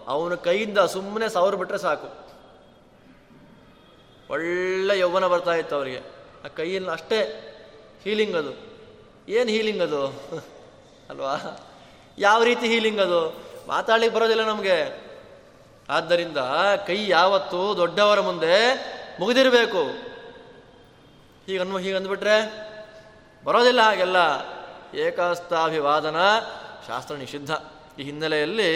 ಅವನ ಕೈಯಿಂದ ಸುಮ್ಮನೆ ಸಾವಿರ ಬಿಟ್ಟರೆ ಸಾಕು. ಒಳ್ಳೆ ಯೌವನ ಬರ್ತಾ ಇತ್ತು ಅವರಿಗೆ. ಆ ಕೈಯಲ್ಲಿ ಅಷ್ಟೇ ಹೀಲಿಂಗ್ ಅದು. ಏನು ಹೀಲಿಂಗ್ ಅದು? ಅಲ್ವಾ? ಯಾವ ರೀತಿ ಹೀಲಿಂಗ್ ಅದು? ಮಾತಾಡ್ಲಿಕ್ಕೆ ಬರೋದಿಲ್ಲ ನಮಗೆ. ಆದ್ದರಿಂದ ಕೈ ಯಾವತ್ತು ದೊಡ್ಡವರ ಮುಂದೆ ಮುಗಿದಿರಬೇಕು. ಹೀಗನ್ನು ಹೀಗಂದ್ಬಿಟ್ರೆ ಬರೋದಿಲ್ಲ ಹಾಗೆಲ್ಲ ಏಕಾಸ್ತಾಭಿವಾದನ, ಶಾಸ್ತ್ರ ನಿಷಿದ್ಧ. ಈ ಹಿನ್ನೆಲೆಯಲ್ಲಿ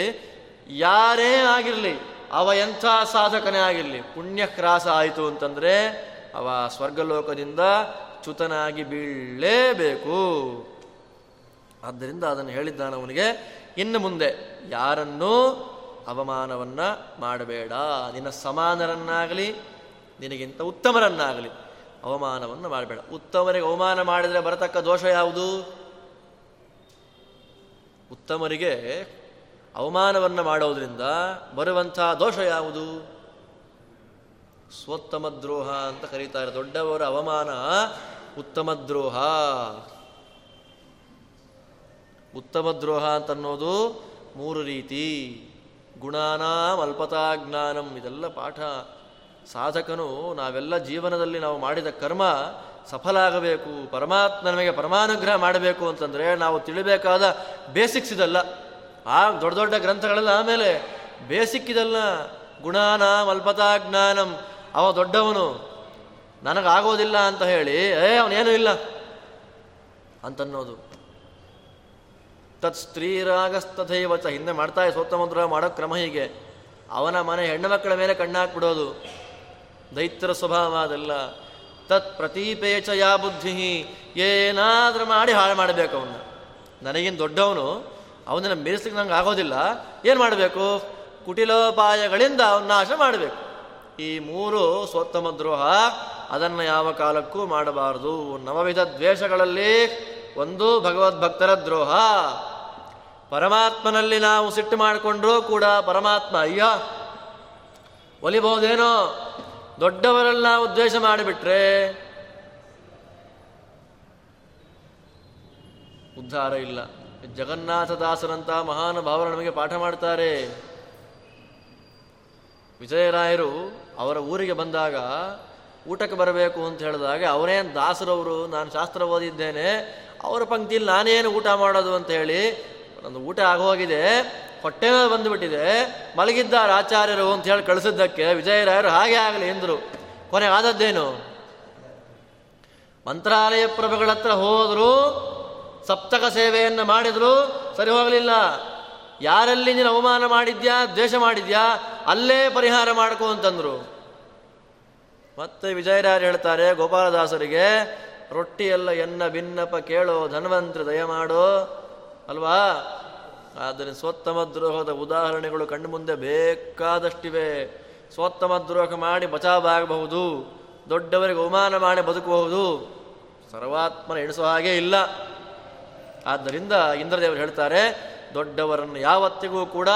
ಯಾರೇ ಆಗಿರಲಿ, ಅವ ಎಂಥ ಸಾಧಕನೇ ಆಗಿರಲಿ ಪುಣ್ಯಕ್ರಾಸ ಆಯಿತು ಅಂತಂದರೆ ಅವ ಸ್ವರ್ಗಲೋಕದಿಂದ ಚ್ಯುತನಾಗಿ ಬೀಳಲೇಬೇಕು. ಆದ್ದರಿಂದ ಅದನ್ನು ಹೇಳಿದ್ದಾನ ಅವನಿಗೆ, ಇನ್ನು ಮುಂದೆ ಯಾರನ್ನೂ ಅವಮಾನವನ್ನು ಮಾಡಬೇಡ. ನಿನ್ನ ಸಮಾನರನ್ನಾಗಲಿ, ನಿನಗಿಂತ ಉತ್ತಮರನ್ನಾಗಲಿ. ಅವಮಾನವನ್ನು ಮಾಡಬೇಡ. ಉತ್ತಮರಿಗೆ ಅವಮಾನ ಮಾಡಿದರೆ ಬರತಕ್ಕ ದೋಷ ಯಾವುದು? ಉತ್ತಮರಿಗೆ ಅವಮಾನವನ್ನು ಮಾಡೋದ್ರಿಂದ ಬರುವಂಥ ದೋಷ ಯಾವುದು? ಸ್ವೋತ್ತಮ ದ್ರೋಹ ಅಂತ ಕರೀತಾರೆ ದೊಡ್ಡವರ ಅವಮಾನ, ಉತ್ತಮ ದ್ರೋಹ. ಉತ್ತಮ ದ್ರೋಹ ಅಂತನ್ನೋದು ಮೂರು ರೀತಿ. ಗುಣಾನಾಂ ಅಲ್ಪತಾ ಜ್ಞಾನಂ. ಇದೆಲ್ಲ ಪಾಠ. ಸಾಧಕನು ನಾವೆಲ್ಲ ಜೀವನದಲ್ಲಿ ನಾವು ಮಾಡಿದ ಕರ್ಮ ಸಫಲ ಆಗಬೇಕು ಪರಮಾತ್ಮ ನಮಗೆ ಪರಮಾನುಗ್ರಹ ಮಾಡಬೇಕು ಅಂತಂದರೆ ನಾವು ತಿಳಿಬೇಕಾದ ಬೇಸಿಕ್ಸ್ ಇದಲ್ಲ. ಆ ದೊಡ್ಡ ದೊಡ್ಡ ಗ್ರಂಥಗಳೆಲ್ಲ ಆಮೇಲೆ ಬೇಸಿಕ್ ಇದಲ್ಲ. ಗುಣಾನ ಅಲ್ಪತಾ ಜ್ಞಾನಂ ಅವ ದೊಡ್ಡವನು. ನನಗಾಗೋದಿಲ್ಲ ಅಂತ ಹೇಳಿ, ಏ, ಅವನೇನೂ ಇಲ್ಲ ಅಂತನ್ನೋದು. ತತ್ ಸ್ತ್ರೀರಾಗಸ್ತಥೈವಚ ಹಿಂದೆ ಮಾಡ್ತಾ ಸೋತ್ತಮಂತ್ರ ಮಾಡೋ ಕ್ರಮ ಹೀಗೆ. ಅವನ ಮನೆ ಹೆಣ್ಣು ಮಕ್ಕಳ ಮೇಲೆ ಕಣ್ಣಾಕ್ಬಿಡೋದು. ದೈತ್ಯರ ಸ್ವಭಾವ ಅದೆಲ್ಲ ತತ್ ಪ್ರತೀಪೇಚ ಯಾ ಬುದ್ಧಿ, ಏನಾದರೂ ಮಾಡಿ ಹಾಳು ಮಾಡಬೇಕು ಅವನ್ನ ನನಗಿಂದು ದೊಡ್ಡವನು, ಅವನನ್ನು ಮೀರಿಸ್ಲಿಕ್ಕೆ ನಂಗೆ ಆಗೋದಿಲ್ಲ. ಏನು ಮಾಡಬೇಕು? ಕುಟಿಲೋಪಾಯಗಳಿಂದ ಅವನ್ನ ನಾಶ ಮಾಡಬೇಕು. ಈ ಮೂರು ಸ್ವತ್ತಮ ದ್ರೋಹ ಅದನ್ನು ಯಾವ ಕಾಲಕ್ಕೂ ಮಾಡಬಾರದು. ನವವಿಧ ದ್ವೇಷಗಳಲ್ಲಿ ಒಂದು ಭಗವದ್ಭಕ್ತರ ದ್ರೋಹ. ಪರಮಾತ್ಮನಲ್ಲಿ ನಾವು ಸಿಟ್ಟು ಮಾಡಿಕೊಂಡ್ರೂ ಕೂಡ ಪರಮಾತ್ಮ, ಅಯ್ಯ, ಒಲಿಬಹುದೇನೋ? ದೊಡ್ಡವರಲ್ಲಿ ನಾವು ದ್ವೇಷ ಮಾಡಿಬಿಟ್ರೆ ಉದ್ಧಾರ ಇಲ್ಲ. ಮಹಾನ್ ಮಹಾನುಭಾವರು ನಮಗೆ ಪಾಠ ಮಾಡ್ತಾರೆ. ವಿಜಯರಾಯರು ಅವರ ಊರಿಗೆ ಬಂದಾಗ ಊಟಕ್ಕೆ ಬರಬೇಕು ಅಂತ ಹೇಳಿದಾಗ ಅವರೇನು ದಾಸರವರು, ನಾನು ಶಾಸ್ತ್ರ ಓದಿದ್ದೇನೆ, ಅವರ ಪಂಕ್ತಿಯಲ್ಲಿ ನಾನೇನು ಊಟ ಮಾಡೋದು ಅಂತ ಹೇಳಿ, ಒಂದು ಊಟ ಆಗೋಗಿದೆ. ಹೊಟ್ಟೆ ಬಂದುಬಿಟ್ಟಿದೆ. ಮಲಗಿದ್ದಾರೆ ಆಚಾರ್ಯರು ಅಂತ ಹೇಳಿ ಕಳಿಸಿದ್ದಕ್ಕೆ ವಿಜಯರಾಯರು ಹಾಗೆ ಆಗಲಿ ಎಂದರು. ಕೊನೆ ಆದದ್ದೇನು? ಮಂತ್ರಾಲಯ ಪ್ರಭುಗಳ ಹತ್ರ ಹೋದ್ರು, ಸಪ್ತಕ ಸೇವೆಯನ್ನು ಮಾಡಿದ್ರು. ಸರಿ ಹೋಗಲಿಲ್ಲ. ಯಾರಲ್ಲಿ ನೀನು ಅವಮಾನ ಮಾಡಿದ್ಯಾ, ದ್ವೇಷ ಮಾಡಿದ್ಯಾ, ಅಲ್ಲೇ ಪರಿಹಾರ ಮಾಡ್ಕೋ ಅಂತಂದ್ರು. ಮತ್ತೆ ವಿಜಯರಾಯರು ಹೇಳ್ತಾರೆ, ಗೋಪಾಲದಾಸರಿಗೆ ರೊಟ್ಟಿ ಎಲ್ಲ ಎನ್ನ ಭಿನ್ನಪ ಕೇಳೋ ಧನ್ವಂತರಿ ದಯ ಮಾಡೋ ಅಲ್ವಾ? ಆದ್ದರಿಂದ ಸ್ವತ್ತಮ ದ್ರೋಹದ ಉದಾಹರಣೆಗಳು ಕಣ್ಣು ಮುಂದೆ ಬೇಕಾದಷ್ಟಿವೆ. ಸ್ವತ್ತಮ ದ್ರೋಹ ಮಾಡಿ ಬಚಾವಾಗಬಹುದು, ದೊಡ್ಡವರಿಗೆ ಅವಮಾನ ಮಾಡಿ ಬದುಕಬಹುದು. ಸರ್ವಾತ್ಮನ ಎಣಿಸುವ ಹಾಗೆ ಇಲ್ಲ. ಆದ್ದರಿಂದ ಇಂದ್ರದೇವರು ಹೇಳ್ತಾರೆ, ದೊಡ್ಡವರನ್ನು ಯಾವತ್ತಿಗೂ ಕೂಡ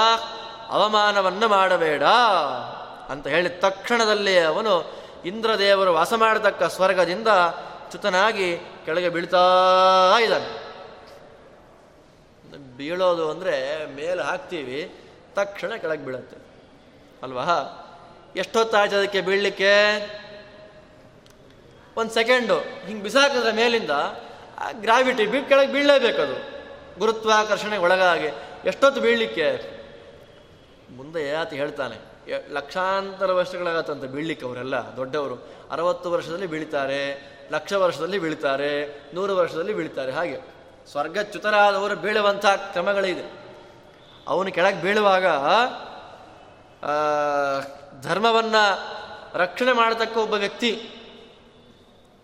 ಅವಮಾನವನ್ನು ಮಾಡಬೇಡ ಅಂತ ಹೇಳಿ ತಕ್ಷಣದಲ್ಲೇ ಅವನು ಇಂದ್ರದೇವರು ವಾಸ ಮಾಡತಕ್ಕ ಸ್ವರ್ಗದಿಂದ ಚ್ಯುತನಾಗಿ ಕೆಳಗೆ ಬೀಳ್ತಾ ಇದ್ದಾನೆ. ಬೀಳೋದು ಅಂದರೆ ಮೇಲೆ ಹಾಕ್ತೀವಿ, ತಕ್ಷಣ ಕೆಳಗೆ ಬೀಳುತ್ತೆ. ಅಲ್ವಾ? ಎಷ್ಟೊತ್ತಾಯ್ತು ಅದಕ್ಕೆ ಬೀಳಲಿಕ್ಕೆ? ಒಂದು ಸೆಕೆಂಡು. ಹಿಂಗೆ ಬಿಸಾಕಿದ್ರೆ ಮೇಲಿಂದ, ಆ ಗ್ರಾವಿಟಿ ಬಿ ಕೆಳಗೆ ಬೀಳಲೇಬೇಕದು ಗುರುತ್ವಾಕರ್ಷಣೆ ಒಳಗಾಗಿ. ಎಷ್ಟೊತ್ತು ಬೀಳಲಿಕ್ಕೆ? ಮುಂದೆ ಯಾತಿ ಹೇಳ್ತಾನೆ ಲಕ್ಷಾಂತರ ವರ್ಷಗಳಾಗತ್ತಂತ ಬೀಳಲಿಕ್ಕೆ ಅವರೆಲ್ಲ, ದೊಡ್ಡವರು. ಅರವತ್ತು ವರ್ಷದಲ್ಲಿ ಬೀಳ್ತಾರೆ, ಲಕ್ಷ ವರ್ಷದಲ್ಲಿ ಬೀಳ್ತಾರೆ, ನೂರು ವರ್ಷದಲ್ಲಿ ಬೀಳ್ತಾರೆ, ಹಾಗೆ. ಸ್ವರ್ಗಚ್ಯುತರಾದವರು ಬೀಳುವಂಥ ಕ್ರಮಗಳಿದೆ. ಅವನು ಕೆಳಗೆ ಬೀಳುವಾಗ ಧರ್ಮವನ್ನು ರಕ್ಷಣೆ ಮಾಡತಕ್ಕ ಒಬ್ಬ ವ್ಯಕ್ತಿ,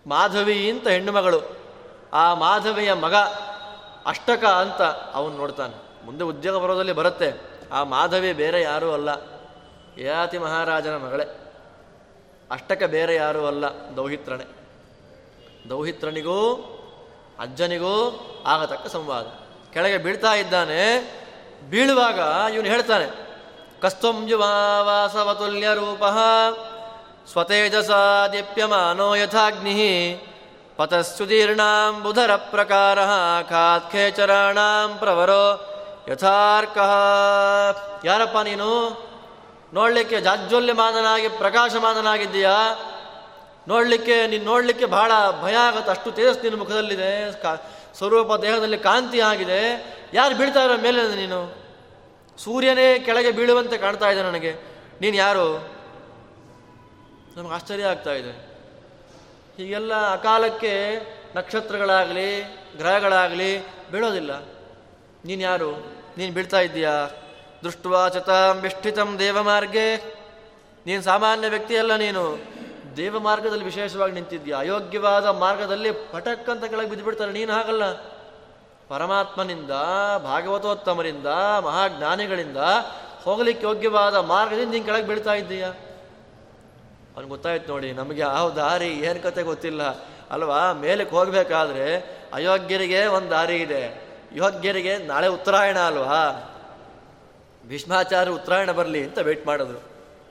ಮಾಧವಿ ಅಂತ ಹೆಣ್ಣು ಮಗಳು. ಆ ಮಾಧವಿಯ ಮಗ ಅಷ್ಟಕ ಅಂತ ಅವನು ನೋಡ್ತಾನೆ. ಮುಂದೆ ಉದ್ಯೋಗ ಬರೋದಲ್ಲಿ ಬರುತ್ತೆ. ಆ ಮಾಧವಿ ಬೇರೆ ಯಾರೂ ಅಲ್ಲ. ಯಾತಿ ಮಹಾರಾಜನ ಮಗಳೇ. ಅಷ್ಟಕ ಬೇರೆ ಯಾರೂ ಅಲ್ಲ ದೌಹಿತ್ರಣೆ ದೌಹಿತ್ರನಿಗೂ ಅಜ್ಜನಿಗೂ ಆಗತಕ್ಕ ಸಂವಾದ. ಕೆಳಗೆ ಬೀಳ್ತಾ ಇದ್ದಾನೆ. ಬೀಳುವಾಗ ಇವನು ಹೇಳ್ತಾನೆ, ಕಸ್ತಂ ಯುವಾಸವತುಲ್ಯ ರೂಪ, ಸ್ವತೇಜಸಾ ದೀಪ್ಯಮಾನೋ ಯಥಾಗ್ನಿ ಪತಸ್ಸುದೀರ್ಣಾಂ ಬುಧರ ಪ್ರಕಾರ ಖಾತ್ಖೇಚರಾಣಾಂ ಪ್ರವರೋ ಯಥಾರ್ಕ. ಯಾರಪ್ಪ ನೀನು? ನೋಡಲಿಕ್ಕೆ ಜಾಜ್ವಲ್ಯಮಾನನಾಗಿ, ಪ್ರಕಾಶಮಾನನಾಗಿದ್ದೀಯಾ? ನೋಡಲಿಕ್ಕೆ, ನೀನು ನೋಡಲಿಕ್ಕೆ ಬಹಳ ಭಯ ಆಗುತ್ತೆ. ಅಷ್ಟು ತೇಜಸ್ ನಿನ್ನ ಮುಖದಲ್ಲಿದೆ. ಸ್ವರೂಪ ದೇಹದಲ್ಲಿ ಕಾಂತಿ ಆಗಿದೆ. ಯಾರು ಬೀಳ್ತಾ ಇರೋ ಮೇಲೆ ನೀನು? ಸೂರ್ಯನೇ ಕೆಳಗೆ ಬೀಳುವಂತೆ ಕಾಣ್ತಾ ಇದೆ ನನಗೆ. ನೀನು ಯಾರು? ನಮಗೆ ಆಶ್ಚರ್ಯ ಆಗ್ತಾ ಇದೆ. ಹೀಗೆಲ್ಲ ಅಕಾಲಕ್ಕೆ ನಕ್ಷತ್ರಗಳಾಗಲಿ, ಗ್ರಹಗಳಾಗಲಿ ಬೀಳೋದಿಲ್ಲ. ನೀನು ಯಾರು? ನೀನು ಬೀಳ್ತಾ ಇದ್ದೀಯಾ? ದೃಷ್ಟವಾಚತಾಂ ವಿಷ್ಠಿತಂ ದೇವಮಾರ್ಗೆ. ನೀನು ಸಾಮಾನ್ಯ ವ್ಯಕ್ತಿಯಲ್ಲ ನೀನು. ದೇವ ಮಾರ್ಗದಲ್ಲಿ ವಿಶೇಷವಾಗಿ ನಿಂತಿದ್ದೀಯ ಅಯೋಗ್ಯವಾದ ಮಾರ್ಗದಲ್ಲಿ ಪಟಕ್ಕಂತ ಕೆಳಗೆ ಬಿದ್ದುಬಿಡ್ತಾರೆ. ನೀನು ಹಾಗಲ್ಲ. ಪರಮಾತ್ಮನಿಂದ, ಭಾಗವತೋತ್ತಮರಿಂದ, ಮಹಾಜ್ಞಾನಿಗಳಿಂದ ಹೋಗಲಿಕ್ಕೆ ಯೋಗ್ಯವಾದ ಮಾರ್ಗದಿಂದ ನೀನು ಕೆಳಗೆ ಬೀಳ್ತಾ ಇದ್ದೀಯ? ಅವ್ನಿಗೆ ಗೊತ್ತಾಯ್ತು ನೋಡಿ, ನಮಗೆ ಯಾವ ದಾರಿ, ಏನು ಕತೆ ಗೊತ್ತಿಲ್ಲ. ಅಲ್ವಾ? ಮೇಲಕ್ಕೆ ಹೋಗಬೇಕಾದ್ರೆ ಅಯೋಗ್ಯರಿಗೆ ಒಂದು ದಾರಿ ಇದೆ. ಯೋಗ್ಯರಿಗೆ ನಾಳೆ ಉತ್ತರಾಯಣ ಅಲ್ವಾ? ಭೀಷ್ಮಾಚಾರ್ಯ ಉತ್ತರಾಯಣ ಬರಲಿ ಅಂತ ವೇಟ್ ಮಾಡೋದು.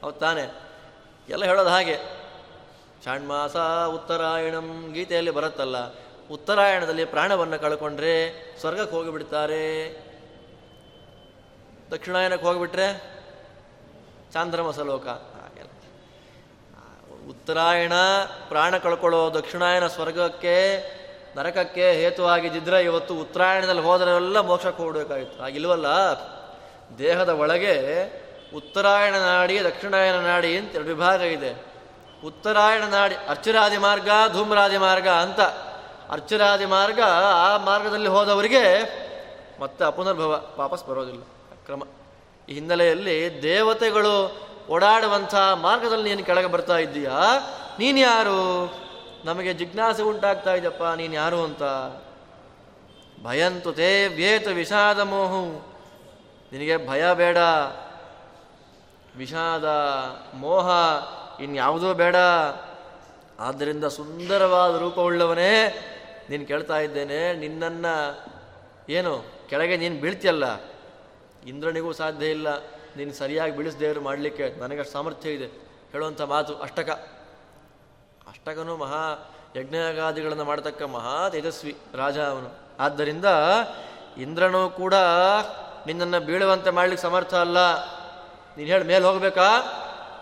ಹೌದು ತಾನೆ? ಎಲ್ಲ ಹೇಳೋದು ಹಾಗೆ. ಷಾಣ್ಮಾಸ ಉತ್ತರಾಯಣಂ ಗೀತೆಯಲ್ಲಿ ಬರುತ್ತಲ್ಲ, ಉತ್ತರಾಯಣದಲ್ಲಿ ಪ್ರಾಣವನ್ನು ಕಳ್ಕೊಂಡ್ರೆ ಸ್ವರ್ಗಕ್ಕೆ ಹೋಗಿಬಿಡ್ತಾರೆ. ದಕ್ಷಿಣಾಯನಕ್ಕೆ ಹೋಗಿಬಿಟ್ರೆ ಚಾಂದ್ರಮಸ ಲೋಕ ಉತ್ತರಾಯಣ ಪ್ರಾಣ ಕಳ್ಕೊಳ್ಳೋ ದಕ್ಷಿಣಾಯನ ಸ್ವರ್ಗಕ್ಕೆ, ನರಕಕ್ಕೆ ಹೇತುವಾಗಿದ್ದಿದ್ರೆ ಇವತ್ತು ಉತ್ತರಾಯಣದಲ್ಲಿ ಹೋದರೆಲ್ಲ ಮೋಕ್ಷಕ್ಕೆ ಹೋಗಬೇಕಾಗಿತ್ತು. ಹಾಗಿಲ್ವಲ್ಲ? ದೇಹದ ಒಳಗೆ ಉತ್ತರಾಯಣ ನಾಡಿ, ದಕ್ಷಿಣಾಯನ ನಾಡಿ ಅಂತ ಎರಡು ವಿಭಾಗ ಇದೆ. ಉತ್ತರಾಯಣ ನಾಡಿ ಅರ್ಚುರಾದಿ ಮಾರ್ಗ, ಧೂಮ್ರಾದಿ ಮಾರ್ಗ ಅಂತ. ಅರ್ಚುರಾದಿ ಮಾರ್ಗ, ಆ ಮಾರ್ಗದಲ್ಲಿ ಹೋದವರಿಗೆ ಮತ್ತೆ ಅಪುನರ್ಭವ ವಾಪಸ್ ಬರೋದಿಲ್ಲ. ಕ್ರಮ ಈ ಹಿನ್ನೆಲೆಯಲ್ಲಿ ದೇವತೆಗಳು ಓಡಾಡುವಂಥ ಮಾರ್ಗದಲ್ಲಿ ನೀನು ಕೆಳಗೆ ಬರ್ತಾ ಇದ್ದೀಯಾ? ನೀನು ಯಾರು? ನಮಗೆ ಜಿಜ್ಞಾಸೆ ಉಂಟಾಗ್ತಾ ಇದೆಯಪ್ಪ, ನೀನು ಯಾರು ಅಂತ. ಭಯಂತು ತೇ ವ್ಯೇತ ವಿಷಾದ ಮೋಹು. ನಿನಗೆ ಭಯ ಬೇಡ. ವಿಷಾದ ಮೋಹ ಇನ್ಯಾವುದೂ ಬೇಡ. ಆದ್ದರಿಂದ ಸುಂದರವಾದ ರೂಪವುಳ್ಳವನೇ ನೀನು ಕೇಳ್ತಾ ಇದ್ದೇನೆ, ನಿನ್ನನ್ನು ಏನು, ಕೆಳಗೆ ನೀನು ಬೀಳ್ತಿಯಲ್ಲ. ಇಂದ್ರನಿಗೂ ಸಾಧ್ಯ ಇಲ್ಲ, ನೀನು ಸರಿಯಾಗಿ ಬೀಳಿಸ್ದೇವರು ಮಾಡಲಿಕ್ಕೆ ನನಗೆ ಸಾಮರ್ಥ್ಯ ಇದೆ. ಹೇಳುವಂಥ ಮಾತು ಅಷ್ಟಕ. ಅಷ್ಟಕನು ಮಹಾ ಯಜ್ಞಯಾಗಾದಿಗಳನ್ನು ಮಾಡತಕ್ಕ ಮಹಾ ತೇಜಸ್ವಿ ರಾಜ ಅವನು. ಆದ್ದರಿಂದ ಇಂದ್ರನು ಕೂಡ ನಿನ್ನನ್ನು ಬೀಳುವಂತೆ ಮಾಡಲಿಕ್ಕೆ ಸಮರ್ಥ ಅಲ್ಲ. ನೀನು ಹೇಳಿ, ಮೇಲೆ ಹೋಗಬೇಕಾ?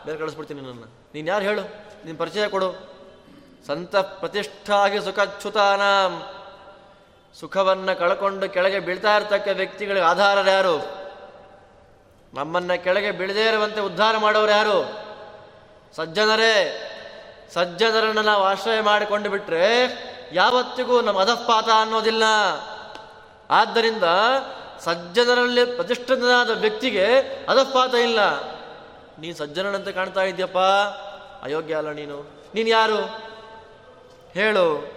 ಮೇಲೆ ಕಳಿಸ್ಬಿಡ್ತೀನಿ ನಿನ್ನನ್ನು. ನೀನು ಯಾರು ಹೇಳು? ನೀನು ಪರಿಚಯ ಕೊಡು. ಸಂತ ಪ್ರತಿಷ್ಠಾಗಿ ಸುಖಚ್ಯುತಾನಾಂ. ಸುಖವನ್ನು ಕಳ್ಕೊಂಡು ಕೆಳಗೆ ಬೀಳ್ತಾ ಇರ್ತಕ್ಕ ವ್ಯಕ್ತಿಗಳಿಗೆ ಆಧಾರ ಯಾರು? ನಮ್ಮನ್ನು ಕೆಳಗೆ ಬೀಳದೇ ಇರುವಂತೆ ಉದ್ಧಾರ ಮಾಡೋರು ಯಾರು? ಸಜ್ಜನರೇ, ಸಜ್ಜನರನ್ನು ನಾವು ಆಶ್ರಯ ಮಾಡಿಕೊಂಡು ಬಿಟ್ಟರೆ ಯಾವತ್ತಿಗೂ ನಮ್ಮ ಅಧಃಪಾತ ಅನ್ನೋದಿಲ್ಲ. ಆದ್ದರಿಂದ ಸಜ್ಜನರಲ್ಲಿ ಪ್ರತಿಷ್ಠಿತನಾದ ವ್ಯಕ್ತಿಗೆ ಅಧಃಪಾತ ಇಲ್ಲ. ನೀನು ಸಜ್ಜನನಂತೆ ಕಾಣ್ತಾ ಇದ್ಯಪ್ಪ. ಅಯೋಗ್ಯ ಅಲ್ಲ ನೀನು. ನೀನು ಯಾರು? ಹೇಳು.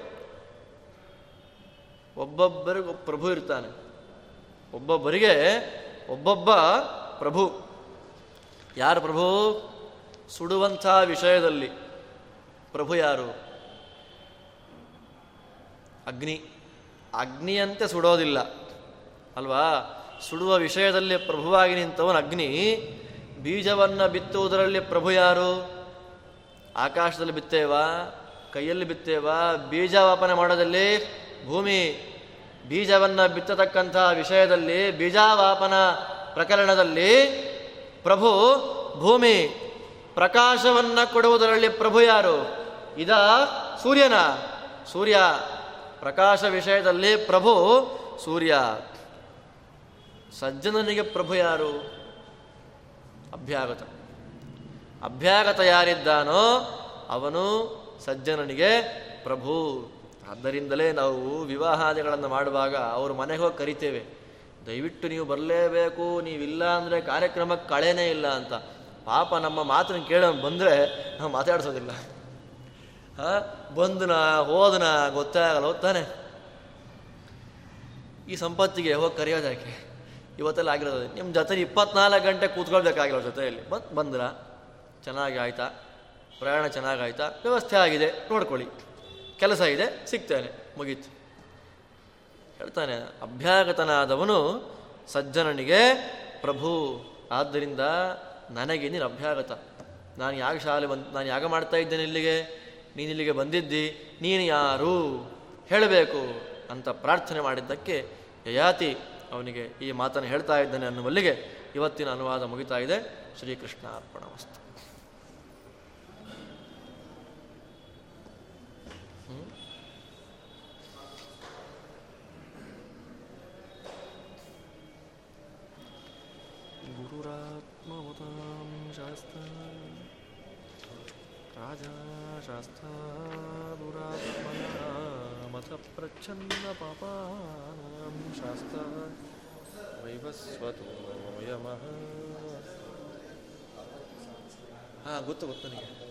ಒಬ್ಬೊಬ್ಬರಿಗೂ ಪ್ರಭು ಇರ್ತಾನೆ. ಒಬ್ಬೊಬ್ಬರಿಗೆ ಒಬ್ಬೊಬ್ಬ ಪ್ರಭು. ಯಾರು ಪ್ರಭು? ಸುಡುವಂಥ ವಿಷಯದಲ್ಲಿ. ಪ್ರಭು ಯಾರು? ಅಗ್ನಿ. ಅಗ್ನಿಯಂತೆ ಸುಡೋದಿಲ್ಲ. ಅಲ್ವಾ? ಸುಡುವ ವಿಷಯದಲ್ಲಿ ಪ್ರಭುವಾಗಿ ನಿಂತವನು ಅಗ್ನಿ ಬೀಜವನ್ನು ಬಿತ್ತುವುದರಲ್ಲಿ ಪ್ರಭು ಯಾರು? ಆಕಾಶದಲ್ಲಿ ಬಿತ್ತೇವಾ, ಕೈಯಲ್ಲಿ ಬಿತ್ತೇವಾ ಬೀಜವಾಪನೆ ಮಾಡೋದಲ್ಲಿ ಭೂಮಿ, ಬೀಜವನ್ನು ಬಿತ್ತತಕ್ಕಂಥ ವಿಷಯದಲ್ಲಿ, ಬೀಜಾವಾಪನ ಪ್ರಕರಣದಲ್ಲಿ ಪ್ರಭು ಭೂಮಿ ಪ್ರಕಾಶವನ್ನು ಕೊಡುವುದರಲ್ಲಿ ಪ್ರಭು ಯಾರು? ಇದ ಸೂರ್ಯನ. ಸೂರ್ಯ ಪ್ರಕಾಶ ವಿಷಯದಲ್ಲಿ ಪ್ರಭು ಸೂರ್ಯ. ಸಜ್ಜನನಿಗೆ ಪ್ರಭು ಯಾರು? ಅಭ್ಯಾಗತ ಅಭ್ಯಾಗತ ಯಾರಿದ್ದಾನೋ ಅವನು ಸಜ್ಜನನಿಗೆ ಪ್ರಭು, ಆದ್ದರಿಂದಲೇ ನಾವು ವಿವಾಹಾದಿಗಳನ್ನು ಮಾಡುವಾಗ ಅವರು ಮನೆಗೆ ಹೋಗಿ ಕರಿತೇವೆ. ದಯವಿಟ್ಟು ನೀವು ಬರಲೇಬೇಕು, ನೀವಿಲ್ಲ ಅಂದರೆ ಕಾರ್ಯಕ್ರಮಕ್ಕೆ ಕಳೆನೇ ಇಲ್ಲ ಅಂತ. ಪಾಪ ನಮ್ಮ ಮಾತನ್ನು ಕೇಳೋ ಬಂದರೆ ನಾವು ಮಾತಾಡಿಸೋದಿಲ್ಲ. ಹಾಂ? ಬಂದನ ಹೋದನ ಗೊತ್ತಾಗಲ್ಲ, ಹೋಗ್ತಾನೆ. ಈ ಸಂಪತ್ತಿಗೆ ಹೋಗಿ ಕರೆಯೋದು ಇವತ್ತೆಲ್ಲ ಆಗಿರೋದು. ನಿಮ್ಮ ಜೊತೆ ಇಪ್ಪತ್ನಾಲ್ಕು ಗಂಟೆ ಕೂತ್ಕೊಳ್ಬೇಕಾಗಿರೋ ಜೊತೆಯಲ್ಲಿ. ಬಂದು ಬಂದ್ರ? ಚೆನ್ನಾಗಿ ಆಯ್ತಾ ಪ್ರಯಾಣ ಚೆನ್ನಾಗಾಯ್ತಾ? ವ್ಯವಸ್ಥೆ ಆಗಿದೆ. ನೋಡ್ಕೊಳ್ಳಿ. ಕೆಲಸ ಇದೆ. ಸಿಗ್ತೇನೆ. ಮುಗೀತು. ಹೇಳ್ತಾನೆ, ಅಭ್ಯಾಗತನಾದವನು ಸಜ್ಜನನಿಗೆ, ಪ್ರಭು, ಆದ್ದರಿಂದ ನನಗೆ ನೀನು ಅಭ್ಯಾಗತ. ನಾನು ಯಾಗ ಶಾಲೆ ಬಂದು, ನಾನು ಯಾಗ ಮಾಡ್ತಾ ಇದ್ದೇನೆ ಇಲ್ಲಿಗೆ. ನೀನು ಇಲ್ಲಿಗೆ ಬಂದಿದ್ದಿ. ನೀನು ಯಾರು? ಹೇಳಬೇಕು. ಅಂತ ಪ್ರಾರ್ಥನೆ ಮಾಡಿದ್ದಕ್ಕೆ ಯಯಾತಿ ಅವನಿಗೆ ಈ ಮಾತನ್ನು ಹೇಳ್ತಾ ಇದ್ದಾನೆ ಅನ್ನುವಲ್ಲಿಗೆ ಇವತ್ತಿನ ಅನುವಾದ ಮುಗಿತಾ ಇದೆ. ಶ್ರೀಕೃಷ್ಣ ಅರ್ಪಣ ವಸ್ತು गुरुरात्मवतां शास्ता राजा शास्तादुरात्मनः प्रच्छन्नपापानां शास्ता वैवस्वतो यमः ಹಾಂ ಗೊತ್ತು ಗೊತ್ತು ನನಗೆ